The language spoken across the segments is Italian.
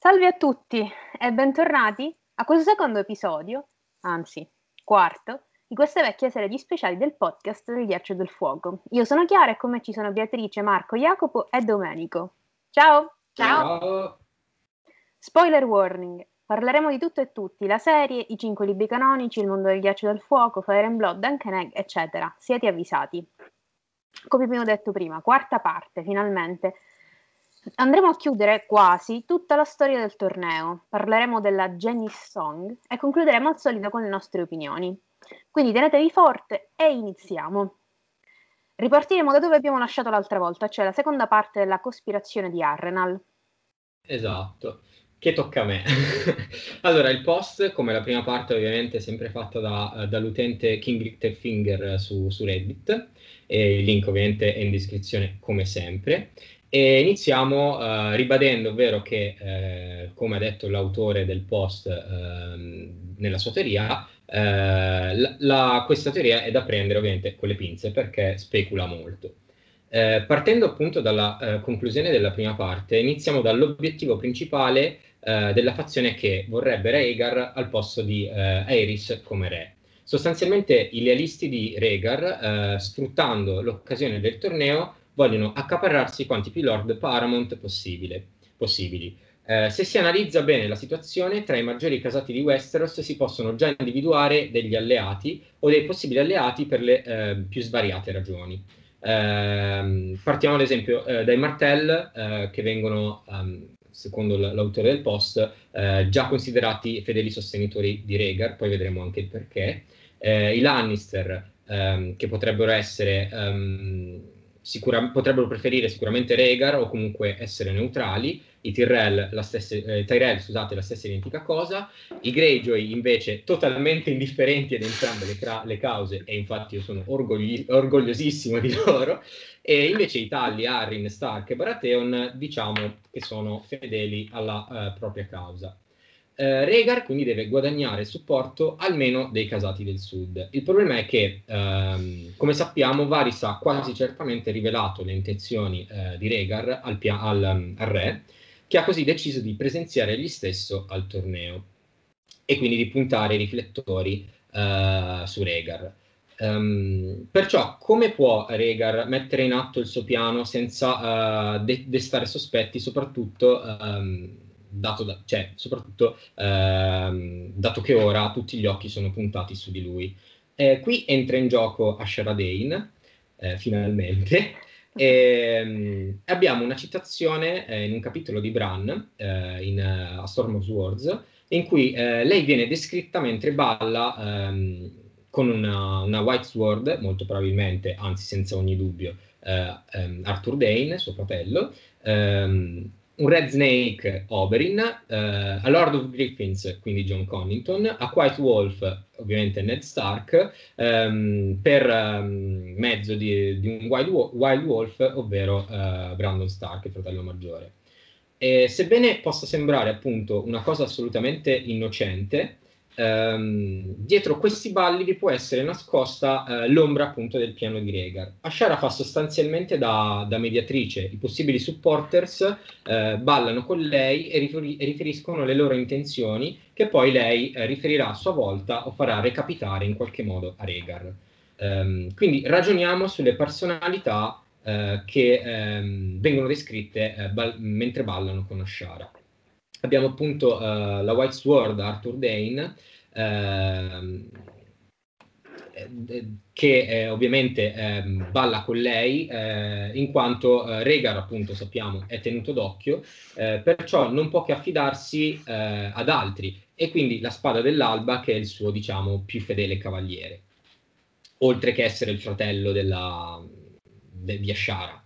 Salve a tutti e bentornati a questo secondo episodio, anzi quarto, di queste vecchie serie di speciali del podcast del Ghiaccio del Fuoco. Io sono Chiara e con me ci sono Beatrice, Marco, Jacopo e Domenico. Ciao! Ciao! Ciao. Spoiler warning. Parleremo di tutto e tutti, la serie, i cinque libri canonici, il mondo del ghiaccio del fuoco, Fire and Blood, Duncan Egg, eccetera. Siete avvisati. Come abbiamo detto prima, quarta parte, finalmente Andremo a chiudere quasi tutta la storia del torneo, parleremo della Janice Song e concluderemo al solito con le nostre opinioni. Quindi tenetevi forte e iniziamo. Ripartiremo da dove abbiamo lasciato l'altra volta, cioè la seconda parte della cospirazione di Arrenal. Esatto, che tocca a me. allora, il post, come la prima parte, ovviamente è sempre fatta da, dall'utente King Litterfinger su, su Reddit, e il link ovviamente è in descrizione come sempre. E iniziamo uh, ribadendo, ovvero che, eh, come ha detto l'autore del post eh, nella sua teoria, eh, la, la, questa teoria è da prendere ovviamente con le pinze perché specula molto. Eh, partendo appunto dalla eh, conclusione della prima parte, iniziamo dall'obiettivo principale della fazione che vorrebbe Rhaegar al posto di Aerys come re. Sostanzialmente i lealisti di Rhaegar, sfruttando l'occasione del torneo, vogliono accaparrarsi quanti più lord paramount possibili. Eh, se si analizza bene la situazione, tra i maggiori casati di Westeros si possono già individuare degli alleati o dei possibili alleati per le eh, più svariate ragioni. Eh, partiamo ad esempio eh, dai Martell, eh, che vengono, um, secondo l'autore del post, eh, già considerati fedeli sostenitori di Rhaegar, poi vedremo anche il perché. I Lannister, um, che potrebbero essere... Um, sicura, potrebbero preferire sicuramente Rhaegar o comunque essere neutrali, i Tyrell la stessa, eh, Tyrell, scusate, la stessa identica cosa, i Greyjoy invece totalmente indifferenti ad entrambe le, cra- le cause e infatti io sono orgogli- orgogliosissimo di loro, e invece i Talli, Arryn, Stark e Baratheon diciamo che sono fedeli alla uh, propria causa eh, Rhaegar quindi deve guadagnare supporto almeno dei casati del sud. Il problema è che, ehm, come sappiamo, Varys ha quasi certamente rivelato le intenzioni eh, di Rhaegar al, pia- al, al, re, che ha così deciso di presenziare egli stesso al torneo e quindi di puntare i riflettori eh, su Rhaegar. Um, perciò, come può Rhaegar mettere in atto il suo piano senza uh, de- destare sospetti, soprattutto um, dato da, cioè, soprattutto ehm, dato che ora tutti gli occhi sono puntati su di lui. Eh, qui entra in gioco Ashara Dane, eh, finalmente, e, ehm, abbiamo una citazione eh, in un capitolo di Bran, eh, in uh, A Storm of Swords, in cui eh, lei viene descritta mentre balla ehm, con una, una, White Sword, molto probabilmente, anzi senza ogni dubbio, um, Arthur Dane, suo fratello, um, un Red Snake Oberyn, eh, a Lord of Griffins, quindi John Connington, a White Wolf, ovviamente Ned Stark, ehm, per ehm, mezzo di, di un Wild, Wild, Wolf, ovvero eh, Brandon Stark, il fratello maggiore. E sebbene possa sembrare appunto una cosa assolutamente innocente, ehm, dietro questi balli vi può essere nascosta eh, l'ombra appunto del piano di Rhaegar. Ashara fa sostanzialmente da, da mediatrice, i possibili supporters eh, ballano con lei e, riferi- riferiscono le loro intenzioni che poi lei eh, riferirà a sua volta o farà recapitare in qualche modo a Rhaegar. Um, quindi ragioniamo sulle personalità uh, che um, vengono descritte uh, bal- mentre ballano con Ashara abbiamo appunto uh, la White Sword Arthur Dane ehm, eh, che eh, ovviamente eh, balla con lei eh, in quanto eh, Rhaegar appunto sappiamo è tenuto d'occhio perciò non può che affidarsi ad altri. E quindi la spada dell'alba che è il suo diciamo più fedele cavaliere oltre che essere il fratello della, de, di Ashara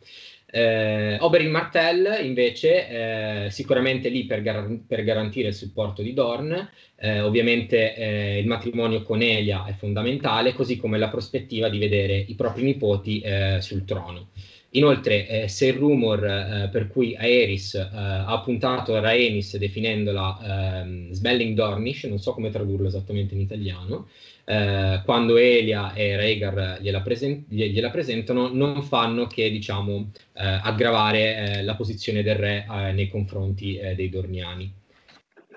eh, Oberyn Martell invece eh, sicuramente lì per, gar- per, garantire il supporto di Dorn, eh, ovviamente eh, il matrimonio con Elia è fondamentale, così come la prospettiva di vedere i propri nipoti eh, sul trono. Inoltre, eh, se il rumor per cui Aeris ha puntato a Rhaenys definendola ehm, Smelling Dornish, non so come tradurlo esattamente in italiano, eh, quando Elia e Rhaegar gliela, presen- gliela, presentano, non fanno che diciamo, eh, aggravare eh, la posizione del re nei confronti dei Dorniani.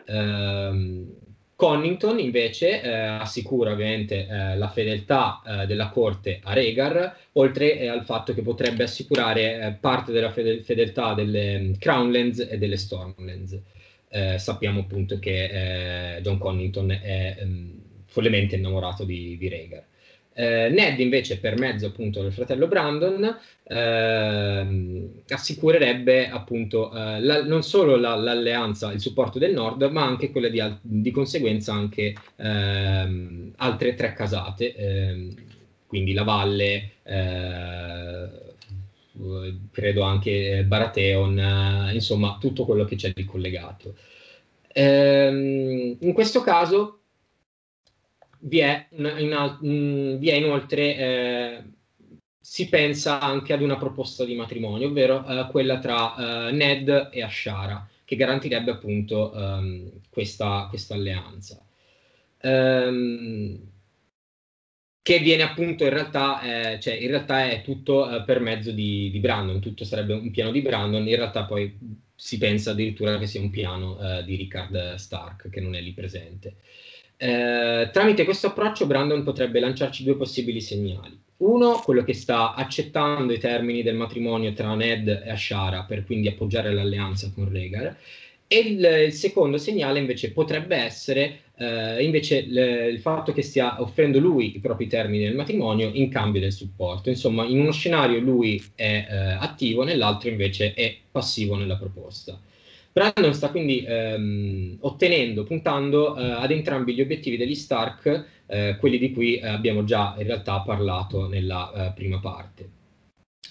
Ehm, Connington invece eh, assicura ovviamente eh, la fedeltà eh, della corte a Rhaegar, oltre eh, al fatto che potrebbe assicurare eh, parte della fede- fedeltà delle um, Crownlands e delle Stormlands. Eh, sappiamo appunto che John Connington è um, follemente innamorato di, di Rhaegar. Eh, Ned invece per mezzo appunto del fratello Brandon eh, assicurerebbe appunto eh, la, non solo la, l'alleanza, il supporto del nord, ma anche quella di, di conseguenza anche ehm, altre tre casate, ehm, quindi la Valle, eh, credo anche Baratheon, eh, insomma tutto quello che c'è di collegato. Ehm, in questo caso vi è, in, in, vi è inoltre, eh, si pensa anche ad una proposta di matrimonio, ovvero eh, quella tra eh, Ned e Ashara, che garantirebbe appunto ehm, questa, questa, alleanza. Ehm, che viene appunto in realtà, eh, cioè in realtà è tutto eh, per mezzo di, di, Brandon, tutto sarebbe un piano di Brandon, in realtà poi si pensa addirittura che sia un piano eh, di Richard Stark, che non è lì presente. Eh, tramite questo approccio Brandon potrebbe lanciarci due possibili segnali. Uno, quello che sta accettando i termini del matrimonio tra Ned e Ashara per quindi appoggiare l'alleanza con Rhaegar, e il, il secondo segnale invece potrebbe essere eh, invece l- il fatto che stia offrendo lui i propri termini del matrimonio in cambio del supporto. Insomma, in uno scenario lui è eh, attivo, nell'altro invece è passivo nella proposta. Brandon sta quindi ehm, ottenendo, puntando eh, ad entrambi gli obiettivi degli Stark, eh, quelli di cui eh, abbiamo già in realtà parlato nella eh, prima parte.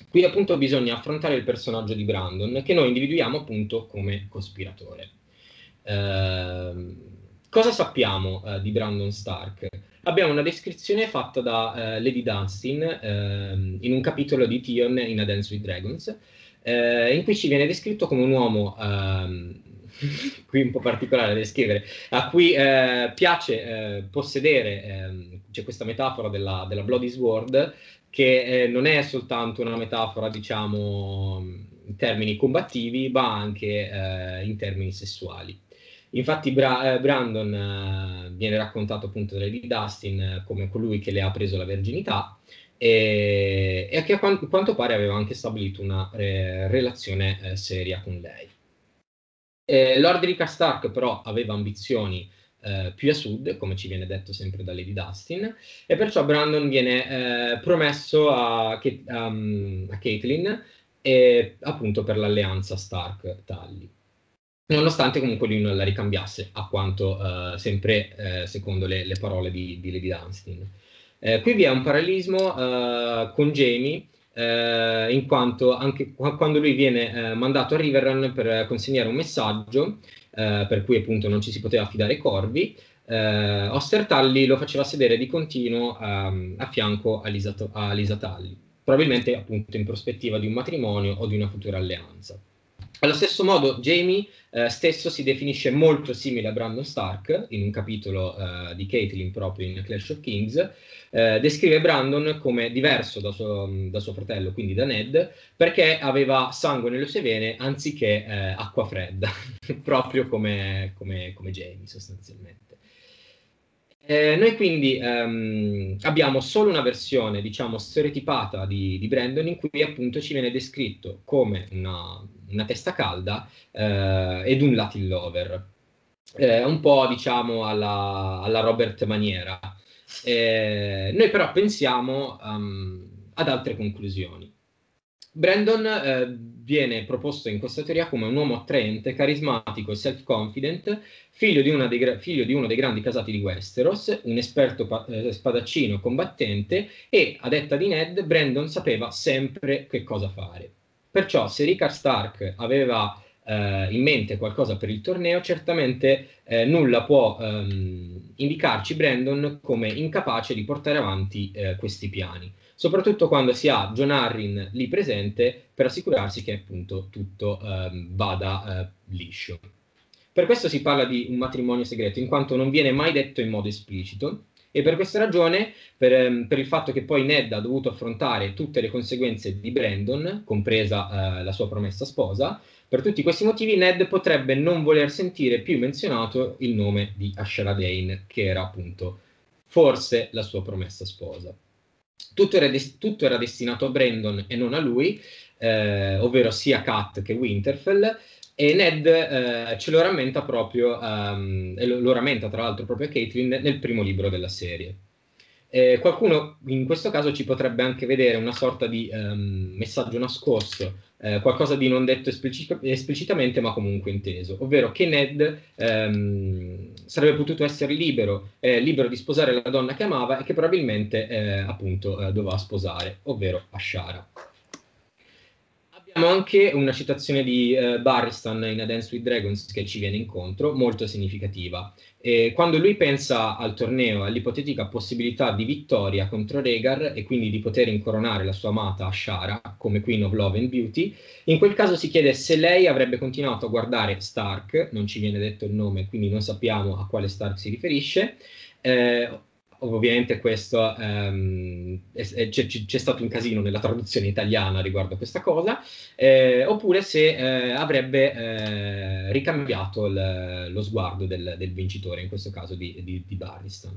Qui appunto bisogna affrontare il personaggio di Brandon, che noi individuiamo appunto come cospiratore. Ehm, cosa sappiamo eh, di Brandon Stark? Abbiamo una descrizione fatta da eh, Lady Dunstan ehm, in un capitolo di Tion in A Dance with Dragons, eh, in cui ci viene descritto come un uomo, ehm, qui un po' particolare da descrivere, a cui eh, piace eh, possedere, ehm, c'è questa metafora della, della Bloody Sword, che eh, non è soltanto una metafora, diciamo, in termini combattivi, ma anche eh, in termini sessuali. Infatti Bra- Brandon viene raccontato appunto da Lady Dustin come colui che le ha preso la verginità, e, e che a quanto, pare aveva anche stabilito una eh, relazione eh, seria con lei. Eh, Lord Ricard Stark però aveva ambizioni eh, più a sud, come ci viene detto sempre da Lady Dustin, e perciò Brandon viene eh, promesso a, um, a Caitlyn appunto per l'alleanza Stark-Tully nonostante comunque lui non la ricambiasse, a quanto uh, sempre uh, secondo le, le, parole di, di Lady Dunstan. Eh, qui vi è un parallelismo eh, con Jamie, eh, in quanto anche quando lui viene eh, mandato a Riverrun per consegnare un messaggio, eh, per cui appunto non ci si poteva affidare Corvi, eh, Oster Tully lo faceva sedere di continuo ehm, a fianco a Lisa, a Lisa Tully, probabilmente appunto in prospettiva di un matrimonio o di una futura alleanza. Allo stesso modo, Jamie eh, stesso si definisce molto simile a Brandon Stark, in un capitolo eh, di Caitlyn proprio in Clash of Kings, eh, descrive Brandon come diverso da suo, da suo, fratello, quindi da Ned, perché aveva sangue nelle sue vene anziché eh, acqua fredda, proprio come, come, come Jamie sostanzialmente. Eh, noi quindi ehm, abbiamo solo una versione, diciamo, stereotipata di, di, Brandon in cui appunto ci viene descritto come una, una testa calda eh, ed un Latin lover. Eh, un po' diciamo alla, alla Robert maniera. Eh, noi però pensiamo um, ad altre conclusioni. Brandon eh, viene proposto in questa teoria come un uomo attraente, carismatico e self-confident, figlio di, dei, figlio di, uno dei grandi casati di Westeros, un esperto pa- eh, spadaccino combattente e, a detta di Ned, Brandon sapeva sempre che cosa fare. Perciò se Ricard Stark aveva eh, in mente qualcosa per il torneo, certamente eh, nulla può ehm, indicarci Brandon come incapace di portare avanti eh, questi piani soprattutto quando si ha John Arryn lì presente per assicurarsi che appunto tutto ehm, vada eh, liscio. Per questo si parla di un matrimonio segreto, in quanto non viene mai detto in modo esplicito, e per questa ragione, per, ehm, per, il fatto che poi Ned ha dovuto affrontare tutte le conseguenze di Brandon, compresa eh, la sua promessa sposa, per tutti questi motivi Ned potrebbe non voler sentire più menzionato il nome di Ashara Dane, che era appunto forse la sua promessa sposa. Tutto era, des- tutto era destinato a Brandon e non a lui, eh, ovvero sia Kat che Winterfell, e Ned eh, ce lo rammenta proprio, um, e lo, lo, rammenta tra l'altro proprio a Caitlin nel primo libro della serie. Eh, qualcuno in questo caso ci potrebbe anche vedere una sorta di um, messaggio nascosto, eh, qualcosa di non detto esplici- esplicitamente ma comunque inteso, ovvero che Ned um, sarebbe potuto essere libero, eh, libero di sposare la donna che amava e che probabilmente eh, appunto eh, doveva sposare, ovvero Ashara. Abbiamo anche una citazione di uh, Barristan in A Dance with Dragons che ci viene incontro, molto significativa. E quando lui pensa al torneo, all'ipotetica possibilità di vittoria contro Rhaegar e quindi di poter incoronare la sua amata Ashara come Queen of Love and Beauty, in quel caso si chiede se lei avrebbe continuato a guardare Stark, non ci viene detto il nome, quindi non sappiamo a quale Stark si riferisce, eh, ovviamente questo ehm, c'è, c'è, stato un casino nella traduzione italiana riguardo a questa cosa, eh, oppure se eh, avrebbe eh, ricambiato l, lo sguardo del, del, vincitore, in questo caso di, di, di Barristan.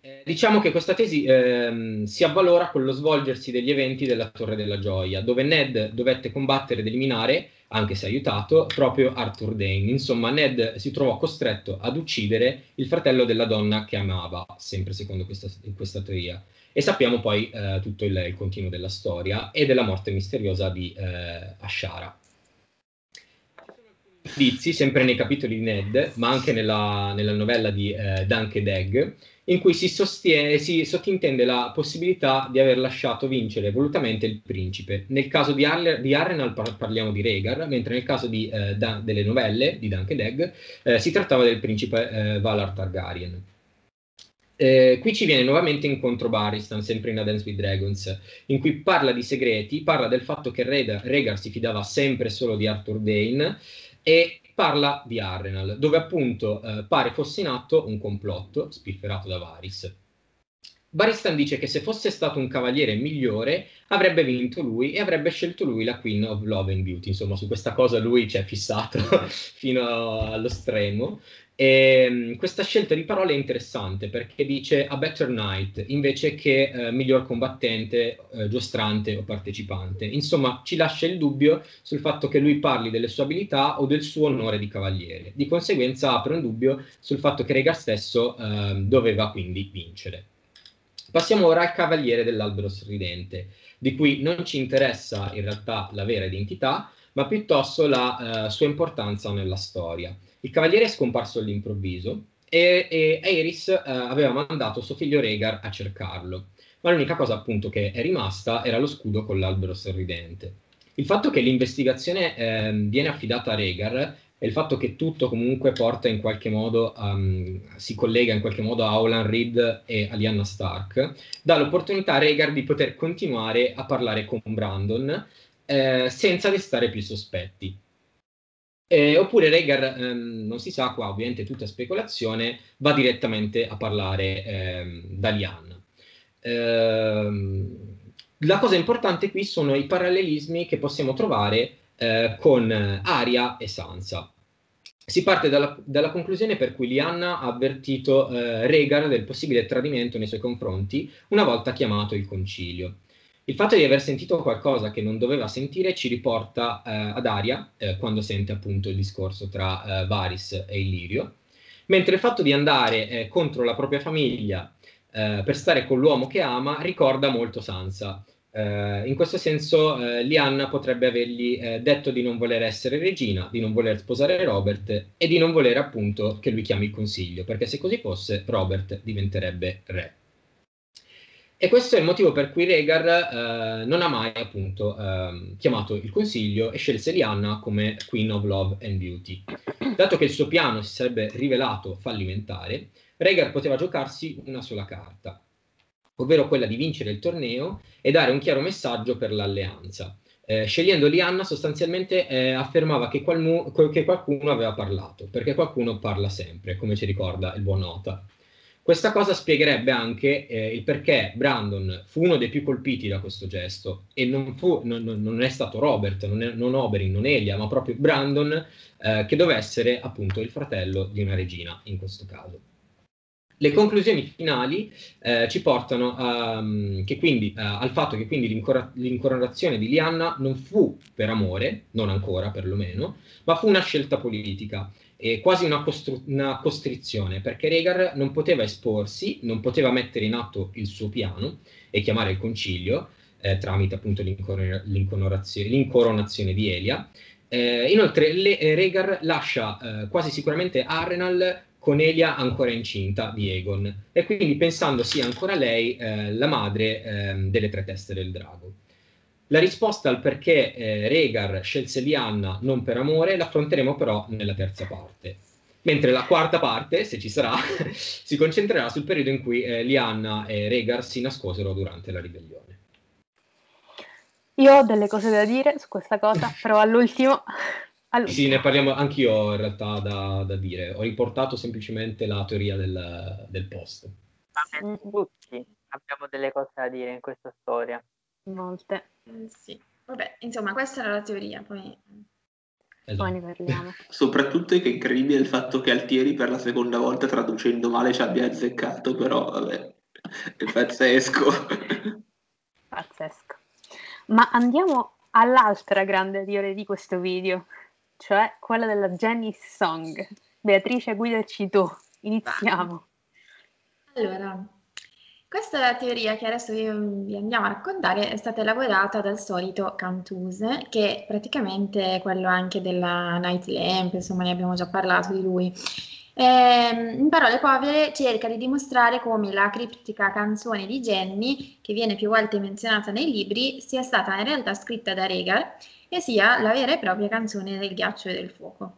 Eh, diciamo che questa tesi ehm, si avvalora con lo svolgersi degli eventi della Torre della Gioia, dove Ned dovette combattere ed eliminare anche se aiutato, proprio Arthur Dane. Insomma, Ned si trovò costretto ad uccidere il fratello della donna che amava, sempre secondo questa, questa teoria. E sappiamo poi eh, tutto il, il, continuo della storia e della morte misteriosa di eh, Ashara. Indizi, sempre nei capitoli di Ned, ma anche nella, nella novella di eh, Dunk and Egg, in cui si, sostiene, si sottintende la possibilità di aver lasciato vincere volutamente il principe. Nel caso di, Arle, di Arrenal par- parliamo di Rhaegar, mentre nel caso di, eh, da, delle novelle di Dunk Egg eh, si trattava del principe eh, Valar Targaryen. Eh, qui ci viene nuovamente incontro Barristan, sempre in A Dance with Dragons, in cui parla di segreti, parla del fatto che Rhaegar si fidava sempre solo di Arthur Dane e parla di Arrenal, dove appunto eh, pare fosse in atto un complotto spifferato da Varys. Baristan dice che se fosse stato un cavaliere migliore avrebbe vinto lui e avrebbe scelto lui la Queen of Love and Beauty. Insomma, su questa cosa lui ci è fissato fino allo stremo. E, ehm, questa scelta di parole è interessante perché dice a better knight invece che eh, miglior combattente, eh, giostrante o partecipante. Insomma, ci lascia il dubbio sul fatto che lui parli delle sue abilità o del suo onore di cavaliere. Di conseguenza apre un dubbio sul fatto che Rhaegar stesso eh, doveva quindi vincere. Passiamo ora al cavaliere dell'albero sorridente, di cui non ci interessa in realtà la vera identità, ma piuttosto la uh, sua importanza nella storia. Il cavaliere è scomparso all'improvviso e, e Aerys uh, aveva mandato suo figlio Rhaegar a cercarlo, ma l'unica cosa appunto che è rimasta era lo scudo con l'albero sorridente. Il fatto che l'investigazione eh, viene affidata a Rhaegar e il fatto che tutto comunque porta in qualche modo, um, si collega in qualche modo a Olan Reed e a Lyanna Stark, dà l'opportunità a Rhaegar di poter continuare a parlare con Brandon eh, senza destare più sospetti. Eh, oppure Rhaegar, ehm, non si sa, qua ovviamente tutta speculazione, va direttamente a parlare ehm, da Lian. Ehm, la cosa importante qui sono i parallelismi che possiamo trovare eh, con Aria e Sansa. Si parte dalla, dalla, conclusione per cui Lianna ha avvertito eh, Rhaegar del possibile tradimento nei suoi confronti una volta chiamato il concilio. Il fatto di aver sentito qualcosa che non doveva sentire ci riporta eh, ad Aria, eh, quando sente appunto il discorso tra eh, Varys e Illirio, mentre il fatto di andare eh, contro la propria famiglia eh, per stare con l'uomo che ama ricorda molto Sansa. Eh, in questo senso Lianna potrebbe avergli detto di non voler essere regina, di non voler sposare Robert e di non voler appunto che lui chiami il consiglio, perché se così fosse Robert diventerebbe re. E questo è il motivo per cui Rhaegar eh, non ha mai appunto eh, chiamato il consiglio e scelse Lianna come Queen of Love and Beauty. Dato che il suo piano si sarebbe rivelato fallimentare, Rhaegar poteva giocarsi una sola carta. ovvero quella di vincere il torneo e dare un chiaro messaggio per l'alleanza. Eh, scegliendo Lianna sostanzialmente eh, affermava che, qualmu- che, qualcuno aveva parlato, perché qualcuno parla sempre, come ci ricorda il buon Nota. Questa cosa spiegherebbe anche eh, il perché Brandon fu uno dei più colpiti da questo gesto e non, fu, non, non è stato Robert, non, è, non Oberyn, non Elia, ma proprio Brandon eh, che doveva essere appunto il fratello di una regina in questo caso. Le conclusioni finali eh, ci portano a, um, quindi, uh, al fatto che quindi l'incor- l'incoronazione di Lianna non fu per amore, non ancora perlomeno, ma fu una scelta politica e quasi una, costru- una costrizione, perché Rhaegar non poteva esporsi, non poteva mettere in atto il suo piano e chiamare il concilio eh, tramite appunto l'incor- l'incoronazione di Elia. Eh, inoltre le- Rhaegar lascia eh, quasi sicuramente Arenal con Elia ancora incinta di Egon e quindi pensando sia ancora lei eh, la madre eh, delle tre teste del drago. La risposta al perché eh, Rhaegar scelse Lianna non per amore l'affronteremo però nella terza parte. Mentre la quarta parte, se ci sarà, si concentrerà sul periodo in cui eh, Lianna e Rhaegar si nascosero durante la ribellione. Io ho delle cose da dire su questa cosa, però all'ultimo allora. Sì, ne parliamo anch'io in realtà da, da, dire. Ho riportato semplicemente la teoria del, del post. Ma tutti abbiamo delle cose da dire in questa storia. Molte. Eh, sì, vabbè, insomma, questa era la teoria, poi... Esatto. Poi ne parliamo. Soprattutto è che è incredibile il fatto che Altieri per la seconda volta traducendo male ci abbia azzeccato, però vabbè, è pazzesco. Pazzesco. Ma andiamo all'altra grande teoria di questo video, cioè quella della Jenny's Song. Beatrice, guidaci tu. Iniziamo. Allora, questa teoria che adesso vi andiamo a raccontare è stata elaborata dal solito Cantuse, che praticamente è quello anche della Night Lamp, insomma ne abbiamo già parlato di lui. Eh, in parole povere cerca di dimostrare come la criptica canzone di Jenny, che viene più volte menzionata nei libri, sia stata in realtà scritta da Regar e sia la vera e propria canzone del ghiaccio e del fuoco.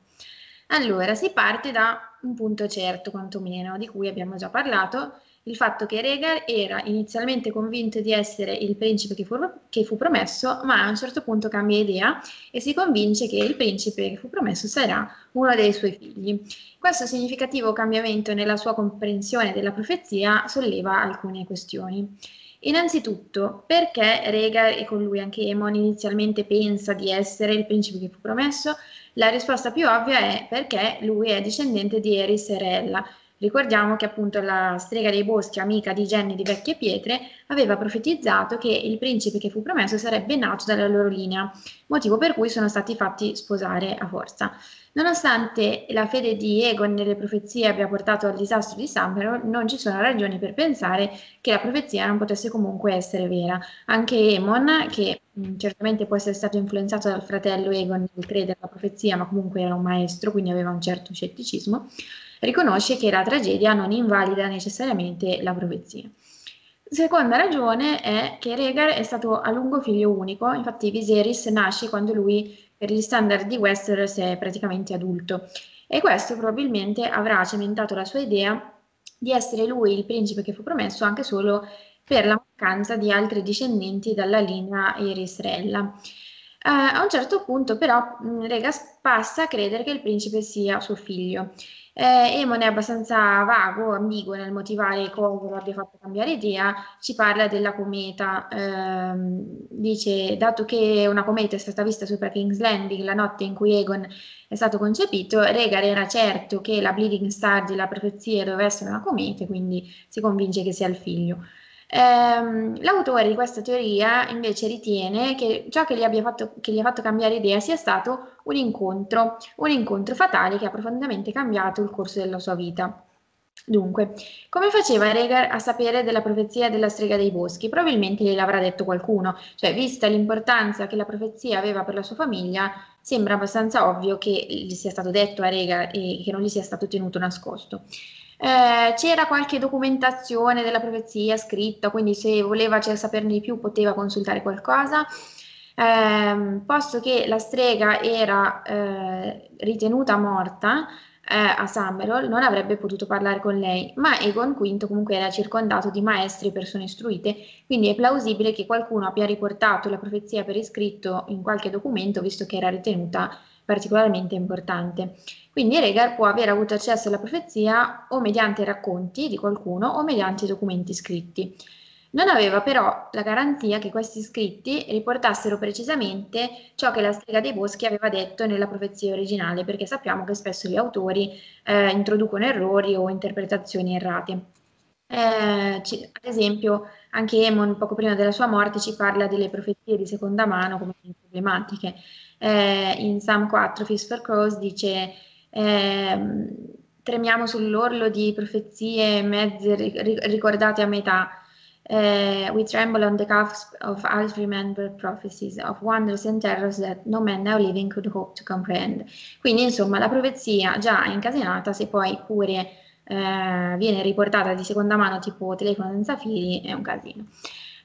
Allora, si parte da un punto certo, quantomeno, di cui abbiamo già parlato, il fatto che Rhaegar era inizialmente convinto di essere il principe che fu, che fu, promesso, ma a un certo punto cambia idea e si convince che il principe che fu promesso sarà uno dei suoi figli. Questo significativo cambiamento nella sua comprensione della profezia solleva alcune questioni. Innanzitutto, perché Rhaegar e con lui anche Aemon inizialmente pensa di essere il principe che fu promesso? La risposta più ovvia è perché lui è discendente di Eris e Rella. Ricordiamo che appunto la strega dei boschi, amica di Jenny di Vecchie Pietre, aveva profetizzato che il principe che fu promesso sarebbe nato dalla loro linea, motivo per cui sono stati fatti sposare a forza. Nonostante la fede di Egon nelle profezie abbia portato al disastro di Summerall, non ci sono ragioni per pensare che la profezia non potesse comunque essere vera. Anche Emon, che certamente può essere stato influenzato dal fratello Egon nel credere alla profezia, ma comunque era un maestro, quindi aveva un certo scetticismo, riconosce che la tragedia non invalida necessariamente la profezia. Seconda ragione è che Rhaegar è stato a lungo figlio unico, infatti Viserys nasce quando lui per gli standard di Westeros è praticamente adulto e questo probabilmente avrà cementato la sua idea di essere lui il principe che fu promesso anche solo per la mancanza di altri discendenti dalla linea Erisrella. Uh, a un certo punto però Regas passa a credere che il principe sia suo figlio eh, Emon è abbastanza vago, ambiguo nel motivare cosa lo abbia fatto cambiare idea, ci parla della cometa, ehm, dice dato che una cometa è stata vista sopra King's Landing la notte in cui Egon è stato concepito, Regar era certo che la Bleeding Star della profezia dovesse essere una cometa, quindi si convince che sia il figlio. Ehm, l'autore di questa teoria invece ritiene che ciò che gli, fatto, che gli, ha fatto cambiare idea sia stato un incontro, un incontro fatale che ha profondamente cambiato il corso della sua vita. Dunque, come faceva Regar a sapere della profezia della strega dei boschi? Probabilmente gliel'avrà detto qualcuno, cioè vista l'importanza che la profezia aveva per la sua famiglia, sembra abbastanza ovvio che gli sia stato detto a Regar e che non gli sia stato tenuto nascosto. Eh, c'era qualche documentazione della profezia scritta, quindi se voleva saperne di più poteva consultare qualcosa. Ehm, posto che la strega era eh, ritenuta morta eh, a Summerall, non avrebbe potuto parlare con lei, ma Egon V comunque era circondato di maestri e persone istruite, quindi è plausibile che qualcuno abbia riportato la profezia per iscritto in qualche documento, visto che era ritenuta particolarmente importante. Quindi Regar può aver avuto accesso alla profezia o mediante racconti di qualcuno o mediante documenti scritti. Non aveva però la garanzia che questi scritti riportassero precisamente ciò che la strega dei boschi aveva detto nella profezia originale, perché sappiamo che spesso gli autori eh, introducono errori o interpretazioni errate. Eh, ad esempio, anche Emon, poco prima della sua morte, ci parla delle profezie di seconda mano come problematiche. Eh, in Psalm 4, Fist for Crows, dice ehm, tremiamo sull'orlo di profezie mezze ricordate a metà Uh, we tremble on the cusp of half-remembered prophecies of wonders and terrors that no man now living could hope to comprehend. Quindi, insomma, la profezia già incasinata, se poi pure uh, viene riportata di seconda mano, tipo telefono senza fili, è un casino.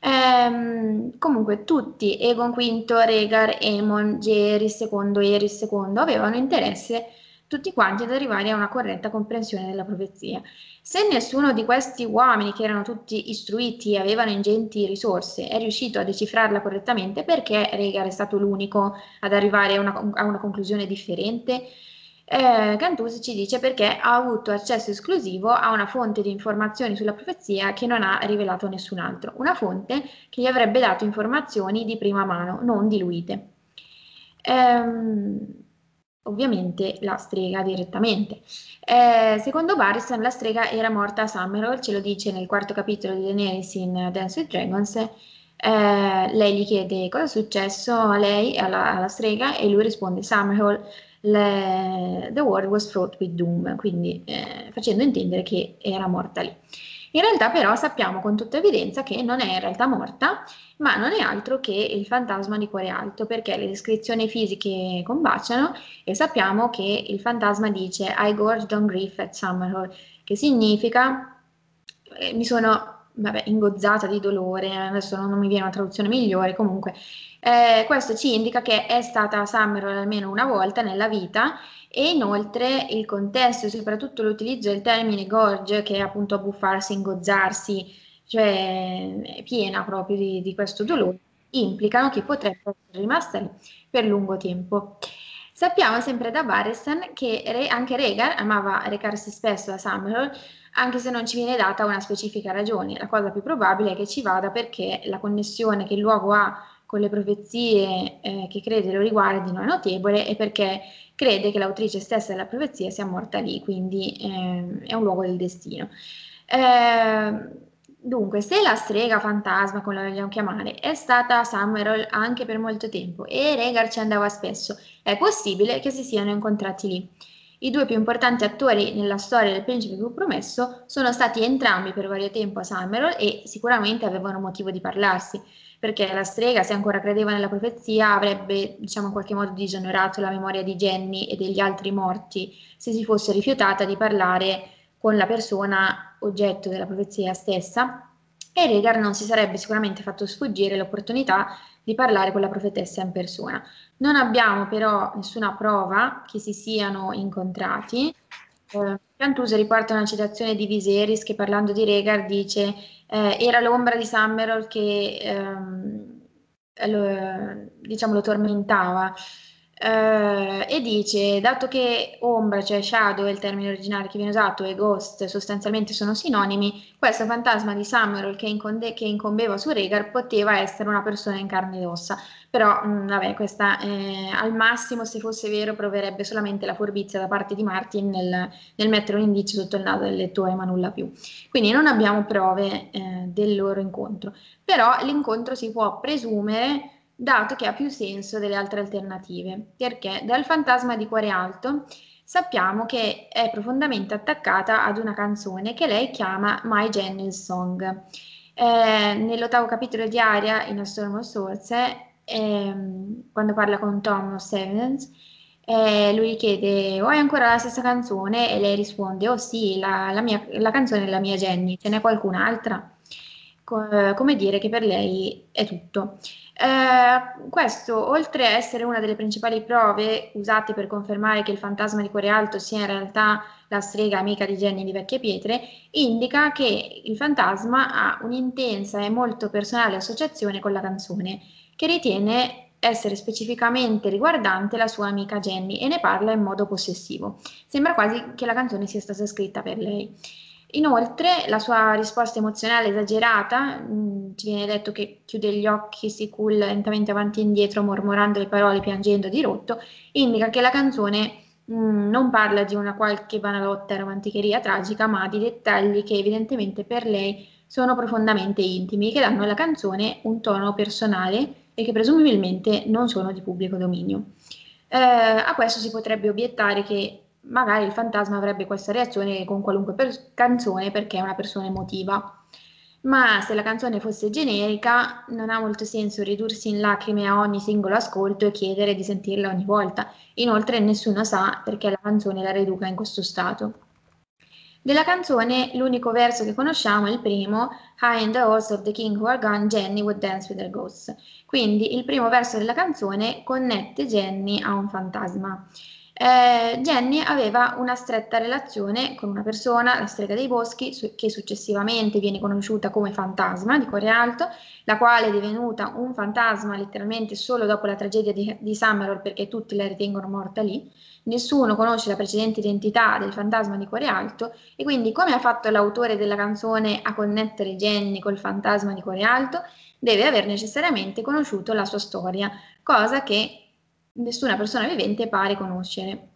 Um, comunque, tutti, Egon V, Regar, Emon, Geris II, Eris II, avevano interesse tutti quanti ad arrivare a una corretta comprensione della profezia. Se nessuno di questi uomini, che erano tutti istruiti e avevano ingenti risorse, è riuscito a decifrarla correttamente, perché Regar è stato l'unico ad arrivare a una, a una conclusione differente? Eh, Cantus ci dice perché ha avuto accesso esclusivo a una fonte di informazioni sulla profezia che non ha rivelato nessun altro, una fonte che gli avrebbe dato informazioni di prima mano, non diluite. Ehm, ovviamente la strega direttamente. Eh, secondo Barristan la strega era morta a Summerall, ce lo dice nel quarto capitolo di Daenerys in Dance with Dragons. Eh, lei gli chiede cosa è successo a lei, alla, alla strega, e lui risponde Summerall, le, the world was fraught with doom, quindi eh, facendo intendere che era morta lì. In realtà però sappiamo con tutta evidenza che non è in realtà morta, ma non è altro che il fantasma di cuore alto, perché le descrizioni fisiche combaciano e sappiamo che il fantasma dice I gorged on grief at Summerhall, che significa eh, mi sono vabbè, ingozzata di dolore, adesso non, non mi viene una traduzione migliore, comunque eh, questo ci indica che è stata a Summerhall almeno una volta nella vita e inoltre il contesto soprattutto l'utilizzo del termine gorge, che è appunto abbuffarsi, ingozzarsi, cioè piena proprio di, di questo dolore, implicano che potrebbe essere rimasta lì per lungo tempo. Sappiamo sempre da Barristan che re, anche Regar amava recarsi spesso a Summerhall, anche se non ci viene data una specifica ragione. La cosa più probabile è che ci vada perché la connessione che il luogo ha con le profezie eh, che crede lo riguardino è notevole e perché crede che l'autrice stessa della profezia sia morta lì, quindi eh, è un luogo del destino. Eh, dunque, se la strega fantasma, come la vogliamo chiamare, è stata a Summerall anche per molto tempo e Regar ci andava spesso, è possibile che si siano incontrati lì. I due più importanti attori nella storia del principe più promesso sono stati entrambi per vario tempo a Summerall e sicuramente avevano motivo di parlarsi perché la strega, se ancora credeva nella profezia, avrebbe diciamo in qualche modo disonorato la memoria di Jenny e degli altri morti se si fosse rifiutata di parlare con la persona oggetto della profezia stessa e Regar non si sarebbe sicuramente fatto sfuggire l'opportunità di parlare con la profetessa in persona. Non abbiamo però nessuna prova che si siano incontrati. Eh, riporta una citazione di Viserys che parlando di Regar dice eh, era l'ombra di Summerall che ehm, lo, diciamo, lo tormentava. Uh, e dice, dato che ombra, cioè shadow è il termine originale che viene usato, e ghost sostanzialmente sono sinonimi, questo fantasma di Summerall che, inconde- che incombeva su Regar poteva essere una persona in carne ed ossa. Però, mh, mm, vabbè, questa eh, al massimo, se fosse vero, proverebbe solamente la furbizia da parte di Martin nel, nel mettere un indizio sotto il naso del lettore, ma nulla più. Quindi non abbiamo prove eh, del loro incontro. Però l'incontro si può presumere dato che ha più senso delle altre alternative, perché dal fantasma di cuore alto sappiamo che è profondamente attaccata ad una canzone che lei chiama My Jennings Song. Eh, nell'ottavo capitolo di Aria, in A Swords, ehm, quando parla con Thomas Evans, eh, lui chiede, oh, hai ancora la stessa canzone? E lei risponde, oh sì, la, la, mia, la canzone è la mia Jenny, ce n'è qualcun'altra? Co- come dire che per lei è tutto. Eh, questo, oltre a essere una delle principali prove usate per confermare che il fantasma di Cuore Alto sia in realtà la strega amica di Jenny di Vecchie Pietre, indica che il fantasma ha un'intensa e molto personale associazione con la canzone, che ritiene essere specificamente riguardante la sua amica Jenny e ne parla in modo possessivo. Sembra quasi che la canzone sia stata scritta per lei. Inoltre, la sua risposta emozionale esagerata, mh, mm, ci viene detto che chiude gli occhi, si culla lentamente avanti e indietro, mormorando le parole, piangendo di rotto, indica che la canzone mh, mm, non parla di una qualche banalotta romanticheria tragica, ma di dettagli che evidentemente per lei sono profondamente intimi, che danno alla canzone un tono personale e che presumibilmente non sono di pubblico dominio. Eh, a questo si potrebbe obiettare che magari il fantasma avrebbe questa reazione con qualunque per- canzone perché è una persona emotiva. Ma se la canzone fosse generica, non ha molto senso ridursi in lacrime a ogni singolo ascolto e chiedere di sentirla ogni volta. Inoltre nessuno sa perché la canzone la riduca in questo stato. Della canzone l'unico verso che conosciamo è il primo, High in the Halls of the King Who Are Gone, Jenny would dance with her ghosts. Quindi il primo verso della canzone connette Jenny a un fantasma. Eh, Jenny aveva una stretta relazione con una persona, la strega dei boschi, su- che successivamente viene conosciuta come fantasma di Cuore Alto, la quale è divenuta un fantasma letteralmente solo dopo la tragedia di, di Summerall perché tutti la ritengono morta lì. Nessuno conosce la precedente identità del fantasma di Cuore Alto e quindi come ha fatto l'autore della canzone a connettere Jenny col fantasma di Cuore Alto? Deve aver necessariamente conosciuto la sua storia, cosa che nessuna persona vivente pare conoscere.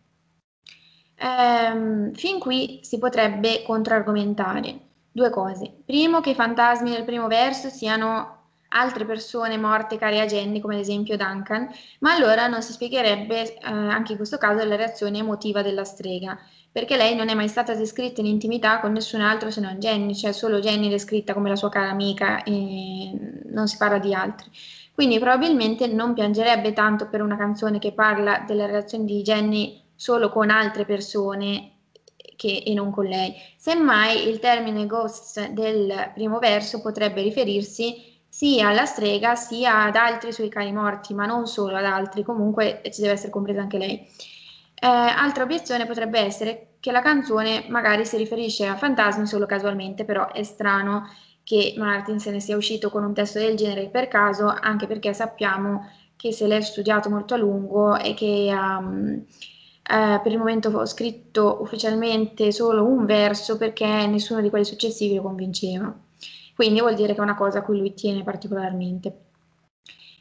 Ehm, fin qui si potrebbe controargomentare due cose. Primo, che i fantasmi del primo verso siano altre persone morte care a Jenny, come ad esempio Duncan, ma allora non si spiegherebbe eh, anche in questo caso la reazione emotiva della strega, perché lei non è mai stata descritta in intimità con nessun altro se non Jenny, cioè solo Jenny descritta come la sua cara amica e non si parla di altri. Quindi probabilmente non piangerebbe tanto per una canzone che parla della relazione di Jenny solo con altre persone che, e non con lei. Semmai il termine ghosts del primo verso potrebbe riferirsi sia alla strega sia ad altri suoi cari morti, ma non solo ad altri, comunque ci deve essere compresa anche lei. Eh, altra obiezione potrebbe essere che la canzone magari si riferisce a fantasmi solo casualmente, però è strano che Martin se ne sia uscito con un testo del genere per caso, anche perché sappiamo che se l'è studiato molto a lungo e che um, eh, per il momento ho scritto ufficialmente solo un verso perché nessuno di quelli successivi lo convinceva. Quindi vuol dire che è una cosa a cui lui tiene particolarmente.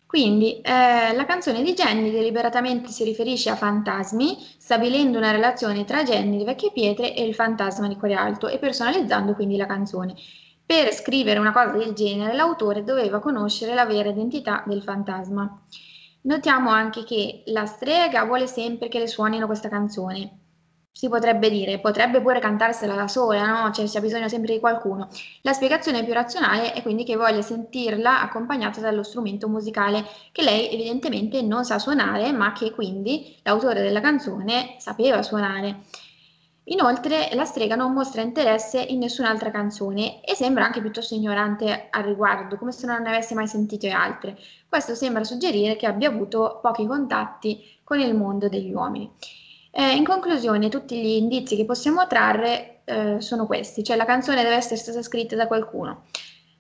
Quindi eh, la canzone di Jenny deliberatamente si riferisce a fantasmi, stabilendo una relazione tra Jenny di Vecchie Pietre e il fantasma di Cuore Alto e personalizzando quindi la canzone. Per scrivere una cosa del genere, l'autore doveva conoscere la vera identità del fantasma. Notiamo anche che la strega vuole sempre che le suonino questa canzone. Si potrebbe dire, potrebbe pure cantarsela da sola, no? Cioè c'è bisogno sempre di qualcuno. La spiegazione più razionale è quindi che voglia sentirla accompagnata dallo strumento musicale che lei evidentemente non sa suonare, ma che quindi l'autore della canzone sapeva suonare. Inoltre la strega non mostra interesse in nessun'altra canzone e sembra anche piuttosto ignorante al riguardo, come se non ne avesse mai sentite altre. Questo sembra suggerire che abbia avuto pochi contatti con il mondo degli uomini. Eh, in conclusione, tutti gli indizi che possiamo trarre eh, sono questi, cioè la canzone deve essere stata scritta da qualcuno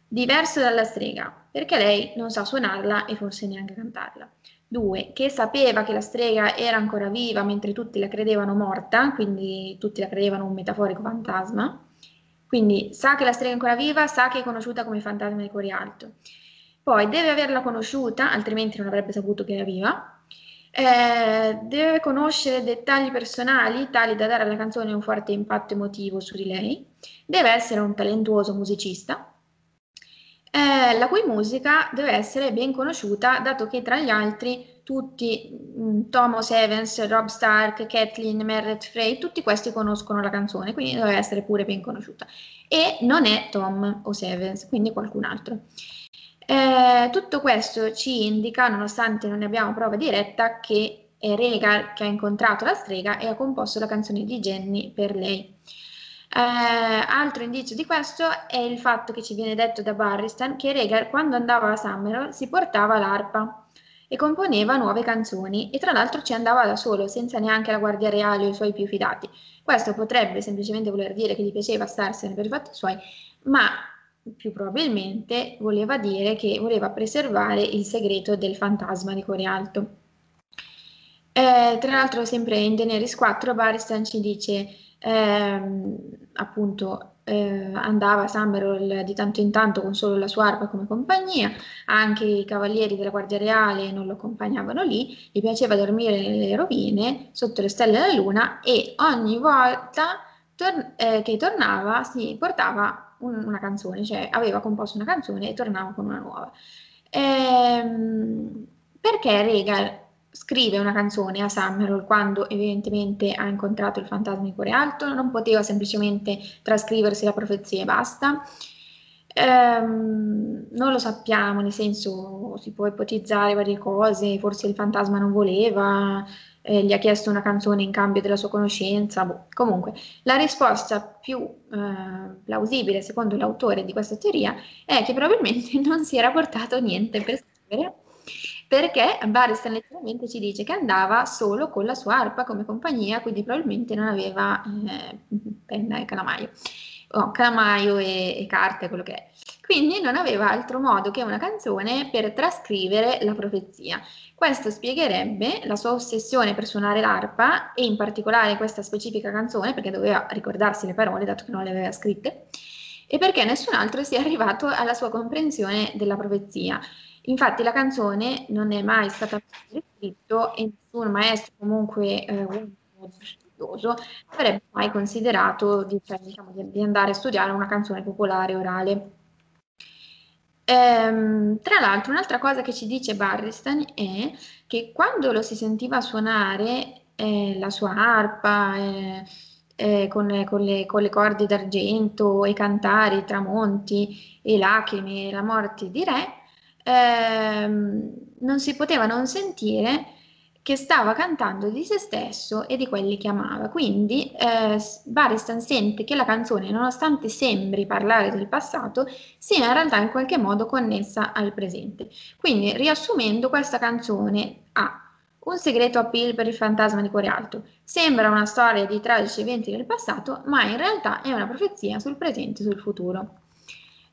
diverso dalla strega, perché lei non sa suonarla e forse neanche cantarla. 2. Che sapeva che la strega era ancora viva mentre tutti la credevano morta, quindi tutti la credevano un metaforico fantasma. Quindi sa che la strega è ancora viva, sa che è conosciuta come fantasma di cuore alto. Poi deve averla conosciuta, altrimenti non avrebbe saputo che era viva. Eh, deve conoscere dettagli personali tali da dare alla canzone un forte impatto emotivo su di lei. Deve essere un talentuoso musicista eh, la cui musica deve essere ben conosciuta, dato che tra gli altri tutti, mh, mm, Thomas Evans, Rob Stark, Kathleen, Merritt Frey, tutti questi conoscono la canzone, quindi deve essere pure ben conosciuta. E non è Tom o Evans, quindi qualcun altro. Eh, tutto questo ci indica, nonostante non ne abbiamo prova diretta, che è Regar che ha incontrato la strega e ha composto la canzone di Jenny per lei. Eh, altro indizio di questo è il fatto che ci viene detto da Barristan che Regal quando andava a Summerall si portava l'arpa e componeva nuove canzoni e tra l'altro ci andava da solo, senza neanche la guardia reale o i suoi più fidati. Questo potrebbe semplicemente voler dire che gli piaceva starsene per i fatti suoi, ma più probabilmente voleva dire che voleva preservare il segreto del fantasma di Cuore Alto. Eh, tra l'altro, sempre in Daenerys 4, Baristan ci dice ehm, appunto eh, andava a Summerall di tanto in tanto con solo la sua arpa come compagnia, anche i cavalieri della Guardia Reale non lo accompagnavano lì, gli piaceva dormire nelle rovine sotto le stelle della luna e ogni volta tor- eh, che tornava si portava un- una canzone, cioè aveva composto una canzone e tornava con una nuova. Ehm, perché Regal scrive una canzone a Summerall quando evidentemente ha incontrato il fantasma di cuore alto, non poteva semplicemente trascriversi la profezia e basta. Ehm, non lo sappiamo, nel senso si può ipotizzare varie cose, forse il fantasma non voleva, eh, gli ha chiesto una canzone in cambio della sua conoscenza. Boh. Comunque, la risposta più eh, plausibile, secondo l'autore di questa teoria, è che probabilmente non si era portato niente per scrivere perché Barristan letteralmente ci dice che andava solo con la sua arpa come compagnia, quindi probabilmente non aveva eh, penna e calamaio, o calamaio e, e carte, quello che è. Quindi non aveva altro modo che una canzone per trascrivere la profezia. Questo spiegherebbe la sua ossessione per suonare l'arpa e in particolare questa specifica canzone, perché doveva ricordarsi le parole dato che non le aveva scritte, e perché nessun altro sia arrivato alla sua comprensione della profezia. Infatti la canzone non è mai stata scritta e nessun maestro comunque eh, studioso avrebbe mai considerato di, cioè, diciamo, di, andare a studiare una canzone popolare orale. Ehm, tra l'altro un'altra cosa che ci dice Barristan è che quando lo si sentiva suonare eh, la sua arpa eh, eh, con, con, le, con, le, corde d'argento e cantare i tramonti e lacrime e la morte di re, ehm, non si poteva non sentire che stava cantando di se stesso e di quelli che amava. Quindi eh, Baristan sente che la canzone, nonostante sembri parlare del passato, sia in realtà in qualche modo connessa al presente. Quindi, riassumendo, questa canzone ha un segreto appeal per il fantasma di cuore alto. Sembra una storia di tragici eventi del passato, ma in realtà è una profezia sul presente e sul futuro.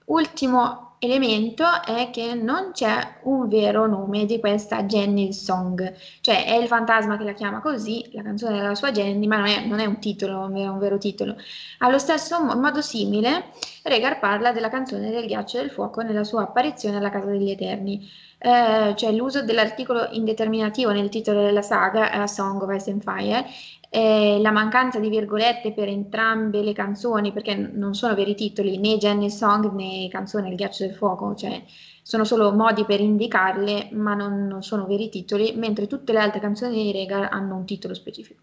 Ultimo elemento è che non c'è un vero nome di questa Jenny Song, cioè è il fantasma che la chiama così, la canzone della sua Jenny, ma non è, non è un titolo, un vero, un vero titolo. Allo stesso mo- modo simile, Regar parla della canzone del ghiaccio del fuoco nella sua apparizione alla Casa degli Eterni, eh, cioè l'uso dell'articolo indeterminativo nel titolo della saga, A Song of Ice and Fire, eh, la mancanza di virgolette per entrambe le canzoni, perché non sono veri titoli né Jenny Song né Canzone Il ghiaccio del fuoco, cioè sono solo modi per indicarle, ma non, non sono veri titoli, mentre tutte le altre canzoni di Regal hanno un titolo specifico.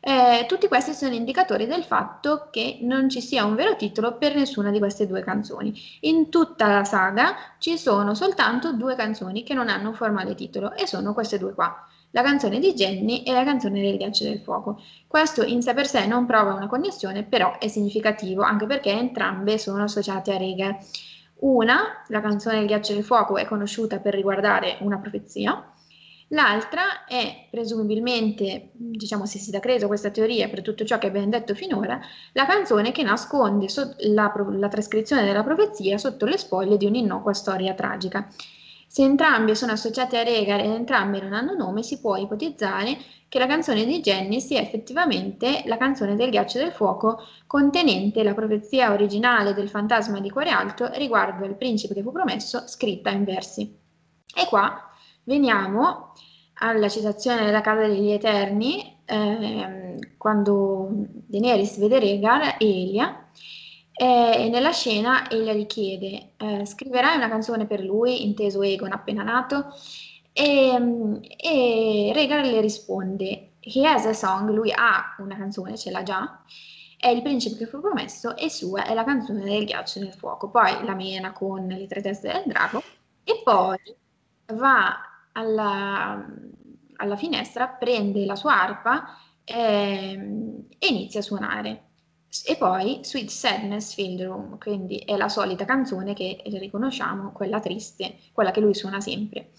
Eh, tutti questi sono indicatori del fatto che non ci sia un vero titolo per nessuna di queste due canzoni. In tutta la saga ci sono soltanto due canzoni che non hanno un formale titolo e sono queste due qua la canzone di Jenny e la canzone del ghiaccio del fuoco. Questo in sé per sé non prova una connessione, però è significativo anche perché entrambe sono associate a righe. Una, la canzone del ghiaccio del fuoco, è conosciuta per riguardare una profezia, L'altra è presumibilmente, diciamo se si dà credo a questa teoria per tutto ciò che abbiamo detto finora, la canzone che nasconde so- la, la, trascrizione della profezia sotto le spoglie di un'innocua storia tragica. Se entrambi sono associati a Regar e entrambi non hanno nome, si può ipotizzare che la canzone di Jenny sia effettivamente la canzone del ghiaccio del fuoco contenente la profezia originale del fantasma di cuore alto riguardo al principe che fu promesso, scritta in versi. E qua veniamo alla citazione della Casa degli Eterni, eh, quando Daenerys vede Regar e Elia, e nella scena Elia gli chiede, eh, scriverai una canzone per lui, inteso Egon appena nato? E, e Regar le risponde, he has a song, lui ha una canzone, ce l'ha già, è il principe che fu promesso e sua è la canzone del ghiaccio nel fuoco. Poi la mena con le tre teste del drago e poi va alla, alla finestra, prende la sua arpa e, ehm, e inizia a suonare E poi Sweet Sadness Room, quindi è la solita canzone che riconosciamo, quella triste, quella che lui suona sempre.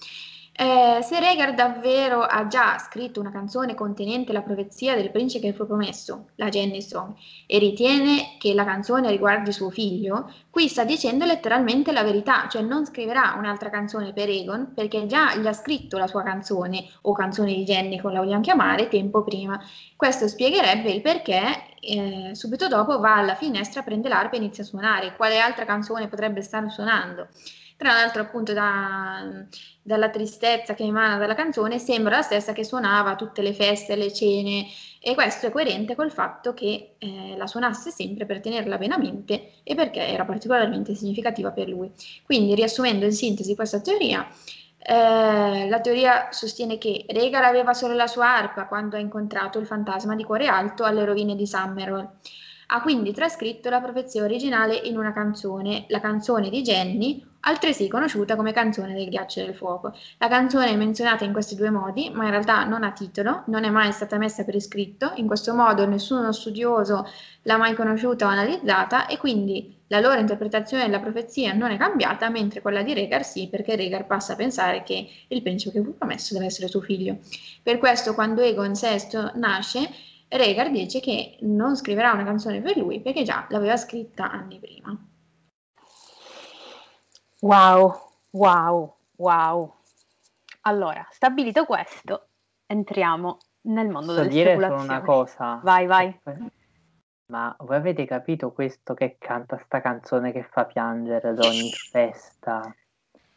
Eh, se Regar davvero ha già scritto una canzone contenente la profezia del principe che fu promesso, la Jenny Song, e ritiene che la canzone riguardi suo figlio, qui sta dicendo letteralmente la verità, cioè non scriverà un'altra canzone per Egon perché già gli ha scritto la sua canzone o canzone di Jenny, come la vogliamo chiamare, tempo prima. Questo spiegherebbe il perché subito dopo va alla finestra, prende l'arpa e inizia a suonare. Quale altra canzone potrebbe stare suonando? Tra l'altro, appunto, da, dalla tristezza che emana dalla canzone, sembra la stessa che suonava tutte le feste, le cene, e questo è coerente col fatto che eh, la suonasse sempre per tenerla bene a mente e perché era particolarmente significativa per lui. Quindi, riassumendo in sintesi questa teoria, eh, la teoria sostiene che Regal aveva solo la sua arpa quando ha incontrato il fantasma di Cuore Alto alle rovine di Summerall. Ha quindi trascritto la profezia originale in una canzone, la canzone di Jenny, altresì conosciuta come canzone del ghiaccio e del fuoco. La canzone è menzionata in questi due modi, ma in realtà non ha titolo, non è mai stata messa per iscritto, in questo modo nessuno studioso l'ha mai conosciuta o analizzata e quindi la loro interpretazione della profezia non è cambiata, mentre quella di Regar sì, perché Regar passa a pensare che il principe che fu promesso deve essere suo figlio. Per questo quando Egon VI nasce, Regar dice che non scriverà una canzone per lui perché già l'aveva scritta anni prima. Wow, wow, wow. Allora, stabilito questo, entriamo nel mondo Posso delle dire solo speculazioni. una cosa? Vai, vai. Ma voi avete capito questo che canta sta canzone che fa piangere ad ogni festa?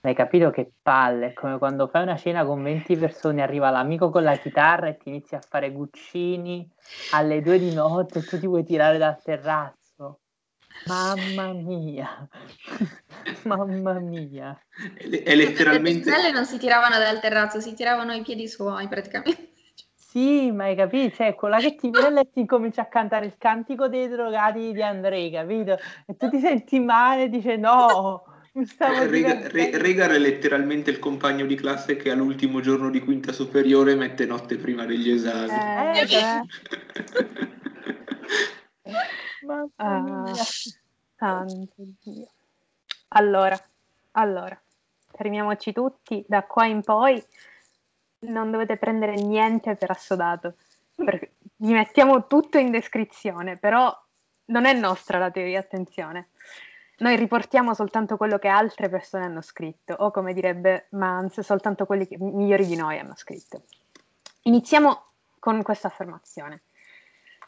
Hai capito che palle? È come quando fai una cena con 20 persone, arriva l'amico con la chitarra e ti inizia a fare guccini alle due di notte e tu ti vuoi tirare dal terrazzo. Mamma mia, mamma mia. È, è letteralmente... Le non si tiravano dal terrazzo, si tiravano ai piedi suoi praticamente. Sì, ma hai capito? Cioè, quella che ti viene e ti comincia a cantare il cantico dei drogati di Andrei, capito? E tu ti senti male e dici no. Re- Regar è letteralmente il compagno di classe che all'ultimo giorno di quinta superiore mette notte prima degli esami. Eh, Eh, beh, Mamma ah, santo Dio. Allora, allora, fermiamoci tutti, da qua in poi non dovete prendere niente per assodato, perché vi mettiamo tutto in descrizione, però non è nostra la teoria, attenzione. Noi riportiamo soltanto quello che altre persone hanno scritto, o come direbbe Mans, soltanto quelli che migliori di noi hanno scritto. Iniziamo con questa affermazione.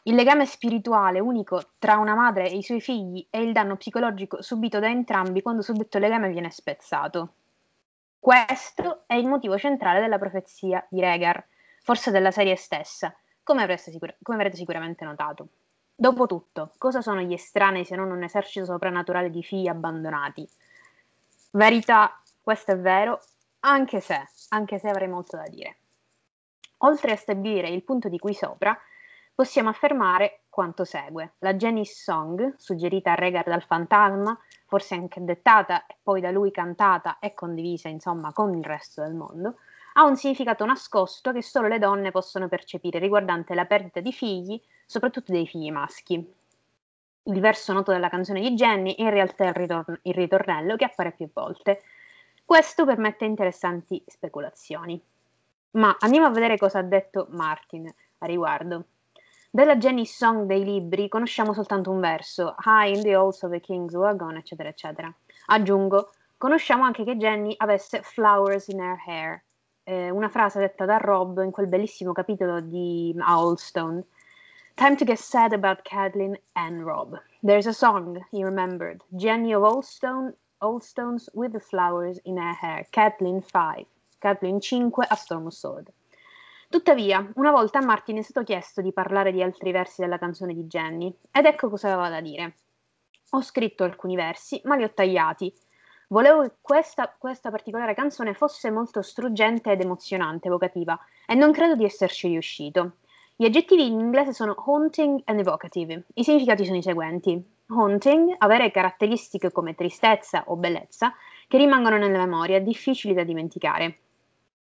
Il legame spirituale unico tra una madre e i suoi figli è il danno psicologico subito da entrambi quando suddetto legame viene spezzato. Questo è il motivo centrale della profezia di Regar, forse della serie stessa, come, avreste sicur- come avrete sicuramente notato. Dopotutto, cosa sono gli estranei se non un esercito soprannaturale di figli abbandonati? Verità, questo è vero, anche se, anche se avrei molto da dire. Oltre a stabilire il punto di qui sopra, possiamo affermare quanto segue. La Janice Song, suggerita a Regar dal fantasma, forse anche dettata e poi da lui cantata e condivisa insomma con il resto del mondo, ha un significato nascosto che solo le donne possono percepire riguardante la perdita di figli, soprattutto dei figli maschi. Il verso noto della canzone di Jenny è in realtà il, ritorn- il ritornello che appare più volte. Questo permette interessanti speculazioni. Ma andiamo a vedere cosa ha detto Martin a riguardo. Della Jenny Song dei libri conosciamo soltanto un verso, High in the halls of the king's wagon, eccetera, eccetera. Aggiungo, conosciamo anche che Jenny avesse flowers in her hair, eh, una frase detta da Rob in quel bellissimo capitolo di Owlstone. Time to get sad about Kathleen and Rob. There's a song, he remembered. Jenny of Oldstone, Oldstones with the flowers in her hair. Kathleen 5. Kathleen 5 a Storm of Sword. Tuttavia, una volta a Martin è stato chiesto di parlare di altri versi della canzone di Jenny, ed ecco cosa aveva da dire. Ho scritto alcuni versi, ma li ho tagliati. Volevo che questa, questa particolare canzone fosse molto struggente ed emozionante, evocativa, e non credo di esserci riuscito. Gli aggettivi in inglese sono haunting and evocative. I significati sono i seguenti. Haunting, avere caratteristiche come tristezza o bellezza che rimangono nella memoria, difficili da dimenticare.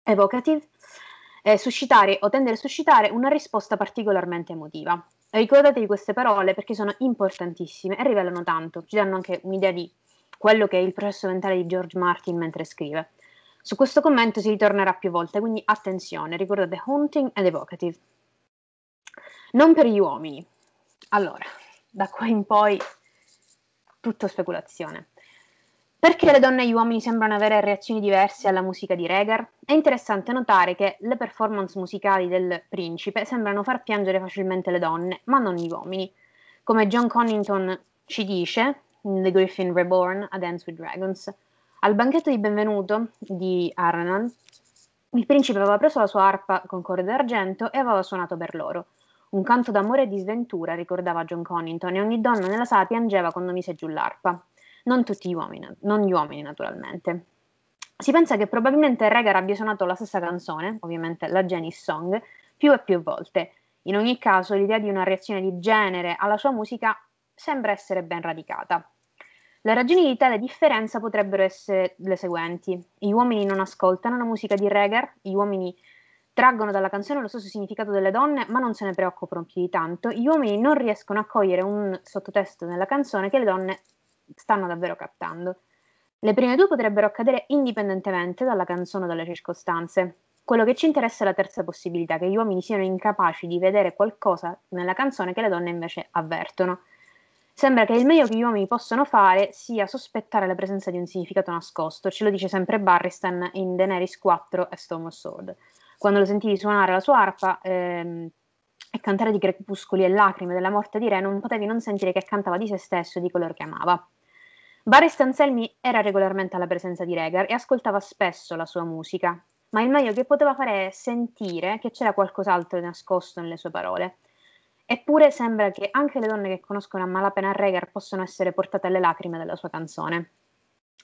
Evocative, eh, suscitare o tendere a suscitare una risposta particolarmente emotiva. Ricordatevi queste parole perché sono importantissime e rivelano tanto, ci danno anche un'idea di quello che è il processo mentale di George Martin mentre scrive. Su questo commento si ritornerà più volte, quindi attenzione, ricordate haunting ed evocative. Non per gli uomini. Allora, da qua in poi tutto speculazione. Perché le donne e gli uomini sembrano avere reazioni diverse alla musica di Regar? È interessante notare che le performance musicali del principe sembrano far piangere facilmente le donne, ma non gli uomini. Come John Connington ci dice, in The Griffin Reborn a Dance with Dragons, al banchetto di benvenuto di Arnan, il principe aveva preso la sua arpa con corde d'argento e aveva suonato per loro. Un canto d'amore e di sventura, ricordava John Connington, e ogni donna nella sala piangeva quando mise giù l'arpa non tutti gli uomini, non gli uomini naturalmente. Si pensa che probabilmente Regar abbia suonato la stessa canzone, ovviamente la Janis Song, più e più volte. In ogni caso, l'idea di una reazione di genere alla sua musica sembra essere ben radicata. Le ragioni di tale differenza potrebbero essere le seguenti. Gli uomini non ascoltano la musica di Regar, gli uomini traggono dalla canzone lo stesso significato delle donne, ma non se ne preoccupano più di tanto. Gli uomini non riescono a cogliere un sottotesto nella canzone che le donne stanno davvero captando. Le prime due potrebbero accadere indipendentemente dalla canzone o dalle circostanze. Quello che ci interessa è la terza possibilità, che gli uomini siano incapaci di vedere qualcosa nella canzone che le donne invece avvertono. Sembra che il meglio che gli uomini possono fare sia sospettare la presenza di un significato nascosto, ce lo dice sempre Barristan in Daenerys 4 e of Sword. Quando lo sentivi suonare la sua arpa ehm, e cantare di crepuscoli e lacrime della morte di Re, non potevi non sentire che cantava di se stesso e di coloro che amava. Barry Stanselmi era regolarmente alla presenza di Regar e ascoltava spesso la sua musica, ma il meglio che poteva fare è sentire che c'era qualcos'altro nascosto nelle sue parole. Eppure sembra che anche le donne che conoscono a malapena Regar possono essere portate alle lacrime dalla sua canzone.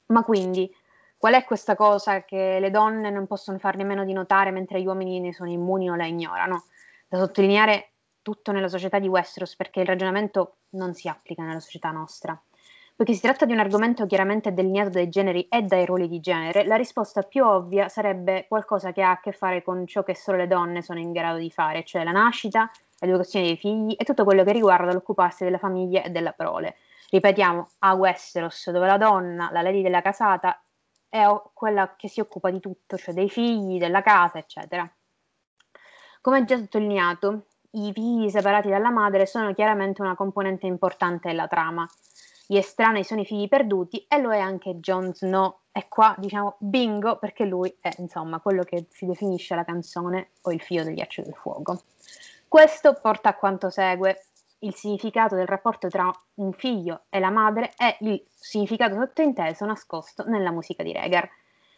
Ma quindi, qual è questa cosa che le donne non possono far nemmeno di notare mentre gli uomini ne sono immuni o la ignorano? Da sottolineare tutto nella società di Westeros perché il ragionamento non si applica nella società nostra. Poiché si tratta di un argomento chiaramente delineato dai generi e dai ruoli di genere, la risposta più ovvia sarebbe qualcosa che ha a che fare con ciò che solo le donne sono in grado di fare, cioè la nascita, l'educazione dei figli e tutto quello che riguarda l'occuparsi della famiglia e della prole. Ripetiamo, a Westeros, dove la donna, la lady della casata, è quella che si occupa di tutto, cioè dei figli, della casa, eccetera. Come già sottolineato, i figli separati dalla madre sono chiaramente una componente importante della trama. Gli estranei sono i figli perduti e lo è anche Jon Snow. E qua diciamo bingo perché lui è insomma quello che si definisce la canzone o il figlio del ghiaccio del fuoco. Questo porta a quanto segue. Il significato del rapporto tra un figlio e la madre è il significato sottointeso nascosto nella musica di Regar.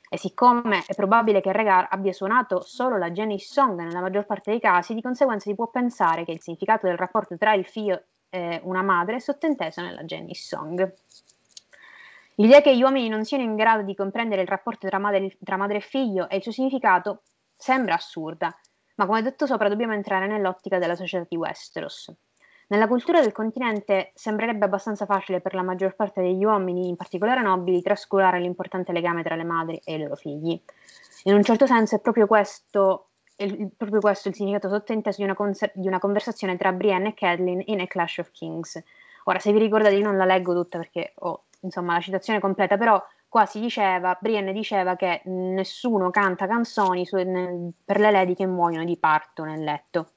E siccome è probabile che Regar abbia suonato solo la Jenny Song nella maggior parte dei casi, di conseguenza si può pensare che il significato del rapporto tra il figlio eh, una madre è sottinteso nella Jenny Song. L'idea che gli uomini non siano in grado di comprendere il rapporto tra madre, tra madre e figlio e il suo significato sembra assurda, ma come detto sopra dobbiamo entrare nell'ottica della società di Westeros. Nella cultura del continente sembrerebbe abbastanza facile per la maggior parte degli uomini, in particolare nobili, trascurare l'importante legame tra le madri e i loro figli. In un certo senso è proprio questo il, proprio questo il significato sottointeso di una, conser- di una conversazione tra Brienne e Catelyn in A Clash of Kings. Ora, se vi ricordate, io non la leggo tutta perché ho insomma la citazione completa, però qua si diceva, Brienne diceva che nessuno canta canzoni su, nel, per le lady che muoiono di parto nel letto.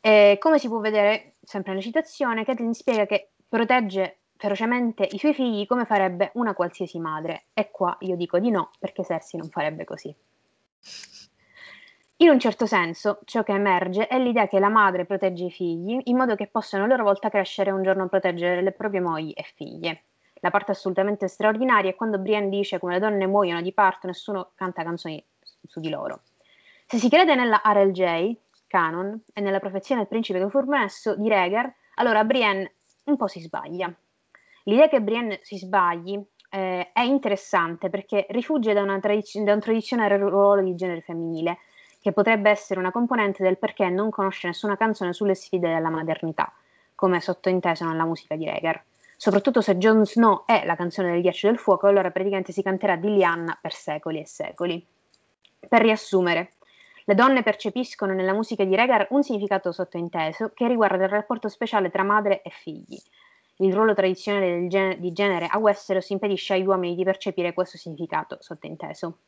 E come si può vedere, sempre nella citazione, Catelyn spiega che protegge ferocemente i suoi figli come farebbe una qualsiasi madre. E qua io dico di no, perché Cersei non farebbe così. In un certo senso, ciò che emerge è l'idea che la madre protegge i figli in modo che possano a loro volta crescere e un giorno proteggere le proprie mogli e figlie. La parte assolutamente straordinaria è quando Brienne dice come le donne muoiono di parto, nessuno canta canzoni su di loro. Se si crede nella RLJ, canon, e nella profezia del principe che fu promesso di Rhaegar, allora Brienne un po' si sbaglia. L'idea che Brienne si sbagli eh, è interessante perché rifugge da, tradiz- da un tradizionale ruolo di genere femminile, che potrebbe essere una componente del perché non conosce nessuna canzone sulle sfide della modernità, come sottointeso nella musica di Regar. Soprattutto se Jon Snow è la canzone del ghiaccio del fuoco, allora praticamente si canterà di Lianna per secoli e secoli. Per riassumere, Le donne percepiscono nella musica di Regar un significato sottointeso che riguarda il rapporto speciale tra madre e figli. Il ruolo tradizionale gen- di genere a Westeros impedisce agli uomini di percepire questo significato sottointeso.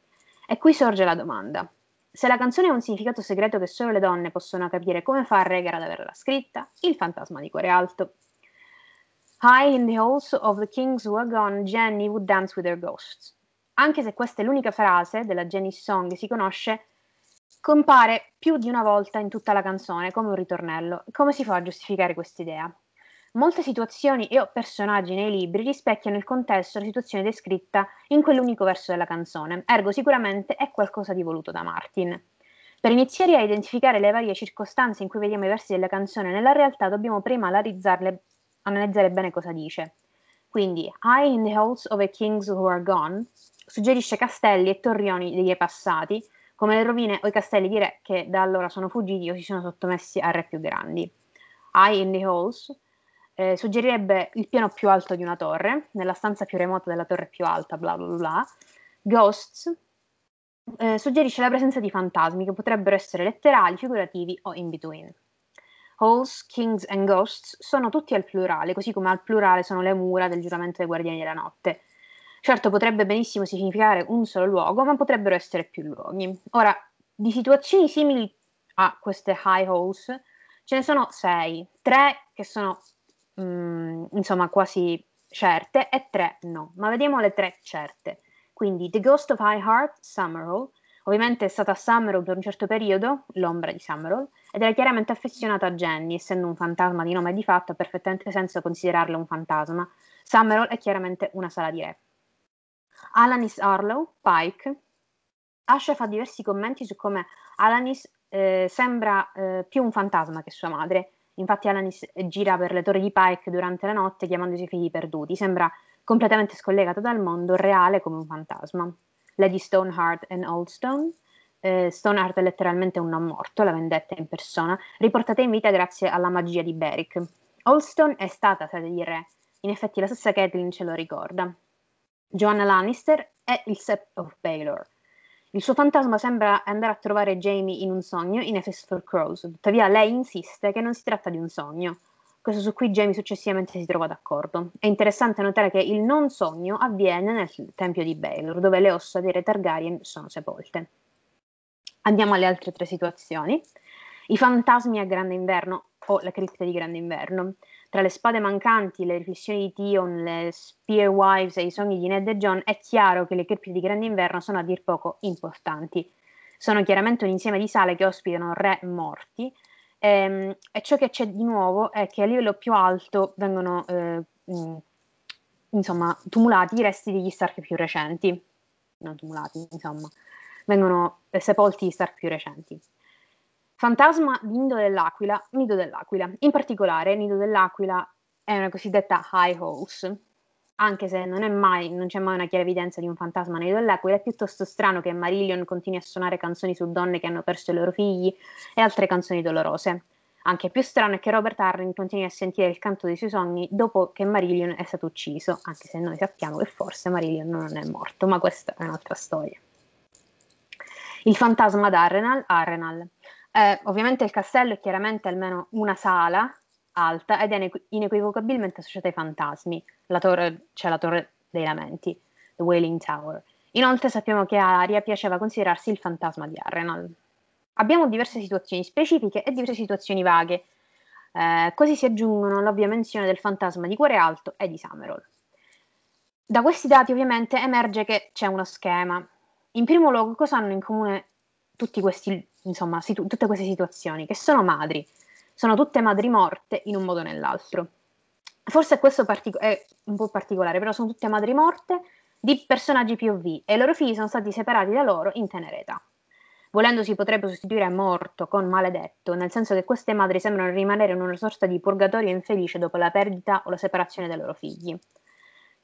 E qui sorge la domanda. Se la canzone ha un significato segreto che solo le donne possono capire, come fa Regar ad averla scritta? Il fantasma di cuore alto. High in the halls of the kings who are gone, Jenny would dance with her ghosts. Anche se questa è l'unica frase della Jenny's Song che si conosce, compare più di una volta in tutta la canzone come un ritornello. Come si fa a giustificare quest'idea? Molte situazioni e o personaggi nei libri rispecchiano il contesto e la situazione descritta in quell'unico verso della canzone, ergo sicuramente è qualcosa di voluto da Martin. Per iniziare a identificare le varie circostanze in cui vediamo i versi della canzone nella realtà dobbiamo prima analizzare bene cosa dice. Quindi, High in the halls of a kings who are gone suggerisce castelli e torrioni re passati, come le rovine o i castelli di re che da allora sono fuggiti o si sono sottomessi a re più grandi. High in the halls eh, suggerirebbe il piano più alto di una torre, nella stanza più remota della torre più alta, bla bla bla. Ghosts eh, suggerisce la presenza di fantasmi che potrebbero essere letterali, figurativi o in between. Halls, Kings and Ghosts sono tutti al plurale, così come al plurale sono le mura del giuramento dei guardiani della notte. Certo, potrebbe benissimo significare un solo luogo, ma potrebbero essere più luoghi. Ora, di situazioni simili a queste high halls ce ne sono sei, tre che sono mh, mm, insomma quasi certe e tre no, ma vediamo le tre certe. Quindi The Ghost of High Heart, Summerall, ovviamente è stata Summerall per un certo periodo, l'ombra di Summerall, ed era chiaramente affezionata a Jenny, essendo un fantasma di nome e di fatto ha perfettamente senso considerarlo un fantasma. Summerall è chiaramente una sala di re. Alanis Arlow, Pike, Asha fa diversi commenti su come Alanis eh, sembra eh, più un fantasma che sua madre Infatti Alanis gira per le torri di Pike durante la notte chiamando i suoi figli perduti. Sembra completamente scollegato dal mondo reale come un fantasma. Lady Stoneheart e Oldstone. Eh, Stoneheart è letteralmente un non morto, la vendetta in persona, riportata in vita grazie alla magia di Beric. Oldstone è stata sede di re, in effetti la stessa Catelyn ce lo ricorda. Joanna Lannister è il Sept of Baelor, il suo fantasma sembra andare a trovare Jamie in un sogno in Fist for Crows, tuttavia lei insiste che non si tratta di un sogno, questo su cui Jamie successivamente si trova d'accordo. È interessante notare che il non sogno avviene nel tempio di Baelor, dove le ossa dei re Targaryen sono sepolte. Andiamo alle altre tre situazioni. I fantasmi a grande inverno o la cripta di grande inverno. Tra le spade mancanti, le riflessioni di Tion, le Spear Wives e i sogni di Ned e John, è chiaro che le cripte di Grande Inverno sono a dir poco importanti. Sono chiaramente un insieme di sale che ospitano re morti, ehm, e ciò che c'è di nuovo è che a livello più alto vengono eh, mh, insomma, tumulati i resti degli Stark più recenti. Non tumulati, insomma, vengono eh, sepolti gli Stark più recenti. Fantasma di Nido dell'Aquila, Nido dell'Aquila. In particolare, Nido dell'Aquila è una cosiddetta high house, anche se non, mai, non c'è mai una chiara evidenza di un fantasma Nido dell'Aquila, è piuttosto strano che Marillion continui a suonare canzoni su donne che hanno perso i loro figli e altre canzoni dolorose. Anche più strano è che Robert Harring continui a sentire il canto dei suoi sogni dopo che Marillion è stato ucciso, anche se noi sappiamo che forse Marillion non è morto, ma questa è un'altra storia. Il fantasma d'Arrenal, Arrenal, eh, ovviamente il castello è chiaramente almeno una sala alta ed è inequivocabilmente associata ai fantasmi. La torre, c'è la torre dei lamenti, The Wailing Tower. Inoltre sappiamo che a Aria piaceva considerarsi il fantasma di Arrenal. Abbiamo diverse situazioni specifiche e diverse situazioni vaghe. Eh, così si aggiungono l'ovvia menzione del fantasma di Cuore Alto e di Summerall. Da questi dati ovviamente emerge che c'è uno schema. In primo luogo, cosa hanno in comune tutti questi insomma, situ- tutte queste situazioni, che sono madri, sono tutte madri morte in un modo o nell'altro. Forse questo partic- è un po' particolare, però sono tutte madri morte di personaggi POV e i loro figli sono stati separati da loro in tenera età. Volendo si potrebbe sostituire morto con maledetto, nel senso che queste madri sembrano rimanere in una sorta di purgatorio infelice dopo la perdita o la separazione dai loro figli.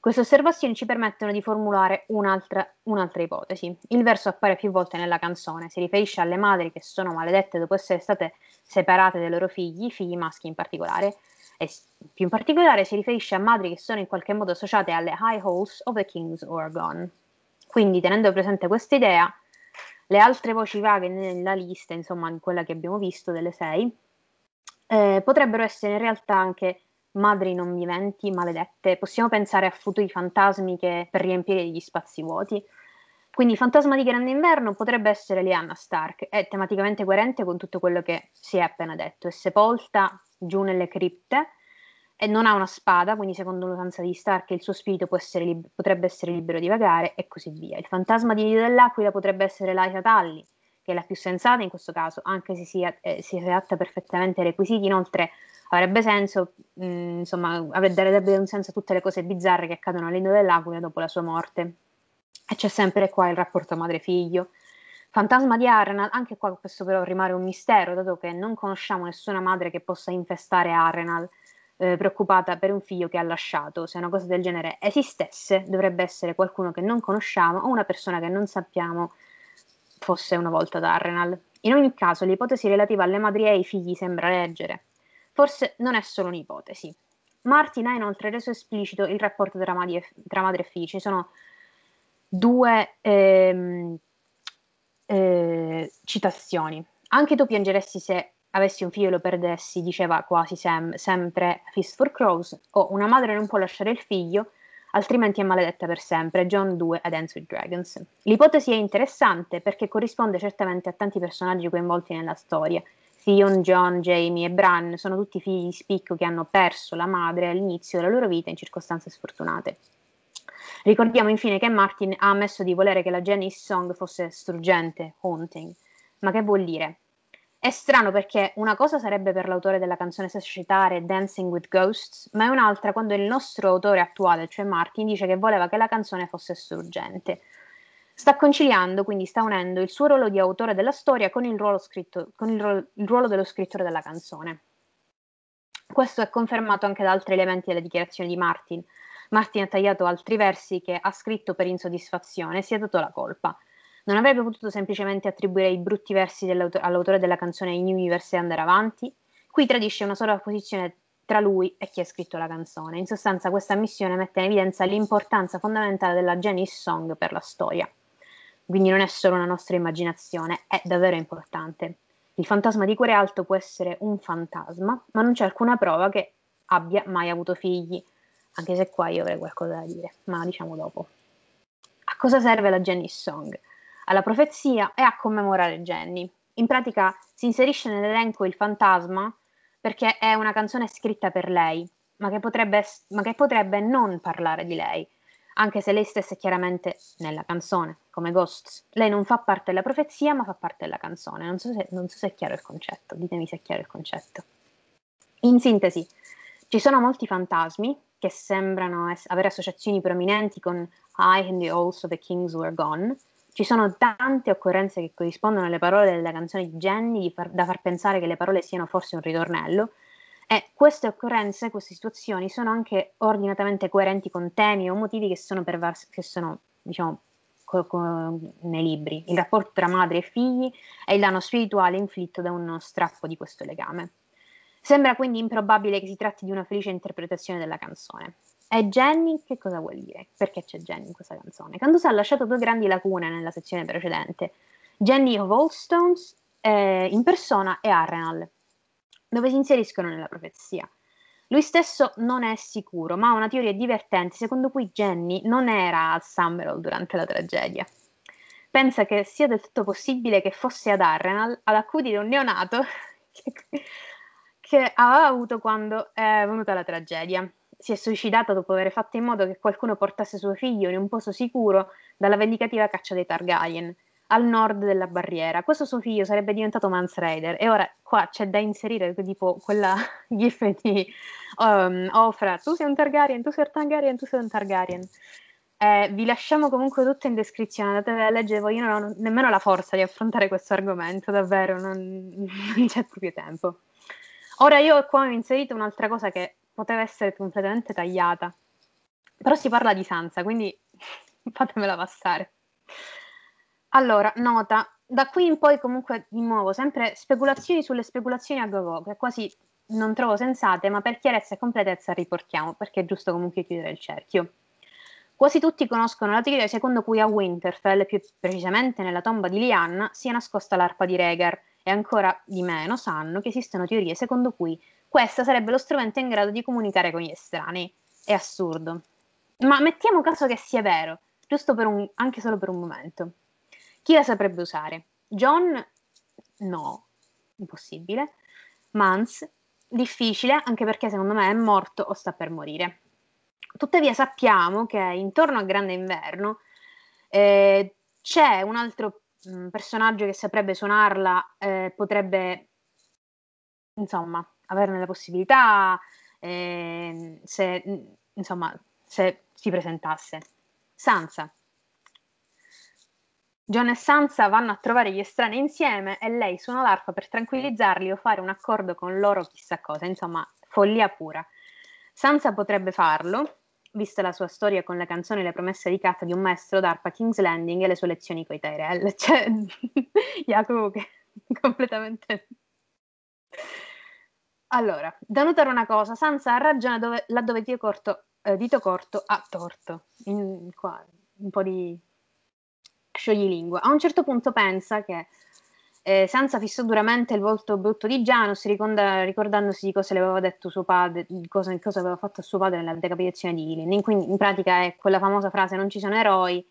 Queste osservazioni ci permettono di formulare un'altra, un'altra, ipotesi. Il verso appare più volte nella canzone, si riferisce alle madri che sono maledette dopo essere state separate dai loro figli, figli maschi in particolare, e più in particolare si riferisce a madri che sono in qualche modo associate alle high halls of the kings gone. Quindi, tenendo presente questa idea, Le altre voci vaghe nella lista, insomma, quella che abbiamo visto delle sei, eh, potrebbero essere in realtà anche madri non viventi, maledette. Possiamo pensare a futuri fantasmi che, per riempire gli spazi vuoti. Quindi fantasma di Grande Inverno potrebbe essere Lyanna Stark, è tematicamente coerente con tutto quello che si è appena detto, è sepolta giù nelle cripte e non ha una spada, quindi secondo l'usanza di Stark il suo spirito essere lib- potrebbe essere libero di vagare e così via. Il fantasma di Nido dell'Aquila potrebbe essere Liza Talli, che è la più sensata in questo caso, anche se si, eh, si adatta perfettamente ai requisiti, inoltre avrebbe senso, mh, insomma, darebbe un senso a tutte le cose bizzarre che accadono all'Indo dell'Aquila dopo la sua morte. E c'è sempre qua il rapporto madre-figlio. Fantasma di Arenal, anche qua questo però rimane un mistero, dato che non conosciamo nessuna madre che possa infestare Arenal, eh, preoccupata per un figlio che ha lasciato. Se una cosa del genere esistesse, dovrebbe essere qualcuno che non conosciamo o una persona che non sappiamo fosse una volta Arenal. In ogni caso, l'ipotesi relativa alle madri e ai figli sembra leggere. Forse non è solo un'ipotesi. Martin ha inoltre reso esplicito il rapporto tra madre e figli. Ci sono due ehm, eh, citazioni. Anche tu piangeresti se avessi un figlio e lo perdessi, diceva quasi sem- sempre Fist for Crows, o una madre non può lasciare il figlio, altrimenti è maledetta per sempre, John 2 a Dance with Dragons. L'ipotesi è interessante perché corrisponde certamente a tanti personaggi coinvolti nella storia. Theon, John, Jamie e Bran sono tutti figli di spicco che hanno perso la madre all'inizio della loro vita in circostanze sfortunate. Ricordiamo infine che Martin ha ammesso di volere che la Janice Song fosse struggente, haunting. Ma che vuol dire? È strano perché una cosa sarebbe per l'autore della canzone societaria Dancing with Ghosts, ma è un'altra quando il nostro autore attuale, cioè Martin, dice che voleva che la canzone fosse struggente. Sta conciliando, quindi sta unendo il suo ruolo di autore della storia con il ruolo, scritto, con il ruolo, il ruolo dello scrittore della canzone. Questo è confermato anche da altri elementi delle dichiarazioni di Martin. Martin ha tagliato altri versi che ha scritto per insoddisfazione e si è dato la colpa. Non avrebbe potuto semplicemente attribuire i brutti versi all'autore della canzone in Universe e andare avanti? Qui tradisce una sola posizione tra lui e chi ha scritto la canzone. In sostanza questa missione mette in evidenza l'importanza fondamentale della Janice Song per la storia. Quindi non è solo una nostra immaginazione, è davvero importante. Il fantasma di cuore alto può essere un fantasma, ma non c'è alcuna prova che abbia mai avuto figli, anche se qua io avrei qualcosa da dire, ma diciamo dopo. A cosa serve la Janice Song? Alla profezia e a commemorare Jenny. In pratica si inserisce nell'elenco il fantasma perché è una canzone scritta per lei, ma che potrebbe, ma che potrebbe non parlare di lei, anche se lei stessa è chiaramente nella canzone, come Ghosts. Lei non fa parte della profezia, ma fa parte della canzone. Non so se, non so se è chiaro il concetto, ditemi se è chiaro il concetto. In sintesi, ci sono molti fantasmi che sembrano es- avere associazioni prominenti con I and the Halls of the Kings Were Gone. Ci sono tante occorrenze che corrispondono alle parole della canzone di Jenny far- da far pensare che le parole siano forse un ritornello. E queste occorrenze, queste situazioni sono anche ordinatamente coerenti con temi o motivi che sono, pervers- che sono diciamo, co- co- nei libri. Il rapporto tra madre e figli e il danno spirituale inflitto da uno strappo di questo legame. Sembra quindi improbabile che si tratti di una felice interpretazione della canzone. E Jenny che cosa vuol dire? Perché c'è Jenny in questa canzone? Candusa ha lasciato due grandi lacune nella sezione precedente. Jenny of Allstones eh, in persona e Arrenal, dove si inseriscono nella profezia. Lui stesso non è sicuro, ma ha una teoria divertente secondo cui Jenny non era al Summerall durante la tragedia. Pensa che sia del tutto possibile che fosse ad Arrenal ad accudire un neonato che aveva avuto quando è venuta la tragedia. Si è suicidata dopo aver fatto in modo che qualcuno portasse suo figlio in un posto sicuro dalla vendicativa caccia dei Targaryen, al nord della barriera. Questo suo figlio sarebbe diventato Mans Raider e ora qua c'è da inserire tipo quella gif di um, Ofra, tu sei un Targaryen, tu sei un Targaryen, tu sei un Targaryen. Eh, vi lasciamo comunque tutto in descrizione, andatevi a leggere, io non ho nemmeno la forza di affrontare questo argomento, davvero, non, non c'è proprio tempo. Ora io qua ho inserito un'altra cosa che poteva essere completamente tagliata, però si parla di Sansa, quindi fatemela passare. Allora, nota, da qui in poi comunque di nuovo sempre speculazioni sulle speculazioni a go-go, che quasi non trovo sensate, ma per chiarezza e completezza riportiamo, perché è giusto comunque chiudere il cerchio. Quasi tutti conoscono la teoria secondo cui a Winterfell, più precisamente nella tomba di Lyanna, sia nascosta l'arpa di Rhaegar e ancora di meno sanno che esistono teorie secondo cui questa sarebbe lo strumento in grado di comunicare con gli estranei. È assurdo. Ma mettiamo caso che sia vero, giusto un, anche solo per un momento. Chi la saprebbe usare? John? No, impossibile. Mans? Difficile, anche perché secondo me è morto o sta per morire. Tuttavia sappiamo che intorno a Grande Inverno eh, c'è un altro mh, mm, personaggio che saprebbe suonarla, eh, potrebbe insomma averne la possibilità eh, se, insomma, se si presentasse. Sansa. John e Sansa vanno a trovare gli estranei insieme e lei suona l'arpa per tranquillizzarli o fare un accordo con loro chissà cosa, insomma, follia pura. Sansa potrebbe farlo, vista la sua storia con la canzone Le promesse di carta di un maestro d'arpa King's Landing e le sue lezioni coi Tyrell. Cioè, Jacopo che completamente... Allora, da notare una cosa, Sansa ha ragione dove, laddove Dio corto, eh, Dito Corto ha torto. In, qua, un po' di scioglilingua. A un certo punto pensa che eh, Sansa fissò duramente il volto brutto di Janus, ricorda, ricordandosi di cosa le aveva detto suo padre, di cosa, cosa, aveva fatto suo padre nella decapitazione di Ilin. In, in pratica è quella famosa frase: Non ci sono eroi,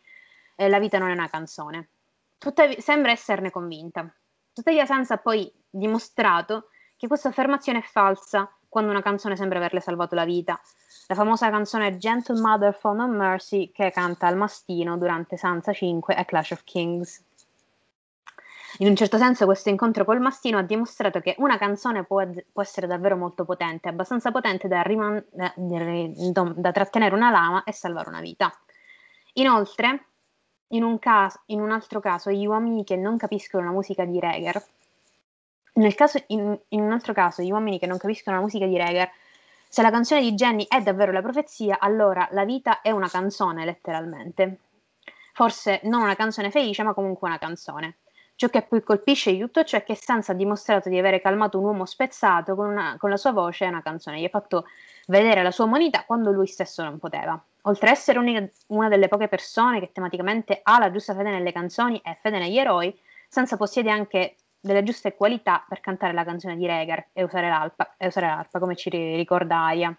eh, la vita non è una canzone. Tuttavia, sembra esserne convinta. Tuttavia, Sansa ha poi dimostrato che questa affermazione è falsa quando una canzone sembra averle salvato la vita. La famosa canzone Gentle Mother for No Mercy che canta al mastino durante Sansa 5 e Clash of Kings. In un certo senso questo incontro col mastino ha dimostrato che una canzone può, può essere davvero molto potente, abbastanza potente da, riman- da, da, trattenere una lama e salvare una vita. Inoltre, in un, caso, in un altro caso, gli uomini che non capiscono la musica di Reger, nel caso, in, in, un altro caso, gli uomini che non capiscono la musica di Reger, se la canzone di Jenny è davvero la profezia, allora la vita è una canzone, letteralmente. Forse non una canzone felice, ma comunque una canzone. Ciò che poi colpisce di tutto ciò è che Sansa ha dimostrato di avere calmato un uomo spezzato con, una, con la sua voce e una canzone. Gli ha fatto vedere la sua umanità quando lui stesso non poteva. Oltre ad essere unica, una delle poche persone che tematicamente ha la giusta fede nelle canzoni e fede negli eroi, Sansa possiede anche delle giuste qualità per cantare la canzone di Regar e usare l'arpa, e usare l'arpa come ci ricorda Aria.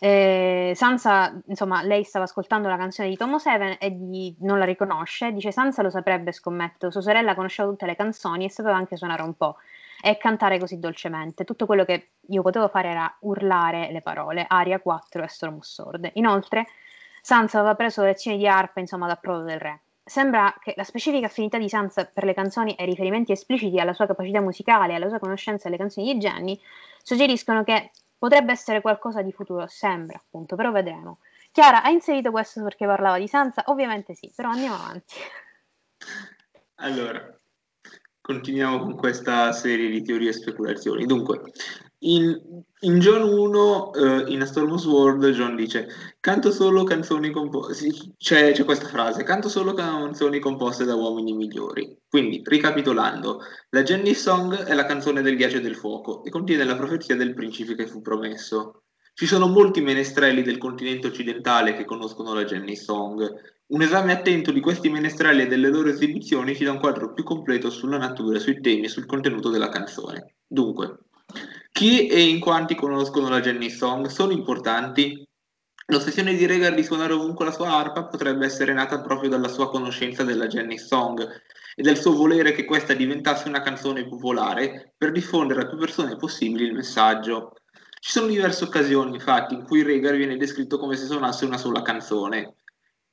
Eh, Sansa, insomma, lei stava ascoltando la canzone di Tomo Seven e di, non la riconosce. Dice: Sansa lo saprebbe, scommetto. Sua sorella conosceva tutte le canzoni e sapeva anche suonare un po' e cantare così dolcemente. Tutto quello che io potevo fare era urlare le parole. Aria 4 e Storm Sword. Inoltre, Sansa aveva preso lezioni di arpa, insomma, da Prodo del Re. Sembra che la specifica affinità di Sansa per le canzoni e riferimenti espliciti alla sua capacità musicale e alla sua conoscenza delle canzoni di Jenny suggeriscono che Potrebbe essere qualcosa di futuro, sembra appunto, però vedremo. Chiara, ha inserito questo perché parlava di Sansa? Ovviamente sì, però andiamo avanti. Allora, continuiamo con questa serie di teorie e speculazioni. Dunque, in, in John 1, uh, in A Storm Sword, John dice: Canto solo canzoni composte. C'è, c'è, questa frase: Canto solo canzoni composte da uomini migliori. Quindi, ricapitolando, la Jenny Song è la canzone del ghiaccio e del fuoco e contiene la profezia del principe che fu promesso. Ci sono molti menestrelli del continente occidentale che conoscono la Jenny Song. Un esame attento di questi menestrelli e delle loro esibizioni ci dà un quadro più completo sulla natura, sui temi e sul contenuto della canzone. Dunque, chi e in quanti conoscono la Jenny Song sono importanti? L'ossessione di Regar di suonare ovunque la sua arpa potrebbe essere nata proprio dalla sua conoscenza della Jenny Song e dal suo volere che questa diventasse una canzone popolare per diffondere a più persone possibili il messaggio. Ci sono diverse occasioni, infatti, in cui Regar viene descritto come se suonasse una sola canzone.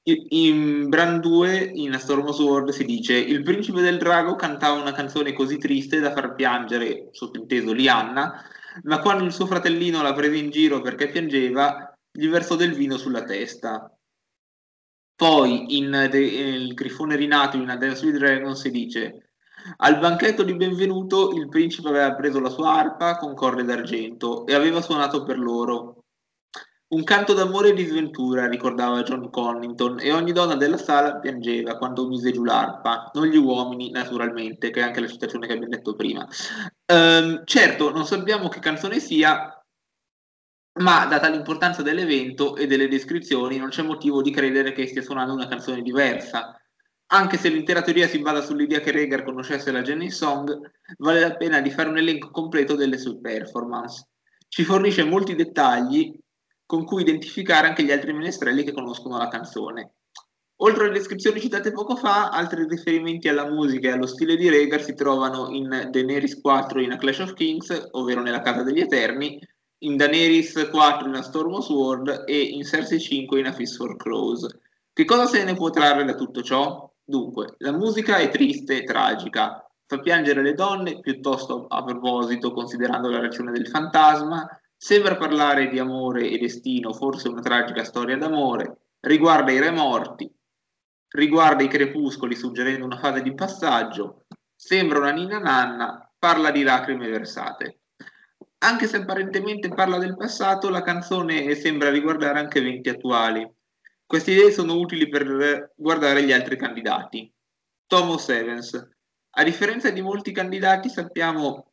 In Brand 2, in A Storm of Sword, si dice il principe del drago cantava una canzone così triste da far piangere, sottinteso Lianna, ma quando il suo fratellino la prese in giro perché piangeva, gli versò del vino sulla testa. Poi in The, Il Grifone Rinato in A Dance with Dragon si dice al banchetto di benvenuto il principe aveva preso la sua arpa con corde d'argento e aveva suonato per loro. Un canto d'amore e di sventura, ricordava John Connington, e ogni donna della sala piangeva quando mise giù l'arpa, non gli uomini, naturalmente, che è anche la citazione che abbiamo detto prima. Um, certo, non sappiamo che canzone sia, ma data l'importanza dell'evento e delle descrizioni non c'è motivo di credere che stia suonando una canzone diversa. Anche se l'intera teoria si basa sull'idea che Regar conoscesse la Jenny Song, vale la pena di fare un elenco completo delle sue performance. Ci fornisce molti dettagli con cui identificare anche gli altri menestrelli che conoscono la canzone. Oltre alle descrizioni citate poco fa, altri riferimenti alla musica e allo stile di Regar si trovano in Daenerys 4 in A Clash of Kings, ovvero nella Casa degli Eterni, in Daenerys 4 in A Storm of Sword e in Cersei 5 in A Fist for Crows. Che cosa se ne può trarre da tutto ciò? Dunque, la musica è triste e tragica, fa piangere le donne, piuttosto a proposito, considerando la ragione del fantasma, sembra parlare di amore e destino, forse una tragica storia d'amore, riguarda i re morti, riguarda i crepuscoli suggerendo una fase di passaggio, sembra una ninna nanna, parla di lacrime versate. Anche se apparentemente parla del passato, la canzone sembra riguardare anche eventi attuali. Queste idee sono utili per guardare gli altri candidati. Thomas Evans. A differenza di molti candidati sappiamo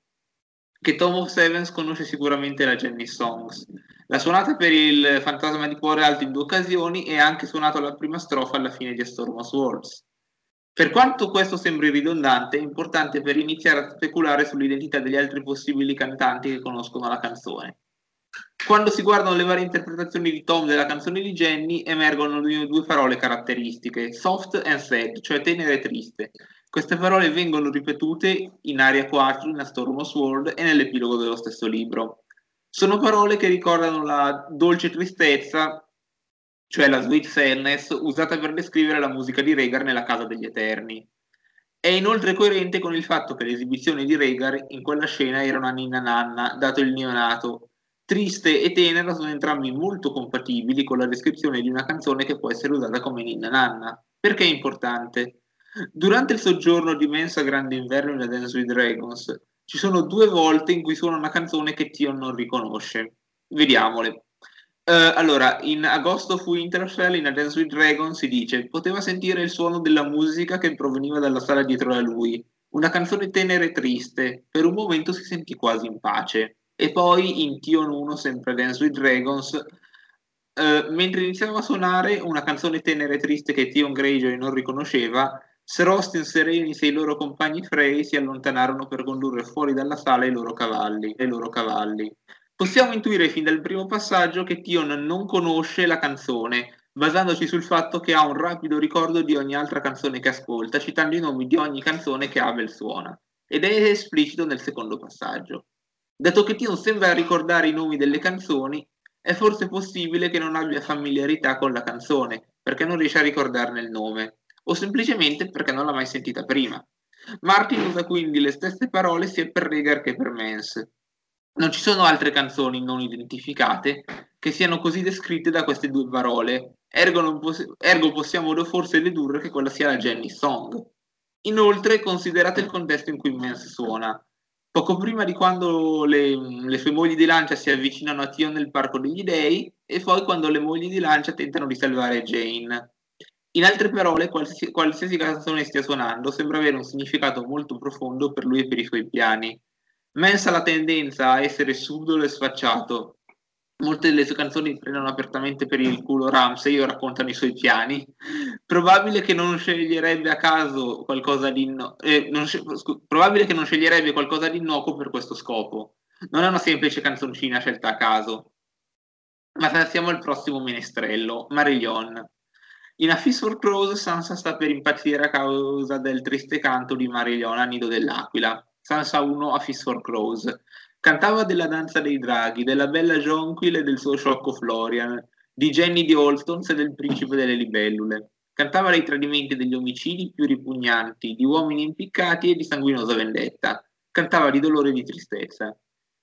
che Tom of Sevens conosce sicuramente la Jenny Songs. L'ha suonata per il Fantasma di Cuore Alto in due occasioni e ha anche suonato la prima strofa alla fine di A Storm of Swords. Per quanto questo sembri ridondante, è importante per iniziare a speculare sull'identità degli altri possibili cantanti che conoscono la canzone. Quando si guardano le varie interpretazioni di Tom della canzone di Jenny, emergono due parole caratteristiche, soft and sad, cioè tenera e triste, queste parole vengono ripetute in Aria 4, in A Storm of Sword e nell'epilogo dello stesso libro. Sono parole che ricordano la dolce tristezza, cioè la sweet sadness, usata per descrivere la musica di Rhaegar nella Casa degli Eterni. È inoltre coerente con il fatto che le esibizioni di Rhaegar in quella scena erano a Ninna Nanna, dato il neonato. Triste e tenera sono entrambi molto compatibili con la descrizione di una canzone che può essere usata come Ninna Nanna. Perché è importante? Durante il soggiorno di Mensa Grande Inverno in A Dance with Dragons ci sono due volte in cui suona una canzone che Tion non riconosce. Vediamole. Uh, allora, in Agosto of Winterfell in A Dance with Dragons si dice poteva sentire il suono della musica che proveniva dalla sala dietro a lui. Una canzone tenera e triste. Per un momento si sentì quasi in pace. E poi in Tion 1, sempre Dance with Dragons, uh, mentre iniziava a suonare una canzone tenera e triste che Tion Greyjoy non riconosceva, Serostin, Serenis e i loro compagni Frey si allontanarono per condurre fuori dalla sala i loro cavalli. I loro cavalli. Possiamo intuire fin dal primo passaggio che Tion non conosce la canzone, basandoci sul fatto che ha un rapido ricordo di ogni altra canzone che ascolta, citando i nomi di ogni canzone che Abel suona. Ed è esplicito nel secondo passaggio. Dato che Tion sembra ricordare i nomi delle canzoni, è forse possibile che non abbia familiarità con la canzone, perché non riesce a ricordarne il nome o semplicemente perché non l'ha mai sentita prima. Martin usa quindi le stesse parole sia per Regar che per Mance. Non ci sono altre canzoni non identificate che siano così descritte da queste due parole, ergo, poss- ergo possiamo forse dedurre che quella sia la Jenny Song. Inoltre considerate il contesto in cui Mance suona. Poco prima di quando le, le, sue mogli di lancia si avvicinano a Tion nel Parco degli Dei e poi quando le mogli di lancia tentano di salvare Jane. In altre parole, qualsiasi, qualsiasi canzone stia suonando sembra avere un significato molto profondo per lui e per i suoi piani. Mens ha la tendenza a essere subdolo e sfacciato. Molte delle sue canzoni prendono apertamente per il culo Ramsey o raccontano i suoi piani. Probabile che non sceglierebbe a caso qualcosa di inno- eh, scu- probabile che non sceglierebbe qualcosa di innocuo per questo scopo. Non è una semplice canzoncina scelta a caso. Ma passiamo al prossimo menestrello, Marillion. In A Feast for Crows Sansa sta per impazzire a causa del triste canto di Marillion Nido dell'Aquila. Sansa 1 A Feast for Crows. Cantava della danza dei draghi, della bella Jonquil e del suo sciocco Florian, di Jenny di Holtons e del principe delle libellule. Cantava dei tradimenti e degli omicidi più ripugnanti, di uomini impiccati e di sanguinosa vendetta. Cantava di dolore e di tristezza.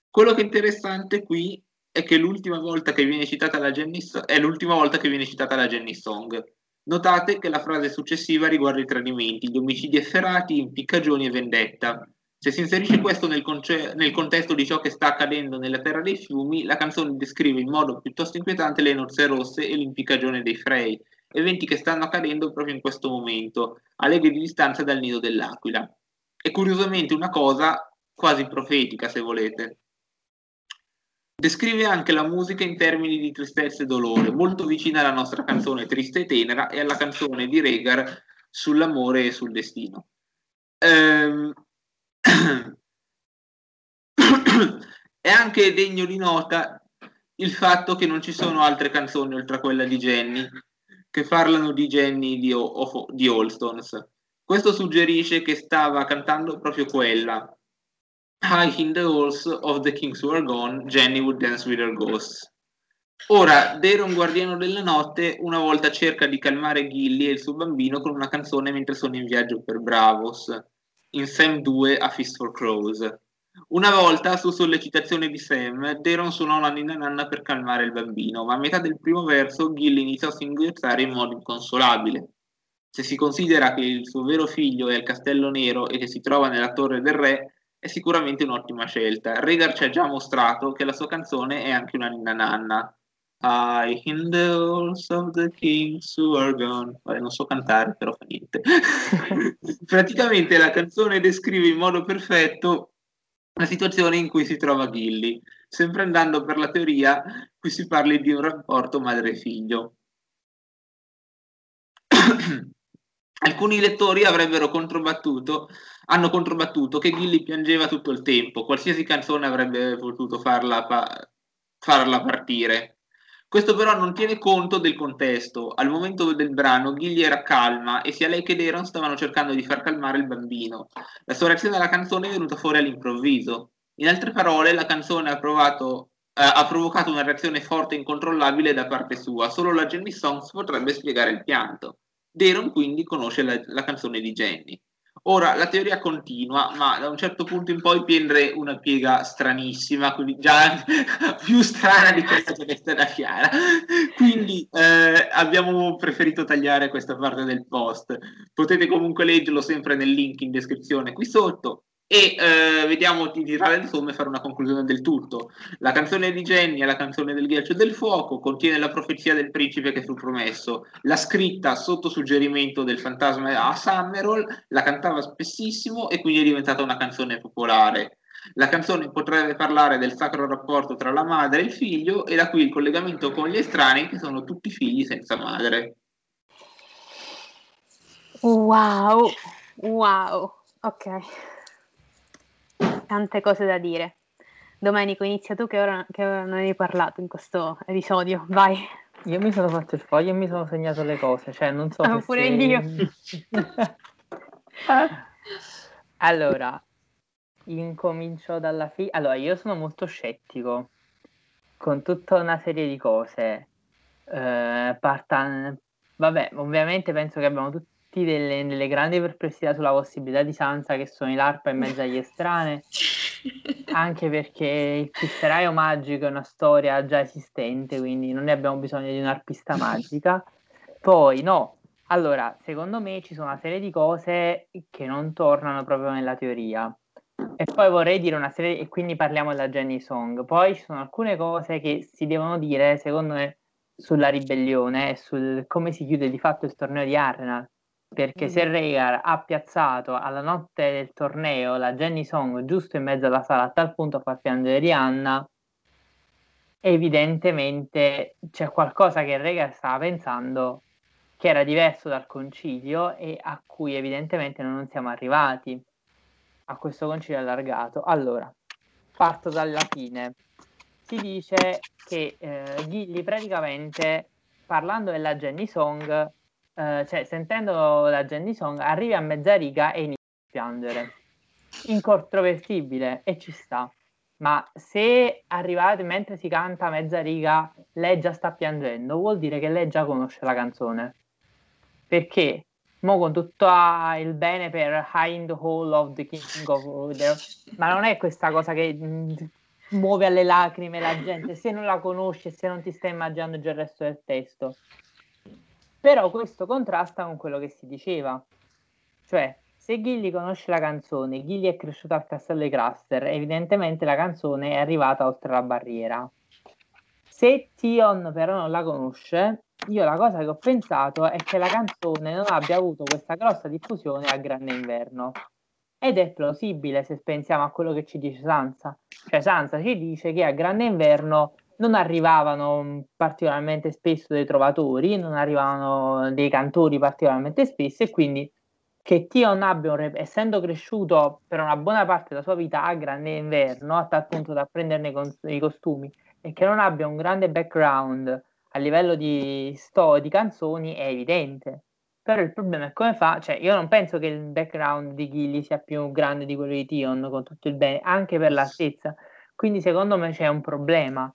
Quello che è interessante qui è che l'ultima volta che viene citata la Jenny, è l'ultima volta che viene citata la Jenny Song. Notate che la frase successiva riguarda i tradimenti, gli omicidi efferati, impiccagioni e vendetta. Se si inserisce questo nel, conce- nel, contesto di ciò che sta accadendo nella terra dei fiumi, la canzone descrive in modo piuttosto inquietante le nozze rosse e l'impiccagione dei Frey, eventi che stanno accadendo proprio in questo momento, a leghe di distanza dal nido dell'aquila. È curiosamente una cosa quasi profetica, se volete. Descrive anche la musica in termini di tristezza e dolore, molto vicina alla nostra canzone triste e tenera e alla canzone di Regar sull'amore e sul destino. Ehm... È anche degno di nota il fatto che non ci sono altre canzoni oltre a quella di Jenny che parlano di Jenny di, o- di Allstones. Questo suggerisce che stava cantando proprio quella. High in the halls of the kings who are gone, Jenny would dance with her ghosts. Ora, Daron, guardiano della notte, una volta cerca di calmare Gilly e il suo bambino con una canzone mentre sono in viaggio per Bravos, in Sam 2 A Fist for Crows. Una volta, su sollecitazione di Sam, Daron suonò la ninna nanna per calmare il bambino, ma a metà del primo verso Gilly iniziò a singhiozzare in modo inconsolabile. Se si considera che il suo vero figlio è il Castello Nero e che si trova nella Torre del Re, è sicuramente un'ottima scelta. Regar ci ha già mostrato che la sua canzone è anche una ninna nanna. I in the halls of the kings who are gone. Vabbè, non so cantare, però fa niente. Praticamente la canzone descrive in modo perfetto la situazione in cui si trova Gilly, sempre andando per la teoria qui si parli di un rapporto madre-figlio. Alcuni lettori avrebbero controbattuto, hanno controbattuto che Gilly piangeva tutto il tempo, qualsiasi canzone avrebbe potuto farla, pa- farla partire. Questo però non tiene conto del contesto. Al momento del brano Gilly era calma e sia lei che Deron stavano cercando di far calmare il bambino. La sua reazione alla canzone è venuta fuori all'improvviso. In altre parole, la canzone ha, provato, eh, ha provocato una reazione forte e incontrollabile da parte sua. Solo la Jenny Songs potrebbe spiegare il pianto. Deron quindi conosce la, la canzone di Jenny. Ora la teoria continua, ma da un certo punto in poi prende una piega stranissima, quindi già più strana di questa che è stata chiara. Quindi eh, abbiamo preferito tagliare questa parte del post. Potete comunque leggerlo sempre nel link in descrizione qui sotto e eh, vediamo di tirare le somme e fare una conclusione del tutto. La canzone di Jenny è la canzone del ghiaccio e del fuoco, contiene la profezia del principe che fu promesso. La scritta sotto suggerimento del fantasma a Summerall, la cantava spessissimo e quindi è diventata una canzone popolare. La canzone potrebbe parlare del sacro rapporto tra la madre e il figlio e da qui il collegamento con gli estranei che sono tutti figli senza madre. Wow, wow, ok. Tante cose da dire. Domenico, inizia tu che ora, che ora non hai parlato in questo episodio, vai. Io mi sono fatto il foglio e mi sono segnato le cose, cioè non so Ah, se pure sei- io. allora, incomincio dalla fine. Allora, io sono molto scettico con tutta una serie di cose. Eh, partan- Vabbè, ovviamente penso che abbiamo tutti delle, delle grandi perplessità sulla possibilità di Sansa che sono l'arpa in mezzo agli estranei, anche perché il pisteraio magico è una storia già esistente, quindi non ne abbiamo bisogno di un'arpista magica. Poi, no, allora, secondo me ci sono una serie di cose che non tornano proprio nella teoria. E poi vorrei dire una serie, e quindi parliamo della Jenny Song. Poi ci sono alcune cose che si devono dire, secondo me, sulla ribellione e sul come si chiude di fatto il torneo di Arsenal. Perché se Rhaegar ha piazzato alla notte del torneo la Jenny Song giusto in mezzo alla sala a tal punto a far piangere Rihanna, evidentemente c'è qualcosa che Rhaegar stava pensando che era diverso dal concilio e a cui evidentemente non siamo arrivati a questo concilio allargato. Allora, parto dalla fine. Si dice che eh, Gilly praticamente, parlando della Jenny Song, eh, cioè sentendo la Jenny Song, arriva a mezza riga e inizia a piangere. Incontrovertibile e ci sta. Ma se arrivate mentre si canta mezza riga, lei già sta piangendo, vuol dire che lei già conosce la canzone. Perché mo con tutto il bene per High in the Hall of the King of Order, ma non è questa cosa che mh, muove alle lacrime la gente se non la conosci se non ti stai immaginando già il resto del testo. Però questo contrasta con quello che si diceva. Cioè, se Gilly conosce la canzone, Gilly è cresciuto al castello di Craster, evidentemente la canzone è arrivata oltre la barriera. Se Tion però non la conosce, io la cosa che ho pensato è che la canzone non abbia avuto questa grossa diffusione a Grande Inverno. Ed è plausibile se pensiamo a quello che ci dice Sansa. Cioè Sansa ci dice che a Grande Inverno non arrivavano particolarmente spesso dei trovatori, non arrivavano dei cantori particolarmente spesso e quindi che Tion abbia, un, essendo cresciuto per una buona parte della sua vita a Grande Inverno, a tal punto da prenderne i costumi, e che non abbia un grande background a livello di storie, di canzoni, è evidente. Però il problema è come fa, cioè io non penso che il background di Gilly sia più grande di quello di Tion, con tutto il bene, anche per l'altezza. Quindi secondo me c'è un problema.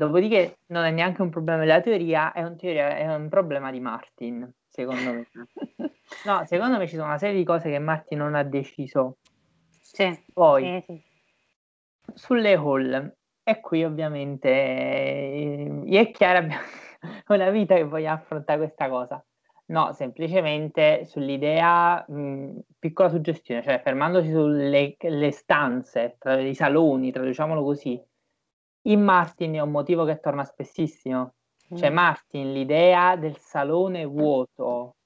Dopodiché non è neanche un problema della teoria, è un, teoria, è un problema di Martin, secondo me. No, secondo me ci sono una serie di cose che Martin non ha deciso. Sì. Poi, sì, sì. sulle hall, e qui ovviamente eh, io e Chiara abbiamo una vita che voglio affrontare questa cosa. No, semplicemente sull'idea, mh, piccola suggestione, cioè fermandosi sulle le stanze, tra i saloni, traduciamolo così, in Martin è un motivo che torna spessissimo. Cioè Mm. Martin, l'idea del salone vuoto,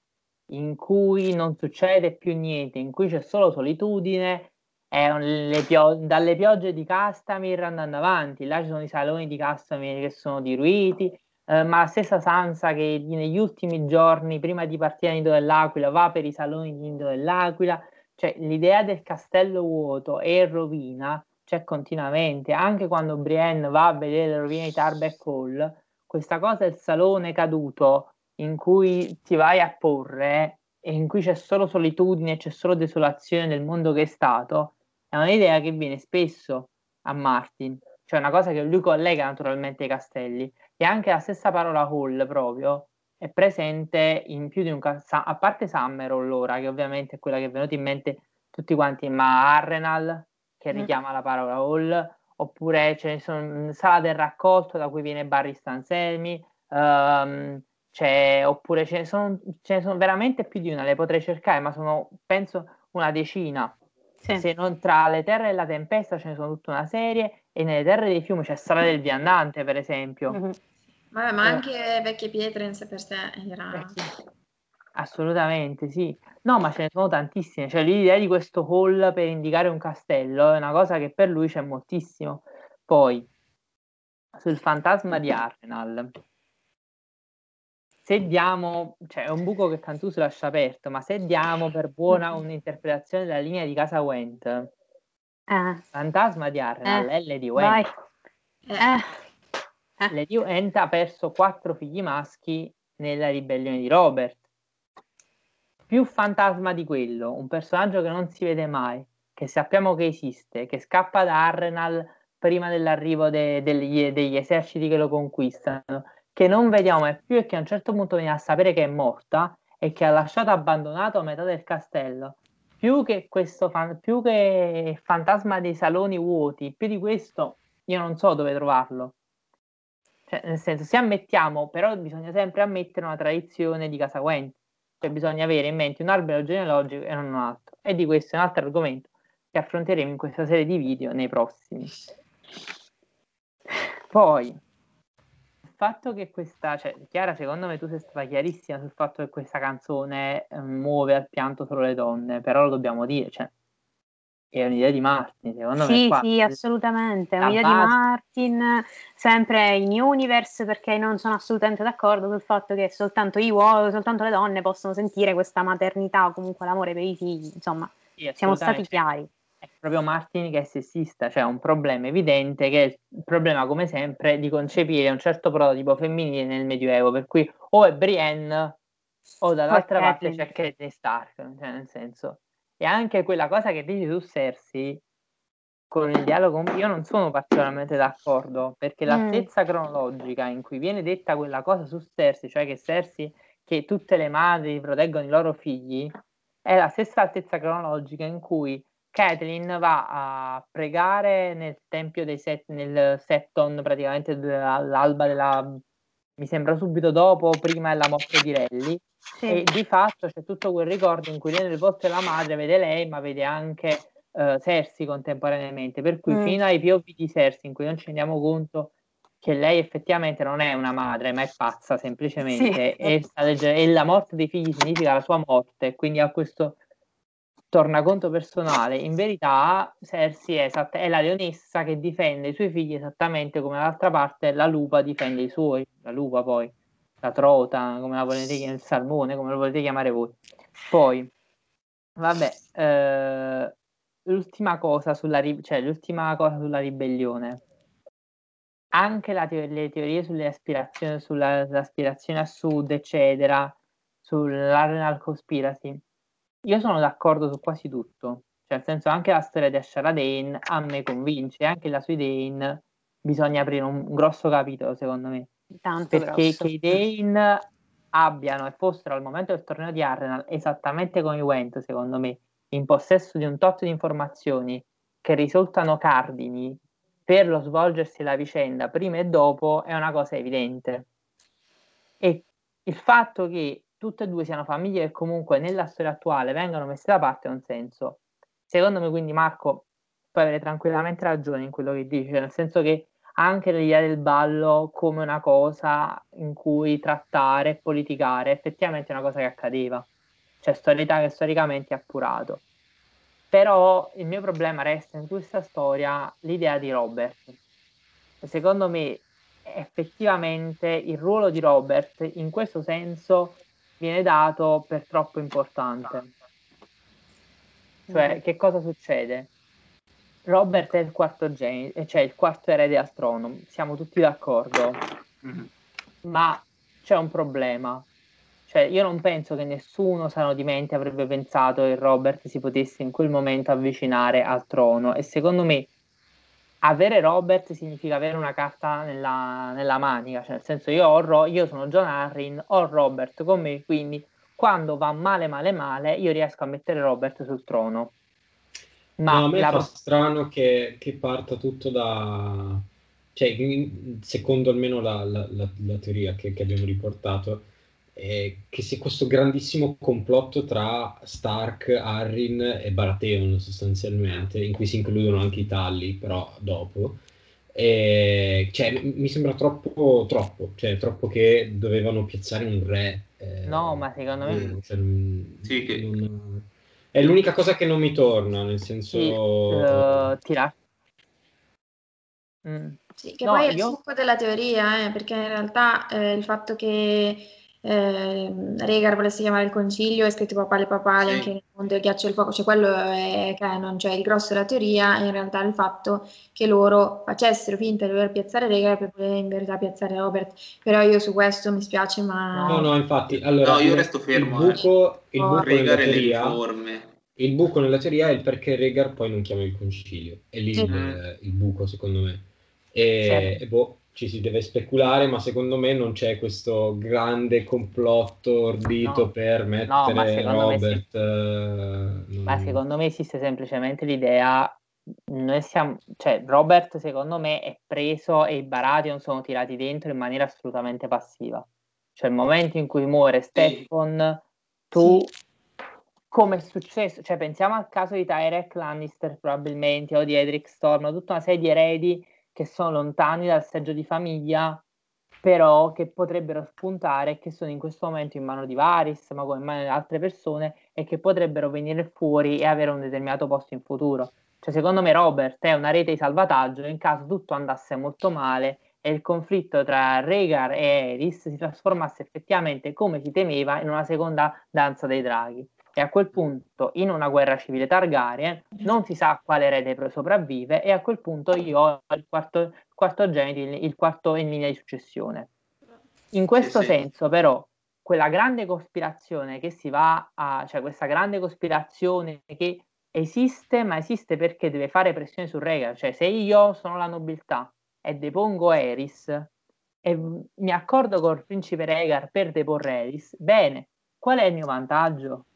in cui non succede più niente, in cui c'è solo solitudine, è un- pio- dalle piogge di Castamir andando avanti. Là ci sono i saloni di Castamir che sono diruiti, eh, ma la stessa Sansa che negli ultimi giorni, prima di partire a Nido dell'Aquila, va per i saloni di Nido dell'Aquila. Cioè, l'idea del castello vuoto e in rovina c'è continuamente, anche quando Brienne va a vedere le rovine di Tarbeck Hall, questa cosa del salone caduto in cui ti vai a porre e in cui c'è solo solitudine, c'è solo desolazione del mondo che è stato, è un'idea che viene spesso a Martin, cioè una cosa che lui collega naturalmente ai castelli. E anche la stessa parola hall proprio è presente in più di un castello, a parte Summerall ora, che ovviamente è quella che è venuta in mente tutti quanti, ma Arrenal che Mm. richiama la parola hall, oppure ce ne sono Sala del raccolto da cui viene Barry Stanselmi, ehm, c'è, oppure ce ne, sono, ce ne sono veramente più di una, le potrei cercare, ma sono penso una decina. Sì. Se non tra le terre della tempesta ce ne sono tutta una serie, e nelle terre dei fiumi c'è Sala del Viandante, per esempio. Mhm. Vabbè, ma Eh. anche Vecchie Pietre in sé per sé era... Eh Assolutamente sì. No, ma ce ne sono tantissime. Cioè, l'idea di questo hall per indicare un castello è una cosa che per lui c'è moltissimo. Poi, sul fantasma di Arsenal, se diamo, cioè è un buco che Cantù lascia aperto, ma se diamo per buona un'interpretazione della linea di casa Went, Eh, fantasma di Arsenal Eh, Lady. Went. Eh, Lady Went ha perso quattro figli maschi nella ribellione di Robert. Più fantasma di quello, un personaggio che non si vede mai, che sappiamo che esiste, che scappa da Arrenal prima dell'arrivo de- degli, degli eserciti che lo conquistano, che non vediamo mai più e che a un certo punto viene a sapere che è morta e che ha lasciato abbandonato metà del castello. Più che questo fan- più che fantasma dei saloni vuoti, più di questo io non so dove trovarlo. Cioè, nel senso, se ammettiamo, però bisogna sempre ammettere una tradizione di Casa Went, cioè bisogna avere in mente un albero genealogico e non un altro. E di questo è un altro argomento che affronteremo in questa serie di video nei prossimi. Poi, il fatto che questa, cioè, Chiara, secondo me tu sei stata chiarissima sul fatto che questa canzone eh, muove al pianto solo le donne, però lo dobbiamo dire, cioè, è un'idea di Martin, secondo me. Sì, qua- sì, assolutamente. È un'idea di base- Martin, sempre in Universe, perché non sono assolutamente d'accordo sul fatto che soltanto i uomini, soltanto le donne possono sentire questa maternità o comunque l'amore per i figli. Insomma, Sì, siamo stati chiari. è proprio Martin che è sessista, cioè un problema evidente che è il problema, come sempre, di concepire un certo prototipo femminile nel Medioevo, per cui o è Brienne o dall'altra è parte c'è Catelyn Stark, cioè nel senso. E anche quella cosa che dici tu, Cersei, con il dialogo, io non sono particolarmente d'accordo, perché Mm. l'altezza cronologica in cui viene detta quella cosa su Cersei, cioè che Cersei, che tutte le madri proteggono i loro figli, è la stessa altezza cronologica in cui Catelyn va a pregare nel tempio dei Set, nel Setton, praticamente all'alba della, mi sembra subito dopo, prima della morte di Relly, Sì. e di fatto c'è tutto quel ricordo in cui lei nel posto della madre vede lei, ma vede anche eh, Cersei contemporaneamente, per cui Mm. fino ai POV di Cersei in cui non ci rendiamo conto che lei effettivamente non è una madre, ma è pazza semplicemente, Sì. e, legge- e la morte dei figli significa la sua morte, quindi ha questo tornaconto personale, in verità Cersei è, esatt- è la leonessa che difende i suoi figli esattamente come l'altra parte la lupa difende i suoi, la lupa poi, la trota, come la volete chiamare, il salmone, come lo volete chiamare voi. Poi, vabbè, eh, l'ultima cosa sulla, ri- cioè, l'ultima cosa sulla ribellione. Anche te- le teorie sulle aspirazioni, sull'aspirazione a sud, eccetera, sull'Arenal Conspiracy, io sono d'accordo su quasi tutto. Cioè, nel senso, anche la storia di Ashara Dane a me convince, anche la sui Dane bisogna aprire un, un grosso capitolo, secondo me. Tanto Perché grosso. che i Dane abbiano e fossero al momento del torneo di Arsenal esattamente come i Went, secondo me, in possesso di un tot di informazioni che risultano cardini per lo svolgersi della vicenda prima e dopo è una cosa evidente. E il fatto che tutte e due siano famiglie che comunque nella storia attuale vengano messe da parte ha un senso. Secondo me, quindi, Marco, puoi avere tranquillamente ragione in quello che dici, nel senso che anche l'idea del ballo come una cosa in cui trattare e politicare effettivamente è una cosa che accadeva, cioè storia che storicamente è appurato. Però il mio problema resta in questa storia l'idea di Robert. Secondo me, effettivamente, il ruolo di Robert in questo senso viene dato per troppo importante. Cioè, che cosa succede? Robert è il quarto genio, cioè il quarto erede al trono, siamo tutti d'accordo, Mhm. ma c'è un problema. Cioè, io non penso che nessuno sano di mente avrebbe pensato che Robert si potesse in quel momento avvicinare al trono. E secondo me avere Robert significa avere una carta nella, nella manica. Cioè, nel senso, io, ho Ro- io sono John Arryn, ho Robert con me, quindi quando va male, male, male, io riesco a mettere Robert sul trono. Ma No, a me la fa strano che, che parta tutto da... Cioè, secondo almeno la, la- la- la teoria che, che abbiamo riportato, è che sia questo grandissimo complotto tra Stark, Arryn e Baratheon sostanzialmente, in cui si includono anche i Talli, però dopo. E, cioè, mi sembra troppo, troppo, cioè troppo che dovevano piazzare un re. eh, No, ma secondo me- cioè, Sì, che- non- è l'unica cosa che non mi torna, nel senso... Sì, eh, tira- Mm. Sì, che No, poi è il io- succo della teoria, eh, perché in realtà eh, il fatto che eh, Rhaegar volesse chiamare il concilio e scritto papale papale Sì. anche nel mondo del ghiaccio del fuoco, cioè quello è canon, cioè il grosso della teoria è in realtà il fatto che loro facessero finta di dover piazzare Rhaegar per poter in verità piazzare Robert, però io su questo mi spiace ma... No, no, infatti, allora No, io il- resto fermo, Il buco, il Oh, buco nella teoria, il buco nella teoria è il perché Rhaegar poi non chiama il concilio. È lì il, Mhm. il buco, secondo me. E, Certo. e boh, ci si deve speculare, ma secondo me non c'è questo grande complotto ordito No. per ma mettere secondo me sì. Robert. eh, Ma secondo me esiste semplicemente l'idea, noi siamo, cioè Robert secondo me è preso e i Baratheon sono tirati dentro in maniera assolutamente passiva. Cioè il momento in cui muore Stefan, tu, come è successo, cioè pensiamo al caso di Tyrek Lannister probabilmente o di Edric Storm, tutta una serie di eredi che sono lontani dal seggio di famiglia, però che potrebbero spuntare e che sono in questo momento in mano di Varys, ma come in mano di altre persone e che potrebbero venire fuori e avere un determinato posto in futuro. Cioè, secondo me, Robert è una rete di salvataggio in caso tutto andasse molto male e il conflitto tra Rhaegar e Eris si trasformasse effettivamente, come si temeva, in una seconda danza dei draghi. E a quel punto, in una guerra civile Targaryen, non si sa quale erede sopravvive, e a quel punto io ho il quarto, il quarto genito, il, il quarto in linea di successione. In questo sì. senso, però, quella grande cospirazione che si va a, cioè questa grande cospirazione che esiste, ma esiste perché deve fare pressione su Rhaegar. Cioè, se io sono la nobiltà e depongo Eris e mi accordo col principe Rhaegar per deporre Eris, bene, qual è il mio vantaggio?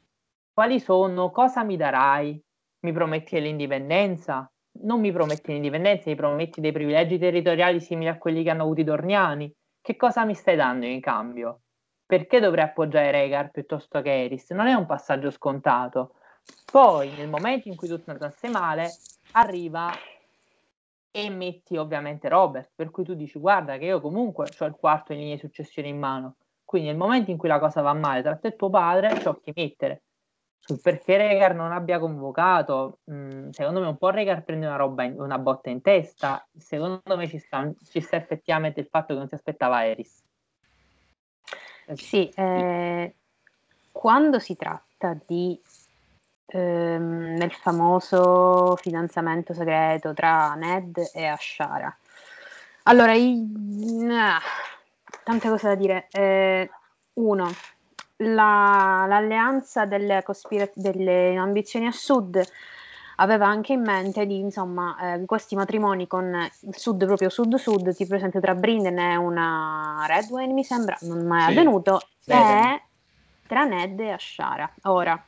Quali sono? Cosa mi darai? Mi prometti l'indipendenza? Non mi prometti l'indipendenza, mi prometti dei privilegi territoriali simili a quelli che hanno avuto i Dorniani? Che cosa mi stai dando in cambio? Perché dovrei appoggiare Rhaegar piuttosto che Eris? Non è un passaggio scontato. Poi, nel momento in cui tutto andasse male, arriva e metti ovviamente Robert, per cui tu dici guarda che io comunque ho il quarto in linea di successione in mano, quindi nel momento in cui la cosa va male tra te e tuo padre, c'ho chi mettere. Sul perché Regar non abbia convocato, mh, secondo me un po' Regar prende una, roba in, una botta in testa, secondo me ci sta, ci sta effettivamente il fatto che non si aspettava Eris. Sì, eh, quando si tratta di ehm, nel famoso fidanzamento segreto tra Ned e Ashara. Allora, i, ah, tante cose da dire. Eh, uno, la, l'alleanza delle, cospira- delle ambizioni a sud aveva anche in mente di insomma eh, questi matrimoni con il sud proprio sud-sud, tipo per esempio tra Brinden e una Redwayne mi sembra, non mai Sì. avvenuto, Bene. e tra Ned e Ashara. Ora,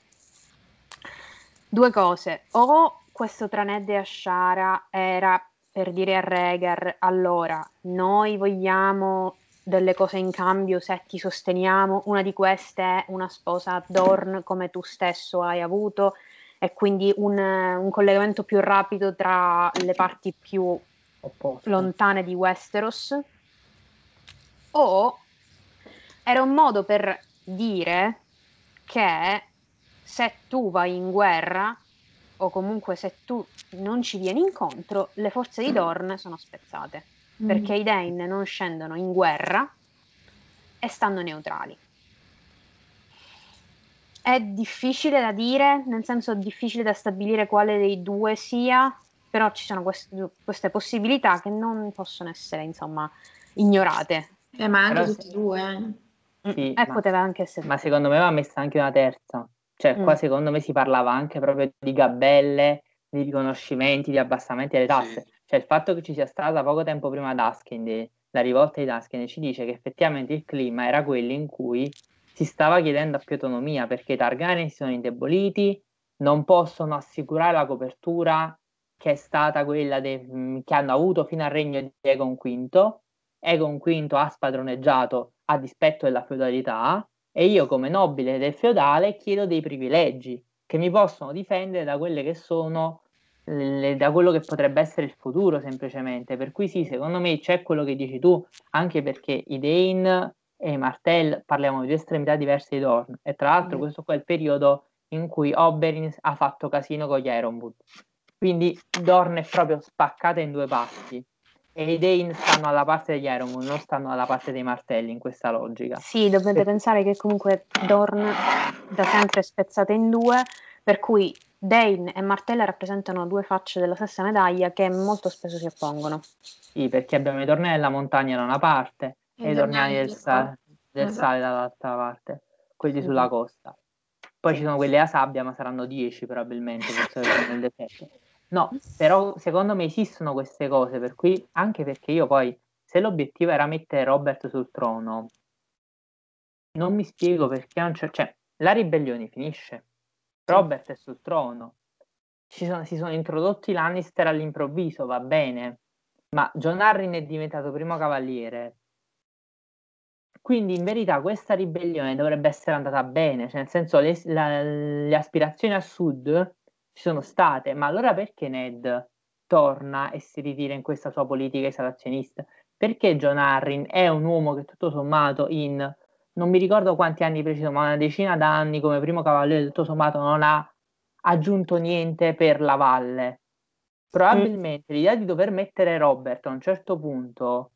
due cose, o questo tra Ned e Ashara era per dire a Rhaegar, allora, noi vogliamo delle cose in cambio se ti sosteniamo, una di queste è una sposa Dorn come tu stesso hai avuto e quindi un, un collegamento più rapido tra le parti più Opposto. lontane di Westeros o era un modo per dire che se tu vai in guerra o comunque se tu non ci vieni incontro, le forze di Dorn sono spezzate perché i Dane non scendono in guerra e stanno neutrali. È difficile da dire, nel senso difficile da stabilire quale dei due sia, però ci sono quest- queste possibilità che non possono essere, insomma, ignorate. Eh, ma anche Però tutti se- e due. eh. Sì, e ma- poteva anche essere. Ma secondo me va messa anche una terza. Cioè, Mm. qua secondo me si parlava anche proprio di gabelle, di riconoscimenti, di abbassamenti delle tasse. Sì. Cioè, il fatto che ci sia stata poco tempo prima Duskind, la rivolta di Duskind, ci dice che effettivamente il clima era quello in cui si stava chiedendo più autonomia, perché i Targaryen si sono indeboliti, non possono assicurare la copertura che è stata quella de- mh, che hanno avuto fino al regno di Egon V. Egon V ha spadroneggiato a dispetto della feudalità e io come nobile del feudale chiedo dei privilegi che mi possono difendere da quelle che sono le- da quello che potrebbe essere il futuro semplicemente. Per cui sì secondo me c'è quello che dici tu anche perché i Dane e i Martell parliamo di due estremità diverse di Dorn e tra l'altro Mm. questo qua è il periodo in cui Oberyn ha fatto casino con gli Ironwood quindi Dorn è proprio spaccata in due parti. E i Dane stanno alla parte degli Ironwood non stanno dalla parte dei Martelli in questa logica. Sì, dovete pensare che comunque Dorn da sempre è spezzata in due, per cui Dane e Martella rappresentano due facce della stessa medaglia che molto spesso si oppongono. Sì, perché abbiamo i tornei della montagna da una parte e, i tornei del, sa- del Esatto. sale dall'altra parte, quelli Mhm. sulla costa. Poi ci sono quelli a sabbia, ma saranno 10 probabilmente, sono nel deserto. No, però secondo me esistono queste cose, per cui anche perché io poi, se l'obiettivo era mettere Robert sul trono, non mi spiego perché non c'è, cioè, la ribellione finisce, Robert è sul trono, sono- si sono introdotti Lannister all'improvviso, va bene, ma John Arryn è diventato primo cavaliere. Quindi in verità questa ribellione dovrebbe essere andata bene, cioè nel senso le, la- le aspirazioni a sud ci sono state, ma allora perché Ned torna e si ritira in questa sua politica isolazionista? Perché John Arryn è un uomo che tutto sommato in non mi ricordo quanti anni preciso, ma una decina d'anni come primo cavaliere tutto sommato non ha aggiunto niente per la valle. Probabilmente l'idea di dover mettere Robert a un certo punto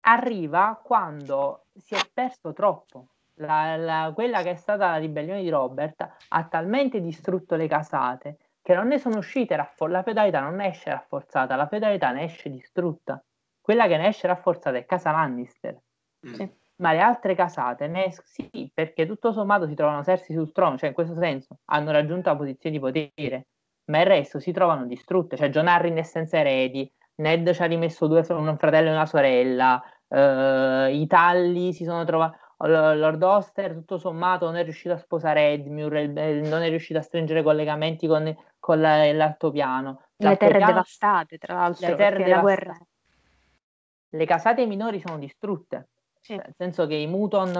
arriva quando si è perso troppo. La- la- quella che è stata la ribellione di Robert ha talmente distrutto le casate che non ne sono uscite raffor- la feudalità non ne esce rafforzata, la feudalità ne esce distrutta. Quella che ne esce rafforzata è Casa Lannister Mm. Sì. Ma le altre casate ne sì, perché tutto sommato si trovano sersi sul trono, cioè in questo senso hanno raggiunto la posizione di potere, ma il resto si trovano distrutte, cioè John Arryn è senza eredi, Ned ci ha rimesso due, un fratello e una sorella, eh, i Talli si sono trovati, Lord Oster tutto sommato non è riuscito a sposare Edmure, non è riuscito a stringere collegamenti con, con la- l'altopiano. Le terre devastate, tra l'altro, le terre la guerra. Le casate minori sono distrutte, Sì. nel senso che i Muton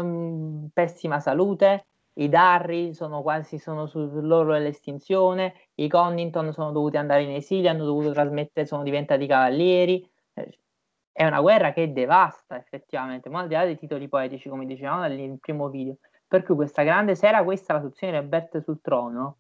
mh, pessima salute, i Darri sono quasi sono sull'orlo dell'estinzione, i Connington sono dovuti andare in esilio, hanno dovuto trasmettere, sono diventati cavalieri. Eh, È una guerra che devasta effettivamente, ma al di là dei titoli poetici, come dicevamo nel primo video, Per cui questa grande, se era questa la soluzione di Roberto sul trono,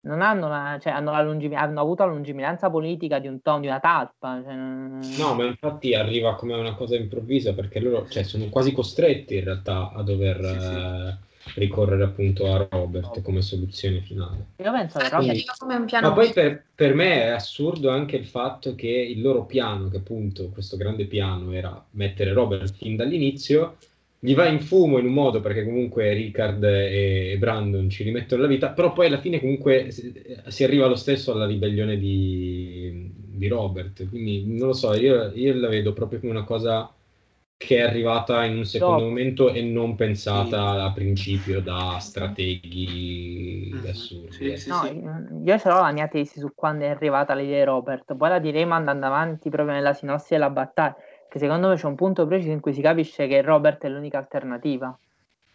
non hanno, la, cioè, hanno, la lungim- hanno avuto la lungimiranza politica di un tono, di una talpa. Cioè, non- No, ma infatti arriva come una cosa improvvisa perché loro cioè, sono quasi costretti in realtà a dover Sì, sì. eh, ricorrere appunto a Robert come soluzione finale. Io penso che Robert arriva come un piano Ma poi per, per me è assurdo anche il fatto che il loro piano, che appunto questo grande piano era mettere Robert fin dall'inizio, gli va in fumo in un modo perché comunque Ricard e, Brandon ci rimettono la vita, però poi alla fine comunque si, arriva lo stesso alla ribellione di, di Robert, quindi non lo so, io, io la vedo proprio come una cosa che è arrivata in un secondo Dopo. momento e non pensata Sì. a principio da strateghi Mhm. assurdi. Sì, ecco. sì, No, sì. io ce l'ho la mia tesi su quando è arrivata l'idea di Robert, poi la diremo andando avanti proprio nella sinossi della battaglia, che secondo me c'è un punto preciso in cui si capisce che Robert è l'unica alternativa,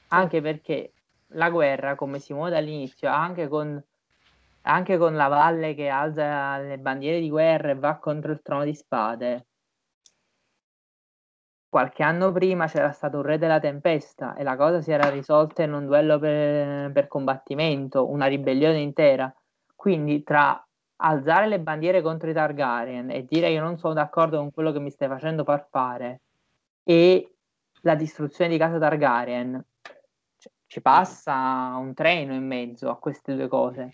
anche perché la guerra, come si muove dall'inizio, anche con, anche con la valle che alza le bandiere di guerra e va contro il trono di spade, qualche anno prima c'era stato un re della tempesta e la cosa si era risolta in un duello per, per combattimento, una ribellione intera. Quindi tra alzare le bandiere contro i Targaryen e dire io non sono d'accordo con quello che mi stai facendo far fare e la distruzione di casa Targaryen, c- ci passa un treno in mezzo a queste due cose.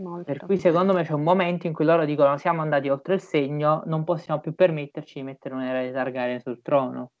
Molto. Per cui secondo me c'è un momento in cui loro dicono siamo andati oltre il segno, non possiamo più permetterci di mettere un erede Targaryen sul trono.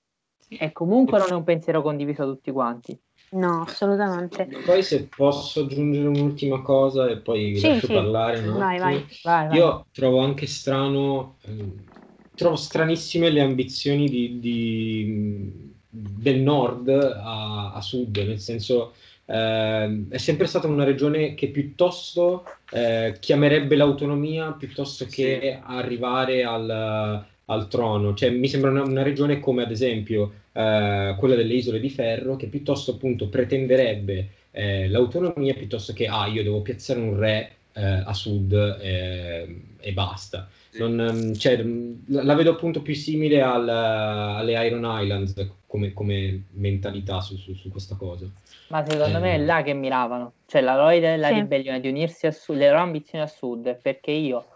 E comunque non è un pensiero condiviso da tutti quanti. No, assolutamente. Poi se posso aggiungere un'ultima cosa e poi vi Sì, lascio sì. parlare, no? Vai, vai. Vai, vai. Io trovo anche strano, ehm, trovo stranissime le ambizioni di, di- del nord a, a sud, nel senso ehm, è sempre stata una regione che piuttosto eh, chiamerebbe l'autonomia piuttosto che arrivare al, al trono. Cioè, mi sembra una, una regione come ad esempio eh, quella delle Isole di Ferro, che piuttosto appunto pretenderebbe eh, l'autonomia piuttosto che ah, io devo piazzare un re eh, a sud eh, e basta. Non, ehm, cioè, mh, la la vedo appunto più simile al- alle Iron Islands come, come mentalità su, su- su questa cosa. Ma secondo Eh. me è là che miravano. Cioè la loro idea della Sì. ribellione di unirsi a sud, le loro ambizioni a sud, perché io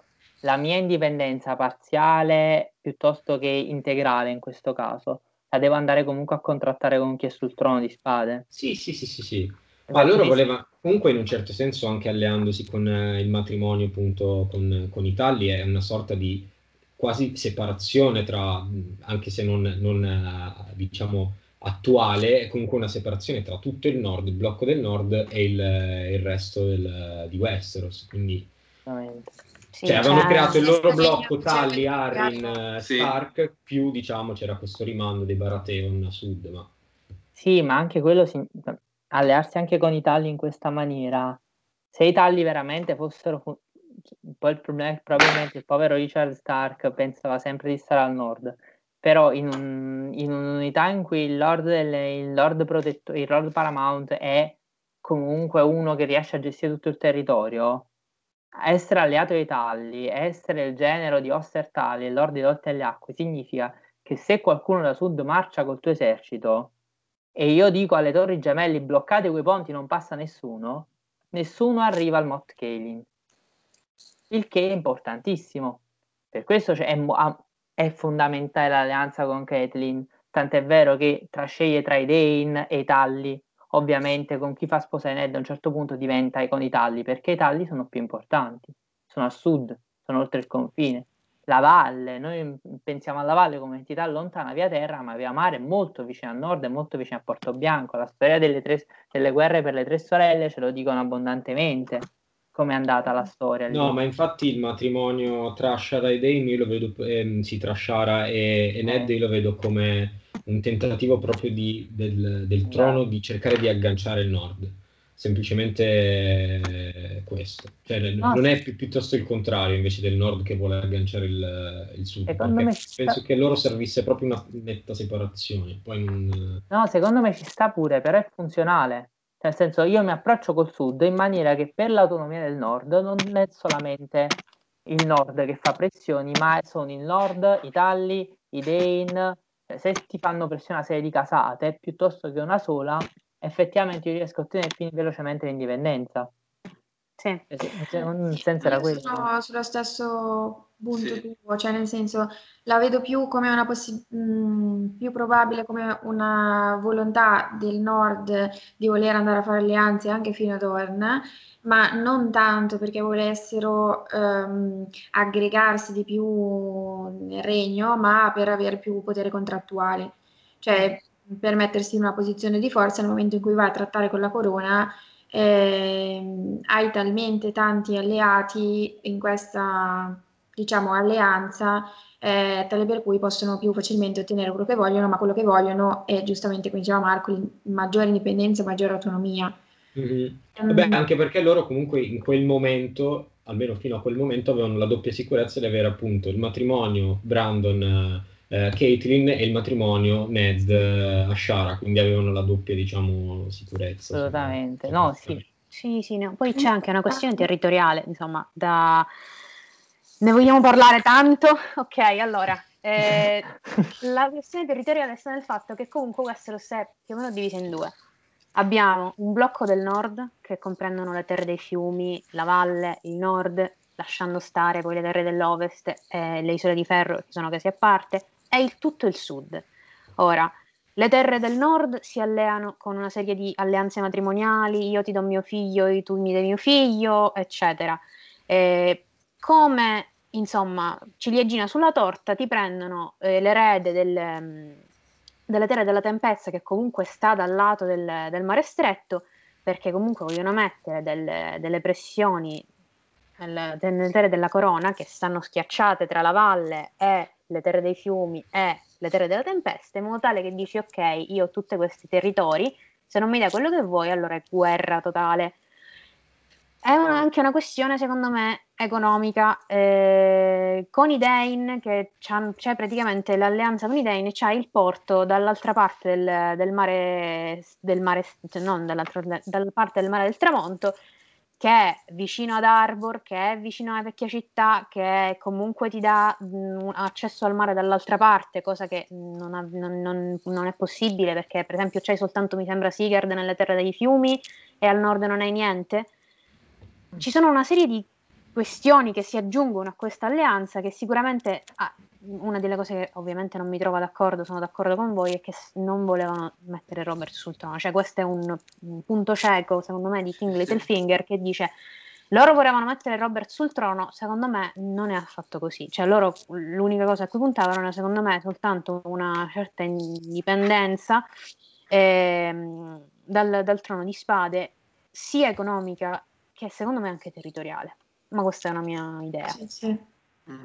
la mia indipendenza parziale piuttosto che integrale in questo caso, la devo andare comunque a contrattare con chi è sul trono di spade. Sì, sì, sì, sì, sì. Ma loro voleva, comunque in un certo senso anche alleandosi con eh, il matrimonio appunto con, con i Talli è una sorta di quasi separazione tra, anche se non, non, eh, diciamo attuale, è comunque una separazione tra tutto il nord, il blocco del nord e il, il resto del- di Westeros. Quindi Veramente. Sì, cioè, avevano cioè, creato il loro blocco sì. Arryn, eh, Sì. Stark, più diciamo c'era questo rimando dei Baratheon a sud, ma Sì, ma anche quello, si- allearsi anche con i Talli in questa maniera, se i Talli veramente fossero... fu- Poi il problema è che probabilmente il povero Richard Stark pensava sempre di stare al nord, però in, un- in un'unità in cui il Lord, delle- il Lord protetto- il Lord Paramount è comunque uno che riesce a gestire tutto il territorio, essere alleato ai Talli, essere il genero di Oster Tali, il Lord di Dotte alle Acque, significa che se qualcuno da sud marcia col tuo esercito e io dico alle torri gemelli bloccate quei ponti, non passa nessuno, nessuno arriva al Mott Kaelin. Il che è importantissimo. Per questo è, è fondamentale l'alleanza con Catelyn, tant'è vero che tra sceglie tra i Dane e i Talli, ovviamente con chi fa sposare Ned a un certo punto diventa con i Talli, perché i Talli sono più importanti, sono a sud, sono oltre il confine. La valle, noi pensiamo alla valle come entità lontana via terra, ma via mare è molto vicino a nord e molto vicino a Porto Bianco. La storia delle, tre, delle guerre per le tre sorelle ce lo dicono abbondantemente come è andata la storia. lì. No, ma infatti il matrimonio tra Shara e Dame io lo vedo, ehm, sì, tra Shara e, e Ned io lo vedo come un tentativo proprio di- del, del trono di cercare di agganciare il nord. Semplicemente eh, questo. Cioè, No, non sì. è pi- piuttosto il contrario invece del nord che vuole agganciare il, il sud. Secondo me sta- penso che loro servisse proprio una netta separazione. Poi non... No, secondo me ci sta pure, però è funzionale. Nel senso, io mi approccio col sud in maniera che per l'autonomia del nord non è solamente il nord che fa pressioni, ma sono il nord, i Talli, i Dane. Cioè, se ti fanno pressione una serie di casate piuttosto che una sola, effettivamente io riesco a ottenere più velocemente l'indipendenza. Sì. Eh sì, Un senso era Io quello. sono sullo stesso punto Sì. tuo, cioè nel senso la vedo più come una possi- mh, più probabile come una volontà del nord di voler andare a fare alleanze anche fino ad Orn, ma non tanto perché volessero ehm, aggregarsi di più nel regno, ma per avere più potere contrattuale, cioè per mettersi in una posizione di forza nel momento in cui vai a trattare con la corona ehm, hai talmente tanti alleati in questa, diciamo, alleanza, eh, tale per cui possono più facilmente ottenere quello che vogliono, ma quello che vogliono è giustamente, come diceva Marco, maggiore indipendenza, maggiore autonomia. Mhm. Mm. Vabbè, anche perché loro comunque in quel momento, almeno fino a quel momento, avevano la doppia sicurezza di avere appunto il matrimonio Brandon eh, Caitlyn e il matrimonio Ned eh, Ashara, quindi avevano la doppia, diciamo, sicurezza. Assolutamente. No, sì. Sì, sì, no. poi c'è anche una questione territoriale, insomma, da... ne vogliamo parlare tanto? Ok, allora, eh, la questione territoriale sta nel fatto che comunque Westeros è più o meno divisa in due. Abbiamo un blocco del nord che comprendono le terre dei fiumi, la valle, il nord, lasciando stare poi le terre dell'ovest e le isole di ferro che sono casi a parte, e il tutto il sud. Ora, le terre del nord si alleano con una serie di alleanze matrimoniali, io ti do mio figlio, tu mi dai mio figlio, eccetera. E come, insomma, ciliegina sulla torta, ti prendono eh, l'erede del, mm, delle terre della tempesta, che comunque sta dal lato del, del mare stretto, perché comunque vogliono mettere delle, delle pressioni nel- nelle terre della corona, che stanno schiacciate tra la valle e le terre dei fiumi e le terre della tempesta, in modo tale che dici ok, io ho tutti questi territori, se non mi dai quello che vuoi, allora è guerra totale. È una- anche una questione, secondo me, economica. eh, con i Dane, che c'è praticamente l'alleanza con i Dane, c'è il porto dall'altra parte del, del mare, del mare, non dall'altra, dalla parte del mare del tramonto, che è vicino ad Arbor, che è vicino alla vecchia città, che comunque ti dà mh, un accesso al mare dall'altra parte, cosa che non, ha- non- non- non è possibile perché, per esempio, c'hai soltanto, mi sembra, Sigurd nelle terre dei fiumi e al nord non hai niente. Ci sono una serie di questioni che si aggiungono a questa alleanza che sicuramente ah, una delle cose che ovviamente non mi trovo d'accordo, sono d'accordo con voi, è che non volevano mettere Robert sul trono. Cioè, questo è un, un punto cieco, secondo me, di King Littlefinger che dice loro volevano mettere Robert sul trono, secondo me non è affatto così. Cioè, loro l'unica cosa a cui puntavano era, secondo me, soltanto una certa indipendenza ehm, dal, dal trono di spade, sia economica che secondo me anche territoriale. Ma questa è una mia idea. Sì, sì. Mm.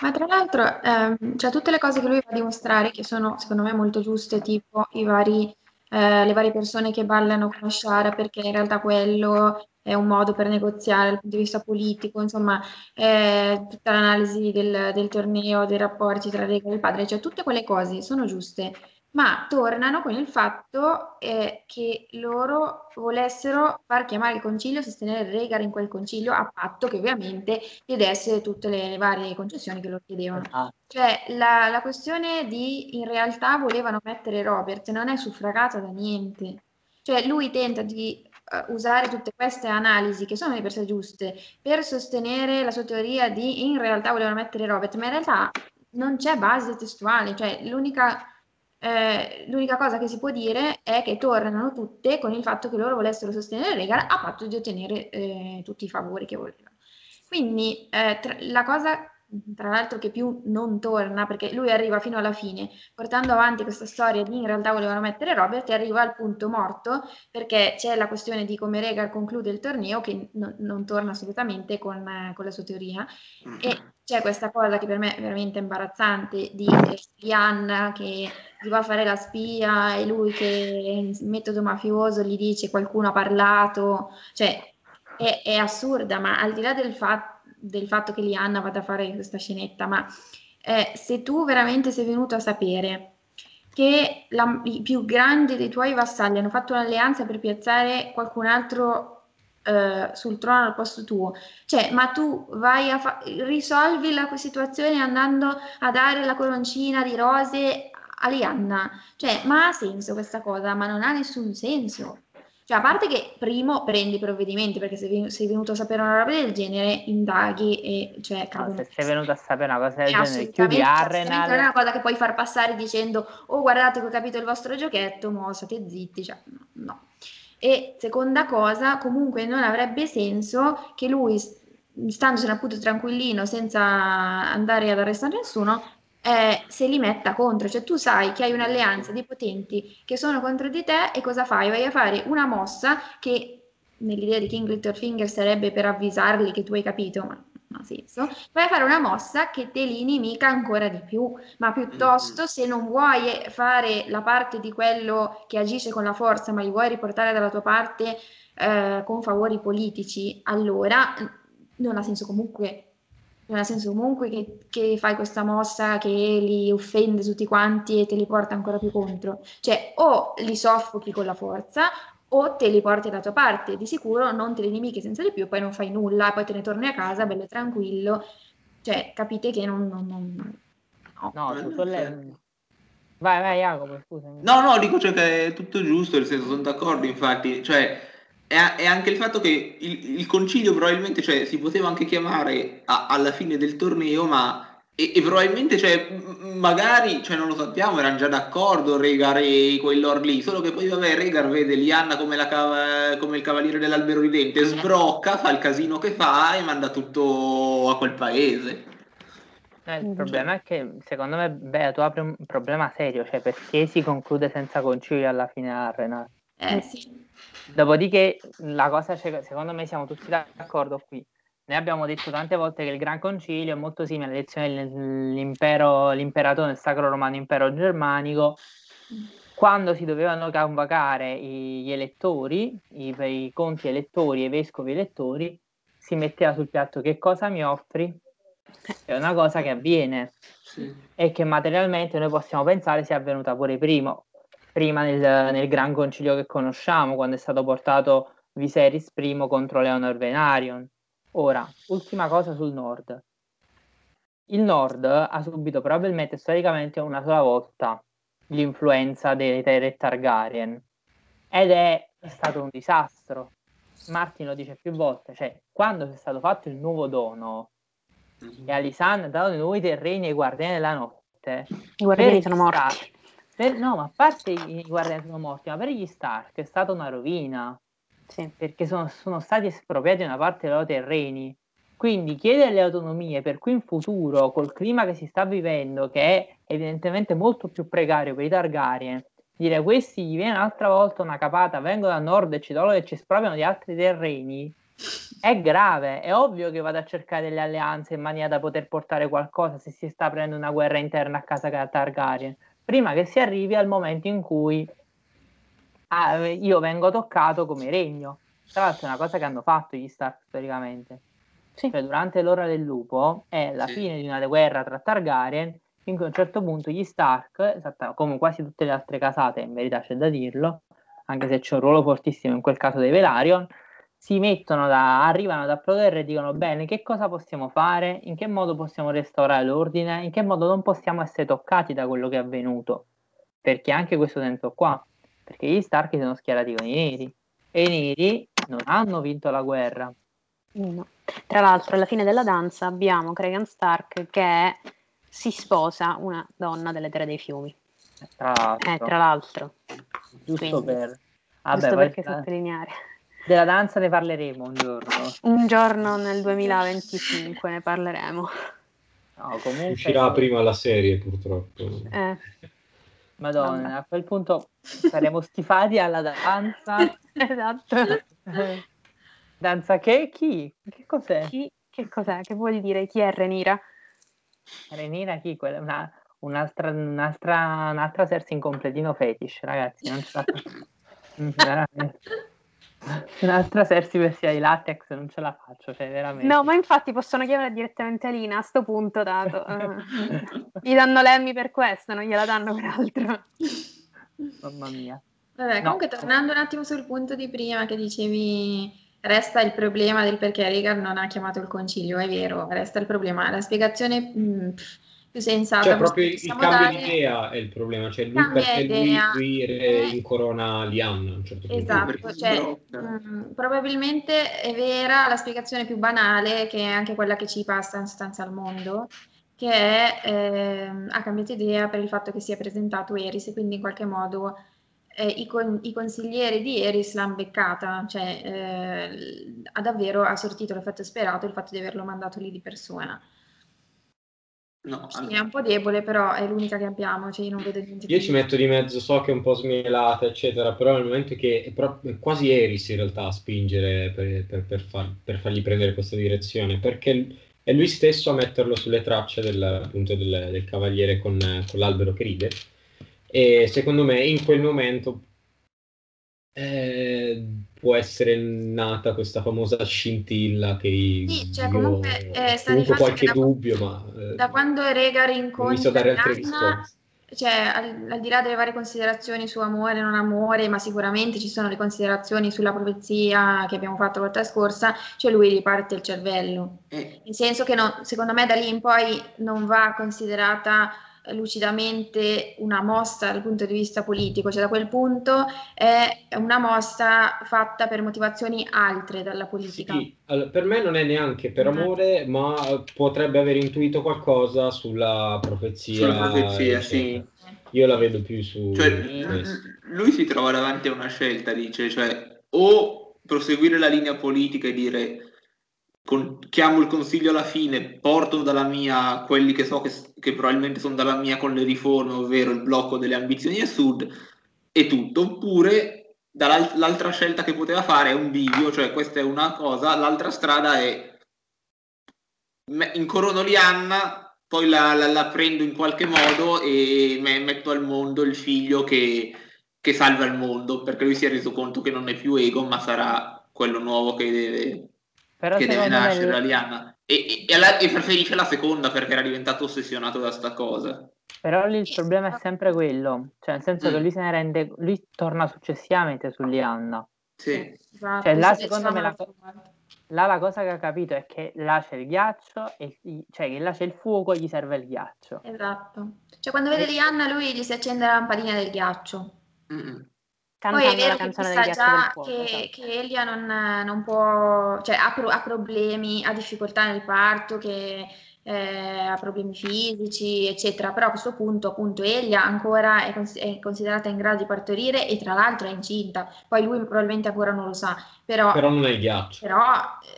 Ma tra l'altro, ehm, cioè tutte le cose che lui va a dimostrare, che sono secondo me molto giuste, tipo i vari, eh, le varie persone che ballano con Shara, perché in realtà quello è un modo per negoziare dal punto di vista politico, insomma, eh, tutta l'analisi del, del torneo, dei rapporti tra Rega e il padre, cioè tutte quelle cose sono giuste, ma tornano con il fatto eh, che loro volessero far chiamare il concilio, sostenere Rhaegar in quel concilio, a patto che ovviamente gli desse tutte le, le varie concessioni che loro chiedevano. Ah, Cioè, la, la questione di in realtà volevano mettere Robert non è suffragata da niente. Cioè, lui tenta di eh, usare tutte queste analisi, che sono di per sé giuste, per sostenere la sua teoria di in realtà volevano mettere Robert, ma in realtà non c'è base testuale. Cioè, l'unica eh, l'unica cosa che si può dire è che tornano tutte con il fatto che loro volessero sostenere Reagan a patto di ottenere eh, tutti i favori che volevano. Quindi eh, tra- la cosa, tra l'altro, che più non torna, perché lui arriva fino alla fine, portando avanti questa storia di in realtà volevano mettere Robert, e arriva al punto morto, perché c'è la questione di come Reagan conclude il torneo, che no- non torna assolutamente con, eh, con la sua teoria, e c'è questa cosa che per me è veramente imbarazzante di Lianna che gli va a fare la spia e lui che in metodo mafioso gli dice qualcuno ha parlato, cioè è, è assurda, ma al di là del, fa- del fatto che Lianna vada a fare questa scenetta, ma eh, se tu veramente sei venuto a sapere che la- i più grandi dei tuoi vassalli hanno fatto un'alleanza per piazzare qualcun altro eh, sul trono al posto tuo, cioè, ma tu vai a fa- risolvi la situazione andando a dare la coroncina di rose Alianna. Cioè, ma ha senso questa cosa? Ma non ha nessun senso. Cioè, a parte che primo prendi provvedimenti, perché se ven- sei venuto a sapere una roba del genere, indaghi e cioè, No, se sei venuto a sapere una cosa del genere, chiudi assolutamente non è Arrenal. una cosa che puoi far passare dicendo oh guardate che ho capito il vostro giochetto, mo state zitti, cioè, no. E seconda cosa, comunque non avrebbe senso che lui, standosene appunto tranquillino senza andare ad arrestare nessuno, eh, se li metta contro. Cioè tu sai che hai un'alleanza di potenti che sono contro di te e cosa fai? Vai a fare una mossa che nell'idea di King Littlefinger sarebbe per avvisarli che tu hai capito, ma non ha senso. Vai a fare una mossa che te li inimica ancora di più, ma piuttosto se non vuoi fare la parte di quello che agisce con la forza, ma li vuoi riportare dalla tua parte eh, con favori politici, allora eh, non ha senso comunque. Non ha senso comunque che, che fai questa mossa che li offende tutti quanti e te li porta ancora più contro. Cioè, o li soffochi con la forza, o te li porti dalla tua parte. Di sicuro non te li nemichi senza di più, poi non fai nulla, poi te ne torni a casa bello e tranquillo. Cioè, capite che non... non- non- no. No, Eh, tu solle- certo. Vai, vai, Jacopo, scusami. No, no, dico cioè che è tutto giusto, nel senso sono d'accordo, infatti, cioè è, è anche il fatto che il, il concilio probabilmente cioè, si poteva anche chiamare a- alla fine del torneo, ma e, e probabilmente cioè, m- magari, cioè, non lo sappiamo, erano già d'accordo Rhaegar e quei lord lì, solo che poi vabbè Rhaegar vede Lianna come, la cav- come il cavaliere dell'albero ridente, sbrocca, fa il casino che fa e manda tutto a quel paese. Eh, il problema è che secondo me, Bea, tu apri un problema serio, cioè perché si conclude senza concilio alla fine Arrenal. Eh sì. Dopodiché la cosa, cioè, secondo me siamo tutti d'accordo qui. Noi abbiamo detto tante volte che il Gran Concilio è molto simile all'elezione dell'impero, l'imperatore del Sacro Romano Impero Germanico, quando si dovevano convocare gli elettori, i, i conti elettori e i vescovi elettori, si metteva sul piatto che cosa mi offri? È una cosa che avviene Sì. e che materialmente noi possiamo pensare sia avvenuta pure prima, prima nel, nel Gran Concilio che conosciamo, quando è stato portato Viserys I contro Leonor Venarion. Ora, ultima cosa sul nord. Il nord ha subito probabilmente storicamente una sola volta l'influenza dei Re Targaryen ed è stato un disastro. Martin lo dice più volte, cioè quando è stato fatto il nuovo dono e Alisan ha dato i nuovi terreni ai guardiani della notte, I guardiani sono morti. Stark- per- no, ma a parte i i guardiani sono morti, ma per gli Stark è stata una rovina Sì. perché sono, sono stati espropriati una parte dei loro terreni. Quindi chiedere le autonomie per cui in futuro, col clima che si sta vivendo, che è evidentemente molto più precario per i Targaryen, dire questi gli viene un'altra volta una capata, vengono da nord e ci tolgono e ci espropriano di altri terreni, è grave. È ovvio che vado a cercare delle alleanze in maniera da poter portare qualcosa se si sta aprendo una guerra interna a casa Targaryen, prima che si arrivi al momento in cui ah, io vengo toccato come regno. Tra l'altro è una cosa che hanno fatto gli Stark storicamente. Sì. Cioè, durante l'ora del lupo è la Sì. fine di una guerra tra Targaryen in cui a un certo punto gli Stark, come quasi tutte le altre casate, in verità c'è da dirlo, anche se c'è un ruolo fortissimo in quel caso dei Velaryon, si mettono da, arrivano ad applaudire e dicono bene, che cosa possiamo fare? In che modo possiamo restaurare l'ordine? In che modo non possiamo essere toccati da quello che è avvenuto? Perché anche questo senso qua, perché gli Stark si sono schierati con i neri e i neri non hanno vinto la guerra. No. Tra l'altro, alla fine della danza abbiamo Cregan Stark che si sposa una donna delle Terre dei Fiumi. Tra l'altro, Eh, tra l'altro, giusto quindi, per... Vabbè, giusto poi perché della- sottolineare. della danza ne parleremo un giorno. Un giorno nel 2025 ne parleremo. No, comunque, Uscirà prima la serie, purtroppo. Eh, Madonna, Vabbè. a quel punto saremo schifati alla danza. esatto. danza che chi? Che cos'è? Chi, che cos'è? Che vuol dire? Chi è Renira? Renira chi? Quella- una- un'altra, un'altra, un'altra Cersei in completino fetish, ragazzi, non ce la faccio. Veramente. Un'altra Cersei vestita di latex non ce la faccio, cioè veramente. No, ma infatti possono chiamare direttamente Alina a sto punto, dato. Gli danno l'Emmy per questo, non gliela danno per altro. Mamma mia. Vabbè, No. comunque tornando un attimo sul punto di prima che dicevi, resta il problema del perché Reagan non ha chiamato il concilio, è vero, resta il problema. La spiegazione mh, pff, più sensata. Cioè, proprio il cambio dare. di idea è il problema. Cioè, lui, Cambia perché lui, idea. lui re- Eh. incorona Lianna a un certo punto. Esatto, cioè, blocca. mm, probabilmente è vera la spiegazione più banale, che è anche quella che ci passa in sostanza al mondo, che è, ehm, ha cambiato idea per il fatto che si è presentato Eris e quindi in qualche modo eh, i, con- i consiglieri di Eris l'hanno beccata, cioè eh, ha davvero ha sortito l'effetto sperato il fatto di averlo mandato lì di persona. No, Sì, allora- è un po' debole, però è l'unica che abbiamo, cioè io non vedo niente Io ci metto di mezzo, so che è un po' smielata, eccetera, però nel momento che è, proprio- è quasi Eris in realtà a spingere per, per- per far- per fargli prendere questa direzione, perché è lui stesso a metterlo sulle tracce del, appunto del, del cavaliere con, con l'albero che ride. E secondo me in quel momento eh, può essere nata questa famosa scintilla che Sì, cioè, io- comunque, eh, sta comunque qualche che da- dubbio, ma eh, Da quando Rhaegar non mi so incontra dare altre Lyanna, risposte. cioè al, al di là delle varie considerazioni su amore e non amore, ma sicuramente ci sono le considerazioni sulla profezia che abbiamo fatto la volta scorsa, cioè lui gli parte il cervello. eh, Nel senso che no- secondo me da lì in poi non va considerata lucidamente una mossa dal punto di vista politico, cioè da quel punto è una mossa fatta per motivazioni altre dalla politica. Sì, allora, per me non è neanche per Mhm. amore, ma potrebbe aver intuito qualcosa sulla profezia. Sulla profezia, sì. Io la vedo più su Cioè, lui si trova davanti a una scelta, dice, cioè, o proseguire la linea politica e dire con- chiamo il consiglio alla fine, porto dalla mia quelli che so che, che probabilmente sono dalla mia con le riforme, ovvero il blocco delle ambizioni a sud, e tutto, oppure l'altra scelta che poteva fare è un bivio, cioè questa è una cosa, l'altra strada è incorono Lianna, poi la, la- la prendo in qualche modo e me- metto al mondo il figlio che, che salva il mondo, perché lui si è reso conto che non è più Ego, ma sarà quello nuovo che deve, Però che deve nascere, la Lianna. E, e- e e preferisce la seconda perché era diventato ossessionato da sta cosa. Però lì il problema è sempre quello, cioè nel senso che Mm. lui se ne rende, lui torna successivamente su Lianna. Sì. Esatto, Cioè, là, se secondo me, la- volta. Là la cosa che ha capito è che là c'è il ghiaccio, e, cioè che là c'è il fuoco, gli serve il ghiaccio. Esatto. Cioè quando vede Rihanna lui gli si accende la lampadina del ghiaccio. Mm-mm. Poi è vero la che canzone si sa già fuoco. che, esatto. che Elia non, non può, cioè ha, pro- ha problemi, ha difficoltà nel parto, che eh, ha problemi fisici, eccetera. Però a questo punto, appunto, Elia ancora è, cons- è considerata in grado di partorire e tra l'altro è incinta. Poi lui probabilmente ancora non lo sa, però, Però non è il ghiaccio. però,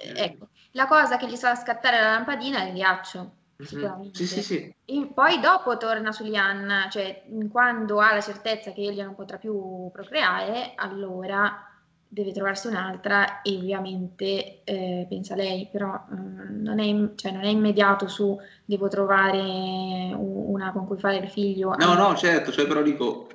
eh, ecco, la cosa che gli fa scattare la lampadina è il ghiaccio. Sicuramente. Sì, sì, sì. E poi dopo torna su Lianna, cioè mh, quando ha la certezza che Elia non potrà più procreare, allora deve trovarsi un'altra e ovviamente eh, pensa lei, però mm, non, è, cioè, non è immediato su devo trovare una con cui fare il figlio. No, no, certo, cioè però dico,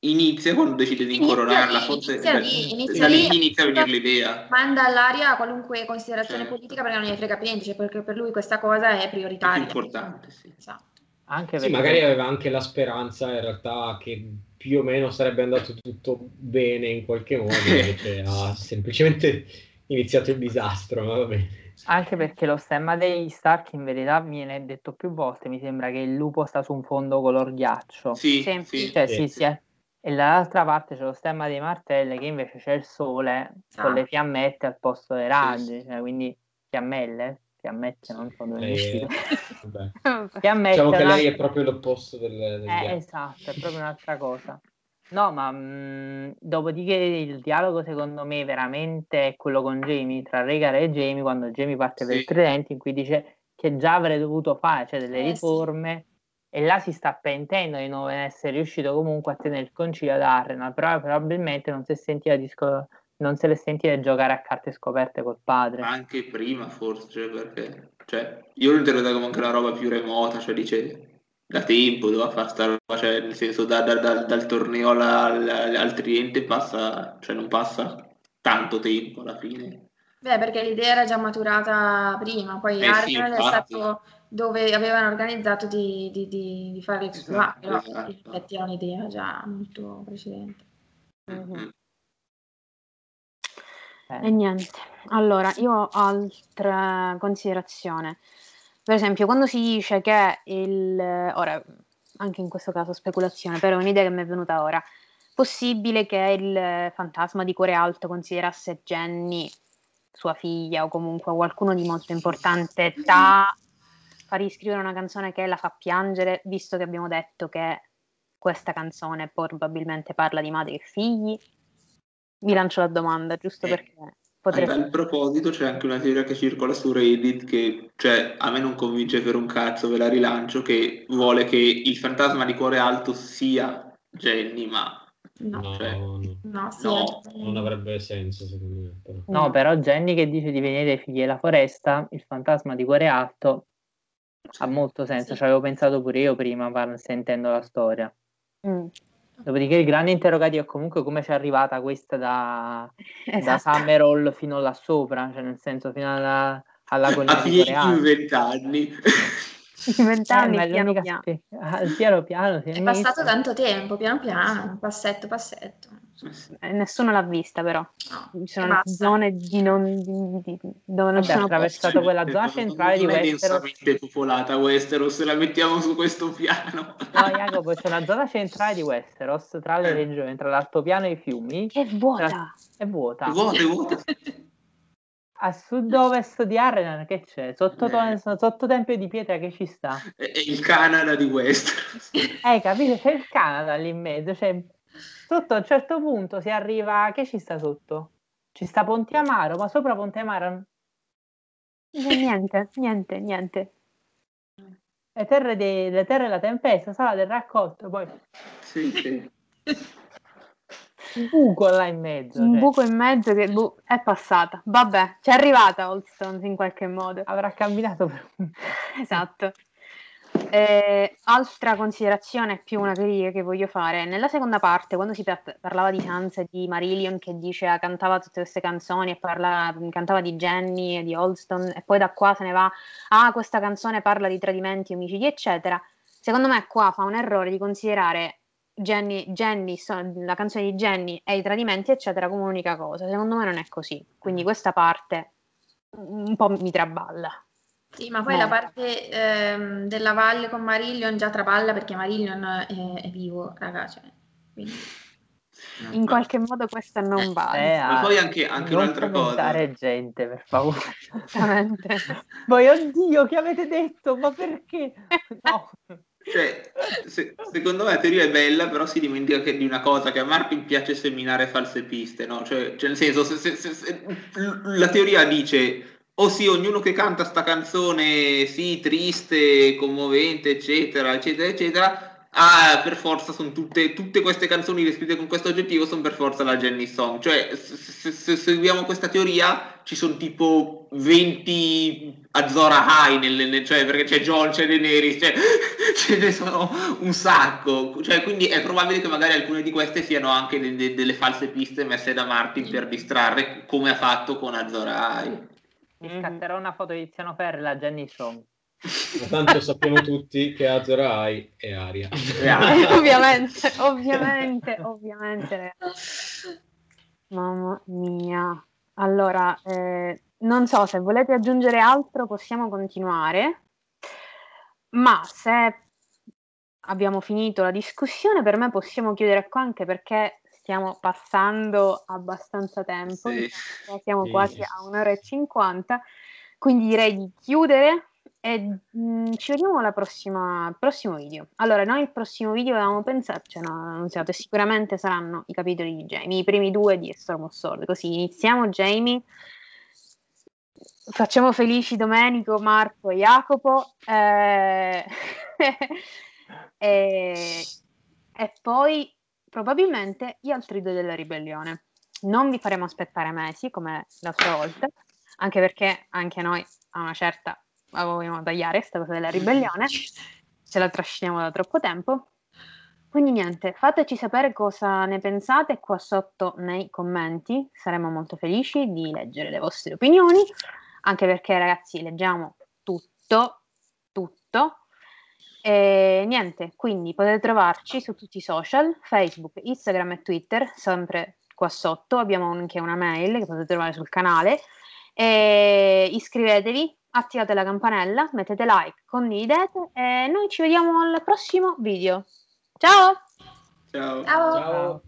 inizia quando decide di incoronarla, forse inizia da, lì, inizia da lì inizia a venire l'idea. Manda all'aria qualunque considerazione Certo. politica perché non ne frega più niente, cioè perché per lui questa cosa è È più prioritaria. importante, sì. Esatto. Anche Sì, perché magari aveva anche la speranza in realtà che più o meno sarebbe andato tutto bene in qualche modo, invece ha semplicemente iniziato il disastro, ma va bene. Anche perché lo stemma dei Stark in verità viene detto più volte, mi sembra che il lupo sta su un fondo color ghiaccio. Sì, Sì. sì. Cioè, Sì, sì, sì. sì. E dall'altra parte c'è lo stemma dei martelli che invece c'è il sole con le Ah. fiammette al posto dei raggi, sì. cioè, quindi fiammelle, fiammette, non so dove Lei è. Fiammette Diciamo che lei è proprio l'opposto del, del Eh, esatto, è proprio un'altra cosa. No, ma mh, dopodiché il dialogo secondo me veramente è quello con Jamie, tra Rhaegar e Jamie, quando Jamie parte per Sì. il tridente, in cui dice che già avrei dovuto fare, cioè delle Eh, sì. riforme, e là si sta pentendo di non essere riuscito comunque a tenere il concilio ad Arrenal, però probabilmente non si è sentita di sco- non se l'è sentita giocare a carte scoperte col padre. Anche prima forse, cioè, perché cioè, io lo interpreto come anche una roba più remota, cioè dice da tempo doveva fare sta roba, cioè nel senso da- da- da- dal torneo alla- al, al Triente passa, cioè non passa tanto tempo alla fine. Beh, perché l'idea era già maturata prima, poi Eh sì, Arnold è stato dove avevano organizzato di, di, di, di fare l'exploit, Esatto, però esatto. in effetti era un'idea già molto precedente. Mhm. Mm. Eh, E niente, allora io ho altra considerazione. Per esempio, quando si dice che il... Ora, anche in questo caso speculazione, però è un'idea che mi è venuta ora. Possibile che il fantasma di cuore alto considerasse Jenny sua figlia o comunque qualcuno di molto importante da far riscrivere una canzone che la fa piangere, visto che abbiamo detto che questa canzone probabilmente parla di madri e figli? Mi lancio la domanda, giusto Eh, perché A potrebbe... tal proposito c'è anche una teoria che circola su Reddit che, cioè, a me non convince per un cazzo, ve la rilancio, che vuole che il fantasma di cuore alto sia Jenny, ma No, No, cioè, no, no, sì, no, non avrebbe senso secondo me. Però. No, però Jenny che dice di venire dai figli della foresta, il fantasma di cuore alto, ha molto senso. Sì. Ci avevo pensato pure io prima, sentendo la storia. Mm, Dopodiché il grande interrogativo è comunque come ci è arrivata questa da, da esatto. Summerall fino là sopra, cioè nel senso fino alla, alla a in vent'anni. In vent'anni, Eh, è piano piano. ah, piano piano si È passato tanto tempo, piano piano, passetto, passetto. Eh, Nessuno l'ha vista però. Ci sono basta. zone di non, di- di- dove non sono attraversato quella zona Non centrale di è Westeros. densamente popolata Westeros, se la mettiamo su questo piano. No, Jacopo, c'è una zona centrale di Westeros tra le Eh. regioni, tra l'altopiano e i fiumi, È vuota. è vuota. È vuota, è vuota. A sud-ovest di Arrenan che c'è? Sotto, Eh. sotto Tempio di Pietra che ci sta? È il Canada di Westeros. Eh, capito? C'è il Canada lì in mezzo, cioè, sotto a un certo punto si arriva... Che ci sta sotto? Ci sta Ponte Amaro, ma sopra Ponte Amaro Niente, niente, niente. le terre, de- le terre della tempesta, sala del raccolto, poi Sì, sì. un buco là in mezzo. Un cioè, buco in mezzo che boh, è passata. Vabbè, ci è arrivata Old Stones in qualche modo. Avrà camminato per un... Esatto. Eh, altra considerazione, più una critica che voglio fare. Nella seconda parte, quando si par- parlava di Sansa e di Marillion che dice ah, cantava tutte queste canzoni e parla, cantava di Jenny e di Holston e poi da qua se ne va, ah questa canzone parla di tradimenti, omicidi eccetera. Secondo me qua fa un errore di considerare Jenny, Jenny, la canzone di Jenny e i tradimenti eccetera come un'unica cosa. Secondo me non è così. Quindi questa parte un po' mi traballa. Sì, ma poi No. la parte ehm, della valle con Marillion già traballa perché Marillion è, è vivo, raga, cioè, quindi... In qualche modo questa non vale. Eh, Ma ah, poi anche, anche non un'altra cosa. commentare gente, per favore. Esattamente. Poi, oddio, che avete detto? Ma perché? No. Cioè, se- secondo me la teoria è bella, però si dimentica che- di una cosa, che a Martin piace seminare false piste, no? Cioè, cioè, nel senso, se- se- se- se- l- la teoria dice, oh sì, ognuno che canta sta canzone, sì, triste, commovente, eccetera, eccetera, eccetera, ah, per forza sono tutte, tutte queste canzoni descritte con questo oggettivo sono per forza la Jenny Song. Cioè, se, se- se seguiamo questa teoria, ci sono tipo 20 Azora High, nelle- nel- cioè, perché c'è John, c'è Daenerys, cioè, ce ne sono un sacco. Cioè, quindi è probabile che magari alcune di queste siano anche de- de- delle false piste messe da Martin per distrarre, come ha fatto con Azora High. Mi Mhm. scatterò una foto di Tiziano Ferro e la Jenny Song. Ma tanto sappiamo tutti che Azor Ahai è Aria. Ovviamente, ovviamente, ovviamente. Mamma mia. Allora, eh, non so se volete aggiungere altro, possiamo continuare. Ma se abbiamo finito la discussione, per me possiamo chiudere qua anche perché stiamo passando abbastanza tempo. Sì. Siamo Sì, quasi a un'ora e cinquanta. Quindi direi di chiudere e mm, ci vediamo alla prossima, al prossimo video. Allora, noi il prossimo video avevamo pensato, cioè no, annunziato, e sicuramente saranno i capitoli di Jamie, i primi due di Storm of Sword. Così iniziamo Jamie, facciamo felici Domenico, Marco e Jacopo eh, e, e poi probabilmente gli altri due della ribellione. Non vi faremo aspettare mesi come l'altra volta, anche perché anche noi a una certa la vogliamo tagliare questa cosa della ribellione, ce la trasciniamo da troppo tempo. Quindi niente, fateci sapere cosa ne pensate qua sotto nei commenti, saremo molto felici di leggere le vostre opinioni, anche perché ragazzi leggiamo tutto, tutto. E niente, quindi potete trovarci su tutti i social, Facebook, Instagram e Twitter, sempre qua sotto. Abbiamo anche una mail che potete trovare sul canale. E iscrivetevi, attivate la campanella, mettete like, condividete e noi ci vediamo al prossimo video. Ciao! Ciao. Ciao. Ciao.